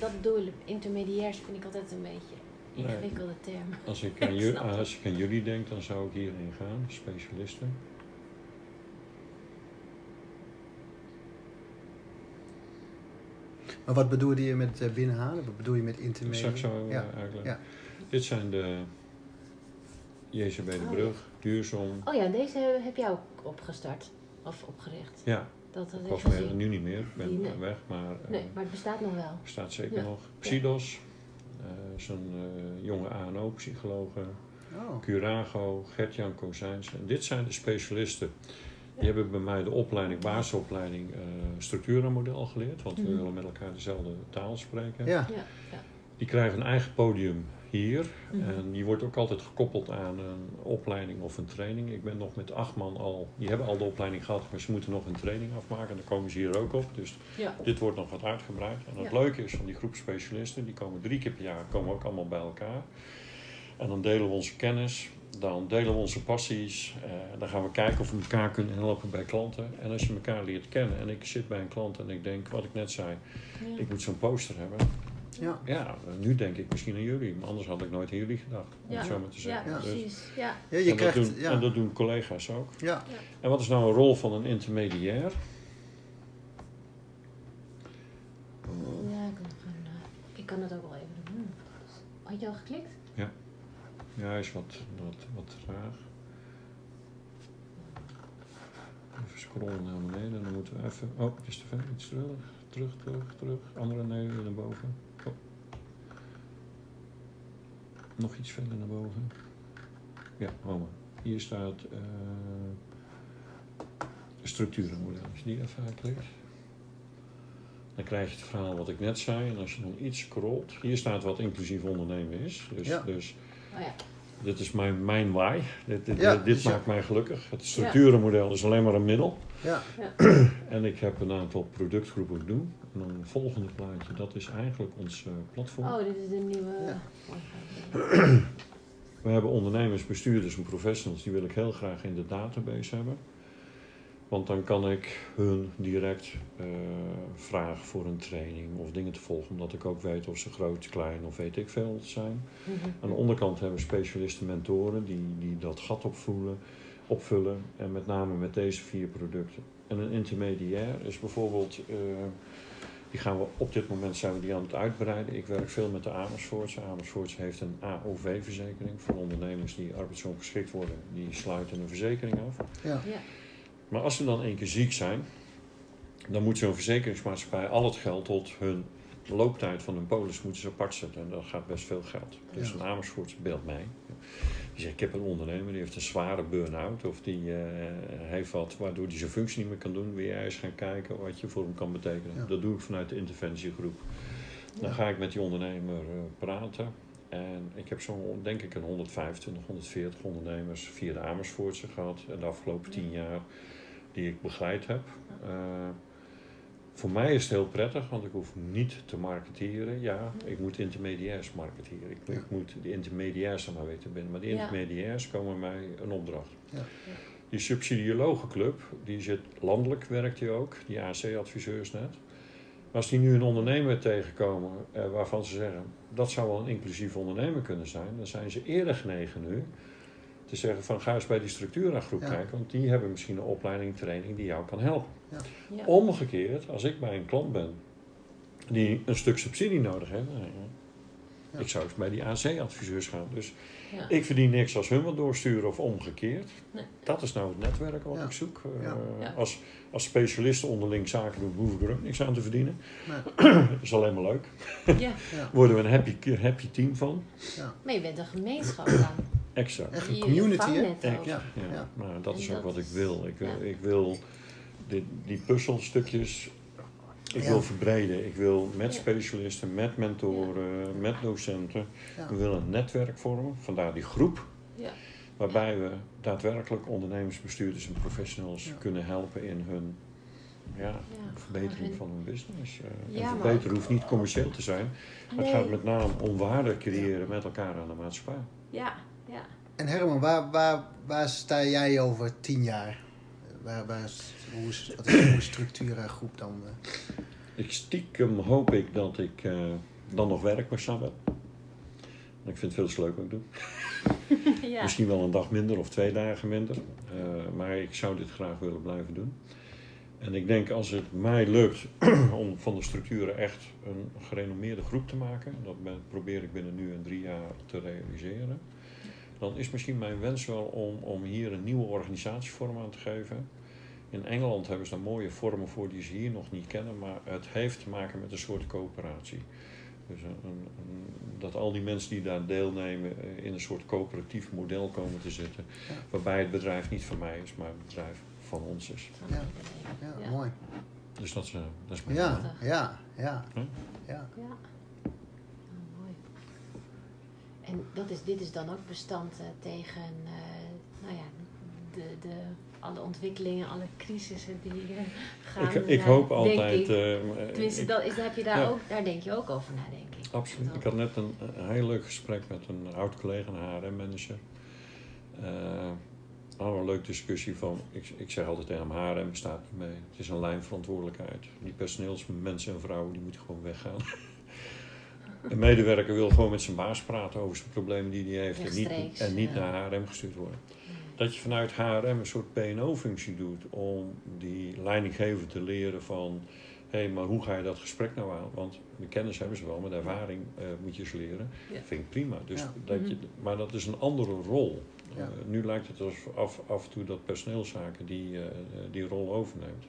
dat bedoel ik, intermediairs vind ik altijd een beetje ingewikkelde term. Als ik, aan Ik ju- snap het. als ik aan jullie denk, dan zou ik hierin gaan, specialisten. Maar wat bedoelde je met eh, binnenhalen? Wat bedoel je met Dat ik zo eh, Ja. uitleggen. Ja. Dit zijn de JCB de Oh, Brug, duurzaam. Oh ja, deze heb jij ook opgestart. Of opgericht. Ja, Dat had ik was nu niet meer. Ik ben Die, nee. eh, weg, maar eh, Nee, maar het bestaat nog wel. bestaat zeker Ja. nog. Psidos, eh een eh, jonge ANO-psychologe. Oh. Curago, Gert-Jan Kozijns. En dit zijn de specialisten. Die hebben bij mij de opleiding, basisopleiding eh structurenmodel geleerd. Want we Mhm. willen met elkaar dezelfde taal spreken. Ja. Ja, ja. Die krijgen een eigen podium hier. Mhm. En die wordt ook altijd gekoppeld aan een opleiding of een training. Ik ben nog met acht man al, die hebben al de opleiding gehad, maar ze moeten nog een training afmaken. Dan komen ze hier ook op. Dus Ja. dit wordt nog wat uitgebreid. En het Ja. leuke is van die groep specialisten, die komen drie keer per jaar, komen ook allemaal bij elkaar. En dan delen we onze kennis, dan delen we onze passies. eh, dan gaan we kijken of we elkaar kunnen helpen bij klanten. En als je elkaar leert kennen en ik zit bij een klant en ik denk, wat ik net zei, Ja. ik moet zo'n poster hebben. Ja. Ja, nu denk ik misschien aan jullie, maar anders had ik nooit aan jullie gedacht. Om Ja. het zo maar te Ja, zeggen. Dus- precies. Ja. Ja, je en, dat krijgt... doen, ja. en dat doen collega's ook. ja. En wat is nou een rol van een intermediair? Ja, ik kan, gaan, eh, ik kan het ook wel even doen. Had je al geklikt? Ja, hij is wat, wat, wat traag. Even scrollen naar beneden en dan moeten we even. Oh, het is te ver. Iets terug. Terug, terug, terug. Andere nee, weer naar boven. Oh. Nog iets verder naar boven. Ja, maar. Hier staat eh structurenmodel. Als je die even aanklikt. Dan krijg je het verhaal wat ik net zei. En als je dan iets scrolt. Hier staat wat inclusief ondernemen is. Dus, Ja. dus Oh ja. dit is mijn, mijn why. Dit, dit, Ja, dit dus ja. maakt mij gelukkig. Het structurenmodel is alleen maar een middel. Ja. En ik heb een aantal productgroepen doen. En dan het volgende plaatje, dat is eigenlijk ons eh, platform. Oh, dit is de nieuwe. Ja. We hebben ondernemers, bestuurders en professionals, die wil ik heel graag in de database hebben. Want dan kan ik hun direct eh, vragen voor een training of dingen te volgen. Omdat ik ook weet of ze groot, klein of weet ik veel zijn. Mhm. Aan de onderkant hebben we specialisten, mentoren die, die dat gat opvoelen, opvullen. En met name met deze vier producten. En een intermediair is bijvoorbeeld, eh, die gaan we op dit moment zijn we die aan het uitbreiden. Ik werk veel met de Amersfoortse. Amersfoortse heeft een AOV-verzekering voor ondernemers die arbeidsongeschikt worden. Die sluiten een verzekering af. Ja. Ja. Maar als ze dan één keer ziek zijn, dan moet zo'n verzekeringsmaatschappij al het geld tot hun looptijd van hun polis moeten ze apart zetten. En dat gaat best veel geld. Dus Ja. een Amersfoortse beeld mij. Die zegt, ik heb een ondernemer, die heeft een zware burn-out. Of die eh, heeft wat waardoor hij zijn functie niet meer kan doen. Wil jij eens gaan kijken wat je voor hem kan betekenen? Ja. Dat doe ik vanuit de interventiegroep. Dan ga ik met die ondernemer eh, praten. En ik heb zo'n, denk ik, een 125, 140 ondernemers via de Amersfoortse gehad. En de afgelopen tien jaar die ik begeleid heb. Eh, voor mij is het heel prettig, want ik hoef niet te marketeren. Ja, ik moet intermediairs marketeren. Ik, Ja. ik moet de intermediairs dan maar weten binnen. Maar de Ja. intermediairs komen mij een opdracht. Ja. Die subsidiologenclub, die zit landelijk, werkt die ook. Die AC-adviseurs net. Maar als die nu een ondernemer tegenkomen eh, waarvan ze zeggen... dat zou wel een inclusief ondernemer kunnen zijn... dan zijn ze eerder genegen nu te zeggen van ga eens bij die structuuragroep Ja. kijken... want die hebben misschien een opleiding, training die jou kan helpen. Ja. Omgekeerd, als ik bij een klant ben die een stuk subsidie nodig heeft, nou ja, Ja. Ik zou eens bij die AC-adviseurs gaan. Dus Ja. ik verdien niks als hun wat doorsturen of omgekeerd. Nee. Dat is nou het netwerk wat Ja. ik zoek. Eh. Als, als specialisten onderling zaken doen, hoef ik er ook niks aan te verdienen. Nee. Dat is alleen maar leuk. Ja. Ja. Worden we een happy, happy team van. Maar je bent een gemeenschap dan. Echt Je- een community, hè? ook. ja. Ja, ja. Maar dat En is ook wat ik wil. Ik wil, ja. ik wil die, die puzzelstukjes ik Ja. wil verbreden. Ik wil met Ja. specialisten, met mentoren, met docenten. Ja. We willen een netwerk vormen. Vandaar die groep. Ja. Waarbij we daadwerkelijk ondernemers, bestuurders en professionals Ja. kunnen helpen in hun ja, verbetering hun- van hun business. Eh, Ja, en verbeteren ook- hoeft niet commercieel te zijn. Maar het gaat met name om waarde creëren met elkaar aan de maatschappij. Ja. En Herman, waar, waar, waar sta jij over tien jaar? Waar, waar hoe is, wat is de structuur en groep dan? eh? Ik stiekem hoop ik dat ik eh, dan nog werkzaam ben. En Ik vind het veel te leuk wat ik doe. ja. Misschien wel een dag minder of twee dagen minder. Eh, maar ik zou dit graag willen blijven doen. En ik denk als het mij lukt om van de structuren echt een gerenommeerde groep te maken, dat ben- probeer ik binnen nu en drie jaar te realiseren, dan is misschien mijn wens wel om, om hier een nieuwe organisatievorm aan te geven. In Engeland hebben ze daar mooie vormen voor die ze hier nog niet kennen, maar het heeft te maken met een soort coöperatie. Dus een, een- een- dat al die mensen die daar deelnemen eh, in een soort coöperatief model komen te zitten, Ja. waarbij het bedrijf niet van mij is, maar het bedrijf van ons is. Ja. Ja, Ja. mooi. Dus dat is, eh, dat is mijn Ja, ja, ja. Ja. Ja. Oh, mooi. En dat is, dit is dan ook bestand eh, tegen eh, nou ja, de, de, alle ontwikkelingen, alle crisissen die eh, gaan. Ik, ik hoop denk altijd. Tenminste, dat is, daar, heb je daar, Ja. ook, daar denk je ook over na, denk ik. Absoluut. Ik had net een, een heel leuk gesprek met een oud collega, een HRM-manager. Hadden we een leuke discussie van, ik, ik zeg altijd tegen hem, HRM bestaat niet mee. Het is een lijnverantwoordelijkheid. Die personeelsmensen en vrouwen, die moeten gewoon weggaan. Een medewerker wil gewoon met zijn baas praten over zijn problemen die hij heeft en niet, en niet ja. naar HRM gestuurd worden. Dat je vanuit HRM een soort PNO-functie doet om die leidinggever te leren van... hé, hey, maar hoe ga je dat gesprek nou aan? Want de kennis hebben ze wel, maar de ervaring eh, moet je ze leren. Ja. Dat vind ik prima. Dus Ja. dat je, maar dat is een andere rol. Ja. Eh, nu lijkt het alsof af, af en toe dat personeelszaken die, eh, die rol overneemt.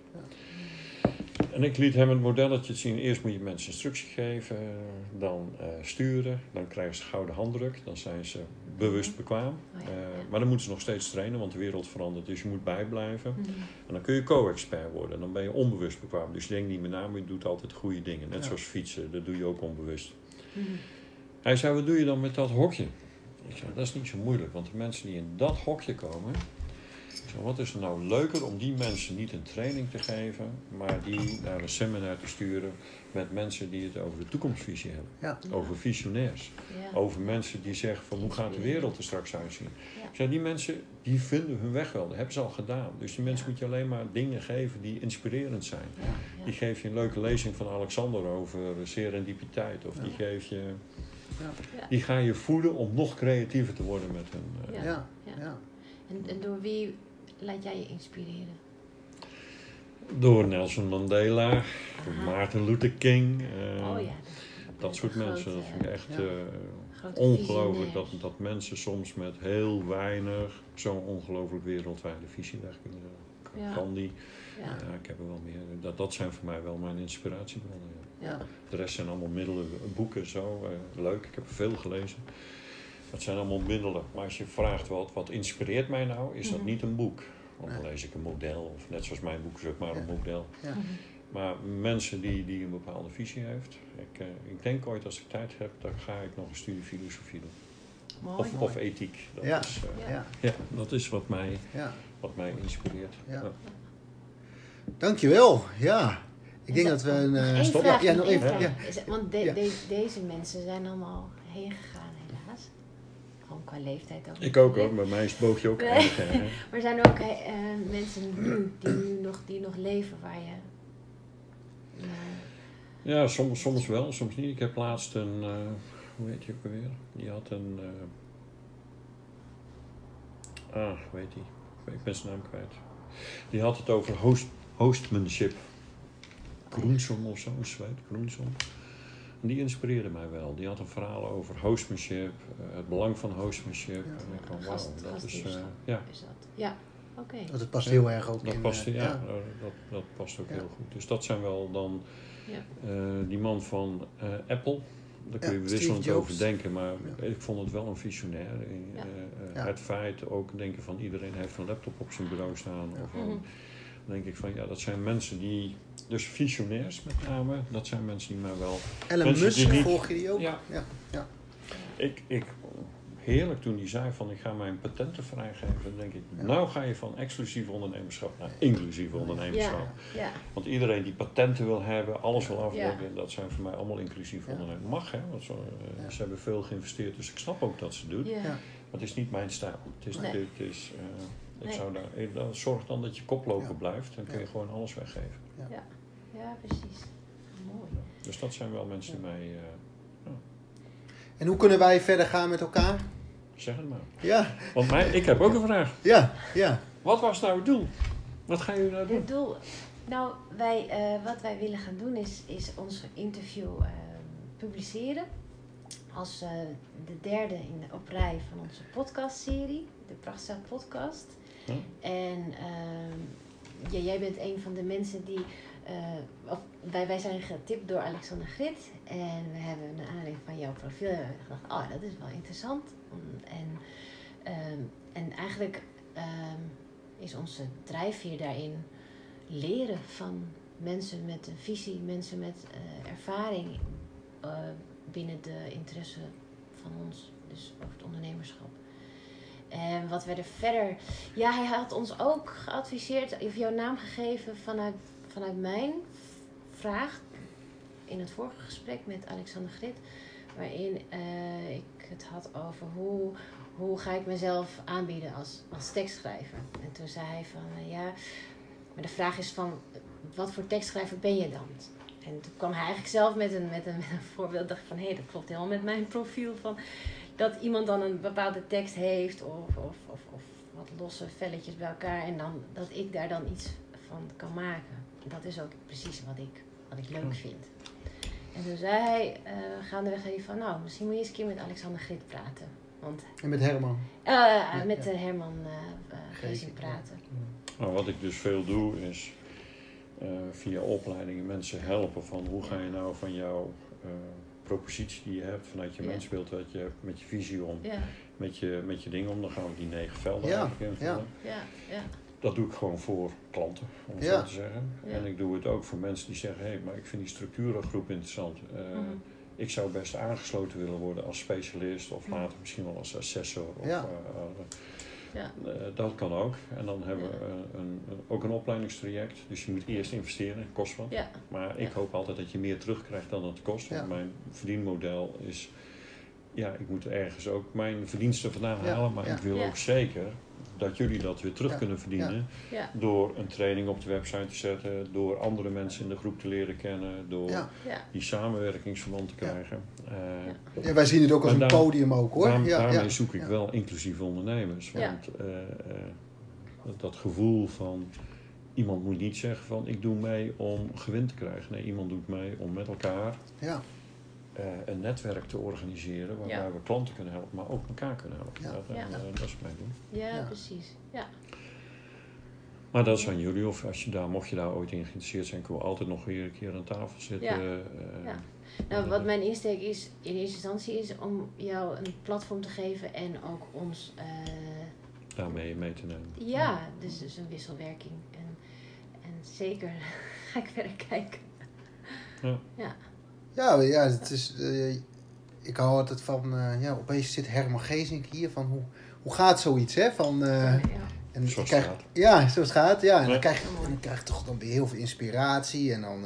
En ik liet hem het modelletje zien. Eerst moet je mensen instructie geven, dan eh, sturen, dan krijgen ze de gouden handdruk, dan zijn ze bewust bekwaam. Oh ja, Eh. Maar dan moeten ze nog steeds trainen, want de wereld verandert, dus je moet bijblijven. Mhm. En dan kun je co-expert worden, dan ben je onbewust bekwaam. Dus je denkt niet meer na, maar je doet altijd goede dingen. Net Ja. zoals fietsen, dat doe je ook onbewust. Mhm. Hij zei, wat doe je dan met dat hokje? Ik zei, dat is niet zo moeilijk, want de mensen die in dat hokje komen... Wat is er nou leuker om die mensen niet een training te geven... maar die naar een seminar te sturen met mensen die het over de toekomstvisie hebben. Ja. Over visionairs. Ja. Over mensen die zeggen van hoe gaat de wereld er straks uitzien. Ja. Zei, die mensen die vinden hun weg wel, dat hebben ze al gedaan. Dus die mensen Ja. moet je alleen maar dingen geven die inspirerend zijn. Ja, ja. Die geef je een leuke lezing van Alexander over serendipiteit. Of die geef je... Die ga je voeden om nog creatiever te worden met hun... eh, Ja. Ja, Ja. ja. En, en door wie laat jij je inspireren? Door Nelson Mandela, door Aha. Maarten Luther King. eh, oh ja. Dat soort Grote, mensen. Dat vind ik echt ja. eh, ongelooflijk dat, dat mensen soms met heel weinig zo'n ongelooflijk wereldwijde visie weg kunnen. Ja. Gandhi, Ja. ja, ik heb er wel meer. Dat, dat zijn voor mij wel mijn inspiratiebronnen. ja. Ja. De rest zijn allemaal middelen, boeken zo. eh, leuk, ik heb er veel gelezen. Het zijn allemaal middelen. Maar als je vraagt wat, wat inspireert mij nou, is dat Mhm. niet een boek. Want dan lees ik een model, of net zoals mijn boek is ook maar een Ja. model. Ja. Maar mensen die, die een bepaalde visie heeft. Ik, eh, ik denk ooit als ik tijd heb, dan ga ik nog een studie filosofie doen. Mooi. Of, of ethiek. Dat, Ja. is, eh, Ja. Ja, dat is wat mij, ja. wat mij inspireert. Ja. Dankjewel. Ja. Ik denk dat we een... Eh, stop. vraag, Ja, nog even. Ja. Is want de- Ja. de- deze mensen zijn allemaal heen gegaan, qua leeftijd ook. Ik ook hoor, bij mij is boogje ook Nee. hè. Maar zijn er ook eh, mensen nu die nu nog, die nog leven waar je. Nou, Ja, soms, soms wel, soms niet. Ik heb laatst een, eh, hoe heet die ook alweer? Die had een, eh, ah, hoe heet die? Ik ben zijn naam kwijt. Die had het over host, hostmanship. Groensom of zo, een Zweed, Groensom. Die inspireerde mij wel. Die had een verhaal over hostmanship, eh, het belang van hostmanship. Ja. En ik van, wauw, Gast- dat is... eh, ja, Is dat? Ja, oké. Het past Ja, heel erg ook dat in... past, eh, ja, dat, dat past ook Ja. heel goed. Dus dat zijn wel dan Ja. eh, die man van eh, Apple. Daar kun je wisselend over denken, maar Ja. ik vond het wel een visionair. Eh, eh. Het feit ook denken van iedereen heeft een laptop op zijn bureau staan. Ja. Of een- Mhm. Dan denk ik van ja, dat zijn mensen die, dus visionairs met name, dat zijn mensen die mij wel Mensen Musk, die niet- volg je die ook? Ja. ja. Ik, ik, heerlijk toen hij zei van ik ga mijn patenten vrijgeven. Dan denk ik, Ja. nou ga je van exclusief ondernemerschap naar inclusief ondernemerschap. Ja, ja. Want iedereen die patenten wil hebben, alles wil afdekken, dat zijn voor mij allemaal inclusief Ja. ondernemers. Mag hè, want eh, Ja. ze hebben veel geïnvesteerd, dus ik snap ook dat ze het doet. Ja. Ja. Maar het is niet mijn stijl. Het is, Nee. het is, eh, ik Nee. zou daar, eh, dan zorg dan dat je koploper Ja. blijft, dan kun je Ja. gewoon alles weggeven. Ja, precies. Mooi. Dus dat zijn wel mensen die mij, eh, En hoe kunnen wij verder gaan met elkaar? zeg het maar. Ja, Want mij, ik heb ook een vraag. ja, ja. Wat was nou het doel? Wat gaan jullie nou doen? Het doel, nou, wij, eh, wat wij willen gaan doen is, is ons interview eh, publiceren. Als eh, de derde in de, op rij van onze podcastserie, de Prachtzaal Podcast. Ja. En ehm, ja, jij bent een van de mensen die. eh, wij, wij zijn getipt door Alexander Grit. En we hebben naar aanleiding van jouw profiel we gedacht: oh, dat is wel interessant. En, ehm, en eigenlijk ehm, is onze drijfveer daarin leren van mensen met een visie, mensen met eh, ervaring eh, binnen de interesse van ons, dus over het ondernemerschap. En wat we er verder. Ja, hij had ons ook geadviseerd, of jouw naam gegeven vanuit, vanuit mijn vraag in het vorige gesprek met Alexander Grit, waarin eh, ik het had over hoe, hoe ga ik mezelf aanbieden als, als tekstschrijver. En toen zei hij van eh, ja, maar de vraag is van wat voor tekstschrijver ben je dan? En toen kwam hij eigenlijk zelf met een, met een, voorbeeld. dacht van hé, dat klopt helemaal met mijn profiel. Van, dat iemand dan een bepaalde tekst heeft of, of, of, of wat losse velletjes bij elkaar. En dan, dat ik daar dan iets van kan maken. Dat is ook precies wat ik, wat ik leuk vind. En toen zei hij uh, gaandeweg even van nou, misschien moet je eens een keer met Alexander Grit praten. Want, En met Herman. uh, met ja. Herman uh, Gezing praten. Nou, wat ik dus veel doe is uh, via opleidingen mensen helpen van hoe ga je nou van jouw uh, propositie die je hebt vanuit je mensbeeld, wat je hebt met je visie om, Ja, met, je, met je dingen om, dan gaan we die negen velden Ja, eigenlijk invullen. ja, ja. Dat doe ik gewoon voor klanten, om zo te zeggen. Ja. En ik doe het ook voor mensen die zeggen, hé, hey, maar ik vind die structurengroep interessant. Uh, Mhm. Ik zou best aangesloten willen worden als specialist of Mhm. later misschien wel als assessor. Of, Ja. uh, uh, Ja. uh, dat kan ook. En dan hebben we uh, een, een- ook een opleidingstraject. Dus je moet eerst investeren, kost wat. Ja, Maar ik hoop altijd dat je meer terugkrijgt dan het kost. Want mijn verdienmodel is... Ja, ik moet ergens ook mijn verdiensten vandaan halen. Maar ik wil ook zeker dat jullie dat weer terug Ja, kunnen verdienen. ja, Door een training op de website te zetten. Door andere mensen in de groep te leren kennen. Door Ja. die samenwerkingsverband te Ja. krijgen. Eh, ja, wij zien het ook als En een daar- podium ook hoor. Ja, daarmee ja. zoek ik Ja. wel inclusieve ondernemers. Ja. Want eh, eh, dat, dat gevoel van iemand moet niet zeggen van ik doe mee om gewin te krijgen. Nee, iemand doet mee om met elkaar Ja. Eh, een netwerk te organiseren waarbij Ja. we klanten kunnen helpen, maar ook elkaar kunnen helpen. Ja. Dat, eh, dat is mijn doel. ja, Ja. precies. Ja, Maar dat is aan jullie, of als je daar, mocht je daar ooit in geïnteresseerd zijn, kunnen we altijd nog weer een keer aan tafel zitten. Ja. eh, Ja. Nou, wat mijn insteek is in eerste instantie is om jou een platform te geven en ook ons, eh, Daarmee mee te nemen. ja, dus, dus een wisselwerking. En, en zeker ga ik verder kijken. Ja. Ja, Ja, ja het is, eh, ik hou altijd van, eh, ja, opeens zit Herman Gezink hier van hoe, hoe gaat zoiets, hè? Van, eh, ja. en Zoals ik het krijg, gaat. Ja, zoals het gaat, ja. En dan krijg, dan krijg je toch dan weer heel veel inspiratie en dan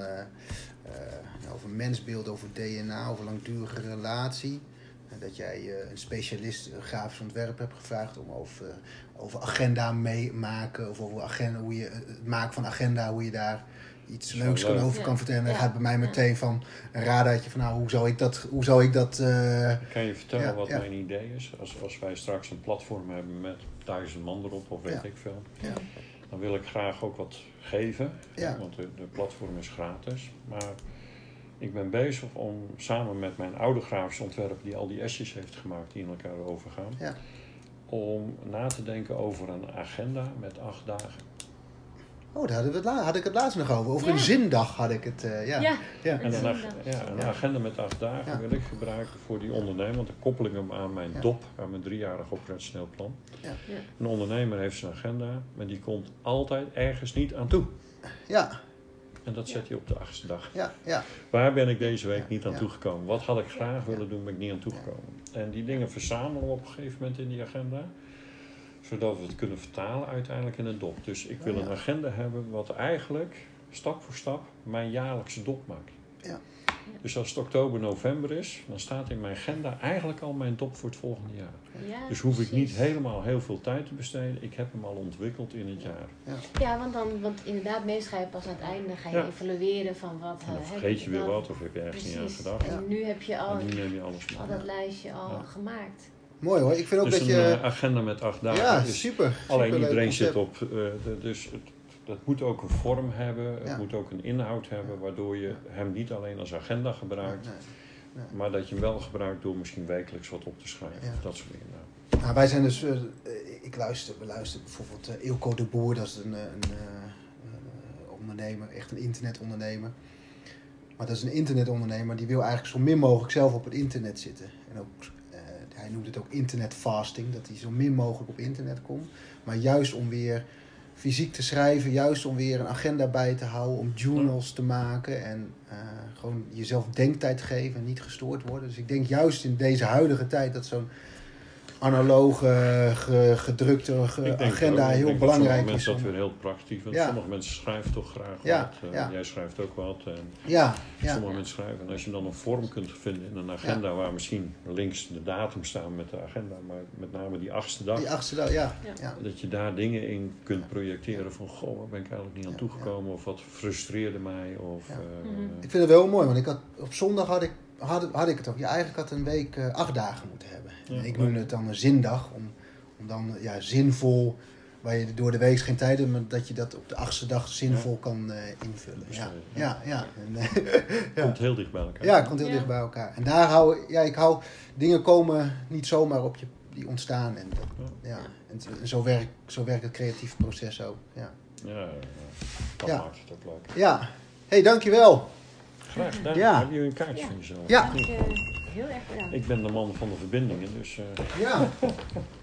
over mensbeeld, over DNA, over langdurige relatie. En dat jij eh, een specialist een grafisch ontwerp hebt gevraagd om over, over agenda meemaken, of over agenda, hoe je, het maken van agenda, hoe je daar iets leuks kan leuk. over Ja. kan vertellen. Dan Ja. gaat bij mij meteen van een radartje van nou, hoe zou ik dat, hoe zou ik dat eh, Ik kan je vertellen Ja, wat ja. mijn idee is? Als, als wij straks een platform hebben met duizend man erop, of weet Ja. ik veel, Ja. dan wil ik graag ook wat geven. Ja. Want de, de platform is gratis. Maar ik ben bezig om samen met mijn oude grafisch ontwerper, die al die S's heeft gemaakt die in elkaar overgaan, Ja. om na te denken over een agenda met acht dagen. Oh, daar hadden we het la- had ik het laatst nog over. Over Ja. een zindag had ik het. eh, ja. Ja, Ja. En een, ag- zindag. ja, een Ja. agenda met acht dagen Ja. wil ik gebruiken voor die ondernemer, want dan koppel ik hem aan mijn Ja. DOP, aan mijn driejarig operationeel plan. Ja. Ja. Een ondernemer heeft zijn agenda, maar die komt altijd ergens niet aan toe. Ja, En dat zet hij op de achtste dag. ja, ja. Waar ben ik deze week Ja, niet aan ja. toegekomen? Wat had ik graag willen doen, ben ik niet aan toegekomen. En die dingen verzamelen we op een gegeven moment in die agenda. Zodat we het kunnen vertalen uiteindelijk in een dop. Dus ik wil Oh, ja. een agenda hebben wat eigenlijk stap voor stap mijn jaarlijkse dop maakt. Ja. Dus als het oktober, november is, dan staat in mijn agenda eigenlijk al mijn dop voor het volgende jaar. Ja, Dus hoef ik niet helemaal heel veel tijd te besteden. Ik heb hem al ontwikkeld in het jaar. Ja, want, dan, want inderdaad, meestal ga je pas aan het einde ga je Ja. evalueren van wat... En dan vergeet je weer dan- wat of heb je ergens niet aan gedacht. En nu heb je al, En nu neem je alles al dat lijstje al Ja. gemaakt. Mooi hoor. Ik vind ook Dus dat een je. eh, agenda met acht dagen ja, is super. Alleen superleuk iedereen zit op, eh, dus het, dat moet ook een vorm hebben, het Ja. moet ook een inhoud hebben, waardoor je hem niet alleen als agenda gebruikt, Nee, nee. maar dat je hem wel gebruikt door misschien wekelijks wat op te schrijven, of dat soort dingen. Nou, wij zijn dus, eh, ik luister, we luisteren bijvoorbeeld Ilko de Boer, dat is een, een ondernemer, echt een internetondernemer. Maar dat is een internetondernemer die wil eigenlijk zo min mogelijk zelf op het internet zitten. En ook, hij noemt het ook internetfasting, dat hij zo min mogelijk op internet komt. Maar juist om weer fysiek te schrijven, juist om weer een agenda bij te houden, om journals te maken en eh, gewoon jezelf denktijd geven en niet gestoord worden. Dus ik denk juist in deze huidige tijd dat zo'n analoge, ge- gedrukte ge- agenda ook, ik heel denk belangrijk dat is. sommige mensen dat weer heel praktisch want Ja. Sommige mensen schrijven toch graag Ja, wat. eh, ja. Jij schrijft ook wat. En Ja, ja, Sommige mensen schrijven. En als je dan een vorm kunt vinden in een agenda waar misschien links de datum staat met de agenda, maar met name die achtste dag. die achtste dag, ja. Dat je daar dingen in kunt projecteren van, goh, waar ben ik eigenlijk niet aan Ja, toegekomen? Of wat frustreerde mij? Of, Ja. eh, Mhm. Ik vind het wel mooi, want ik had, op zondag had ik, had, had ik het ook. Ja, eigenlijk had een week eh, acht dagen moeten hebben. Ja, ik noemde het dan een zindag, om, om dan ja, zinvol, waar je door de week geen tijd hebt, maar dat je dat op de achtste dag zinvol kan eh, invullen. Ja, ja, ja. En, eh, ja. Komt heel dicht bij elkaar. Ja, het komt heel Ja. dicht bij elkaar. En daar hou ja, ik hou, dingen komen niet zomaar op je, die ontstaan. En, dat, Ja. ja. en zo, werkt, zo werkt het creatieve proces ook. Ja, Ja, ja, dat Ja. maakt het ook leuk. ja. hey, dankjewel. Graag gedaan. Ja. Heb je een kaartje Ja. van jezelf? Ja. Heel erg bedankt. Ik ben de man van de verbindingen, dus eh, Ja,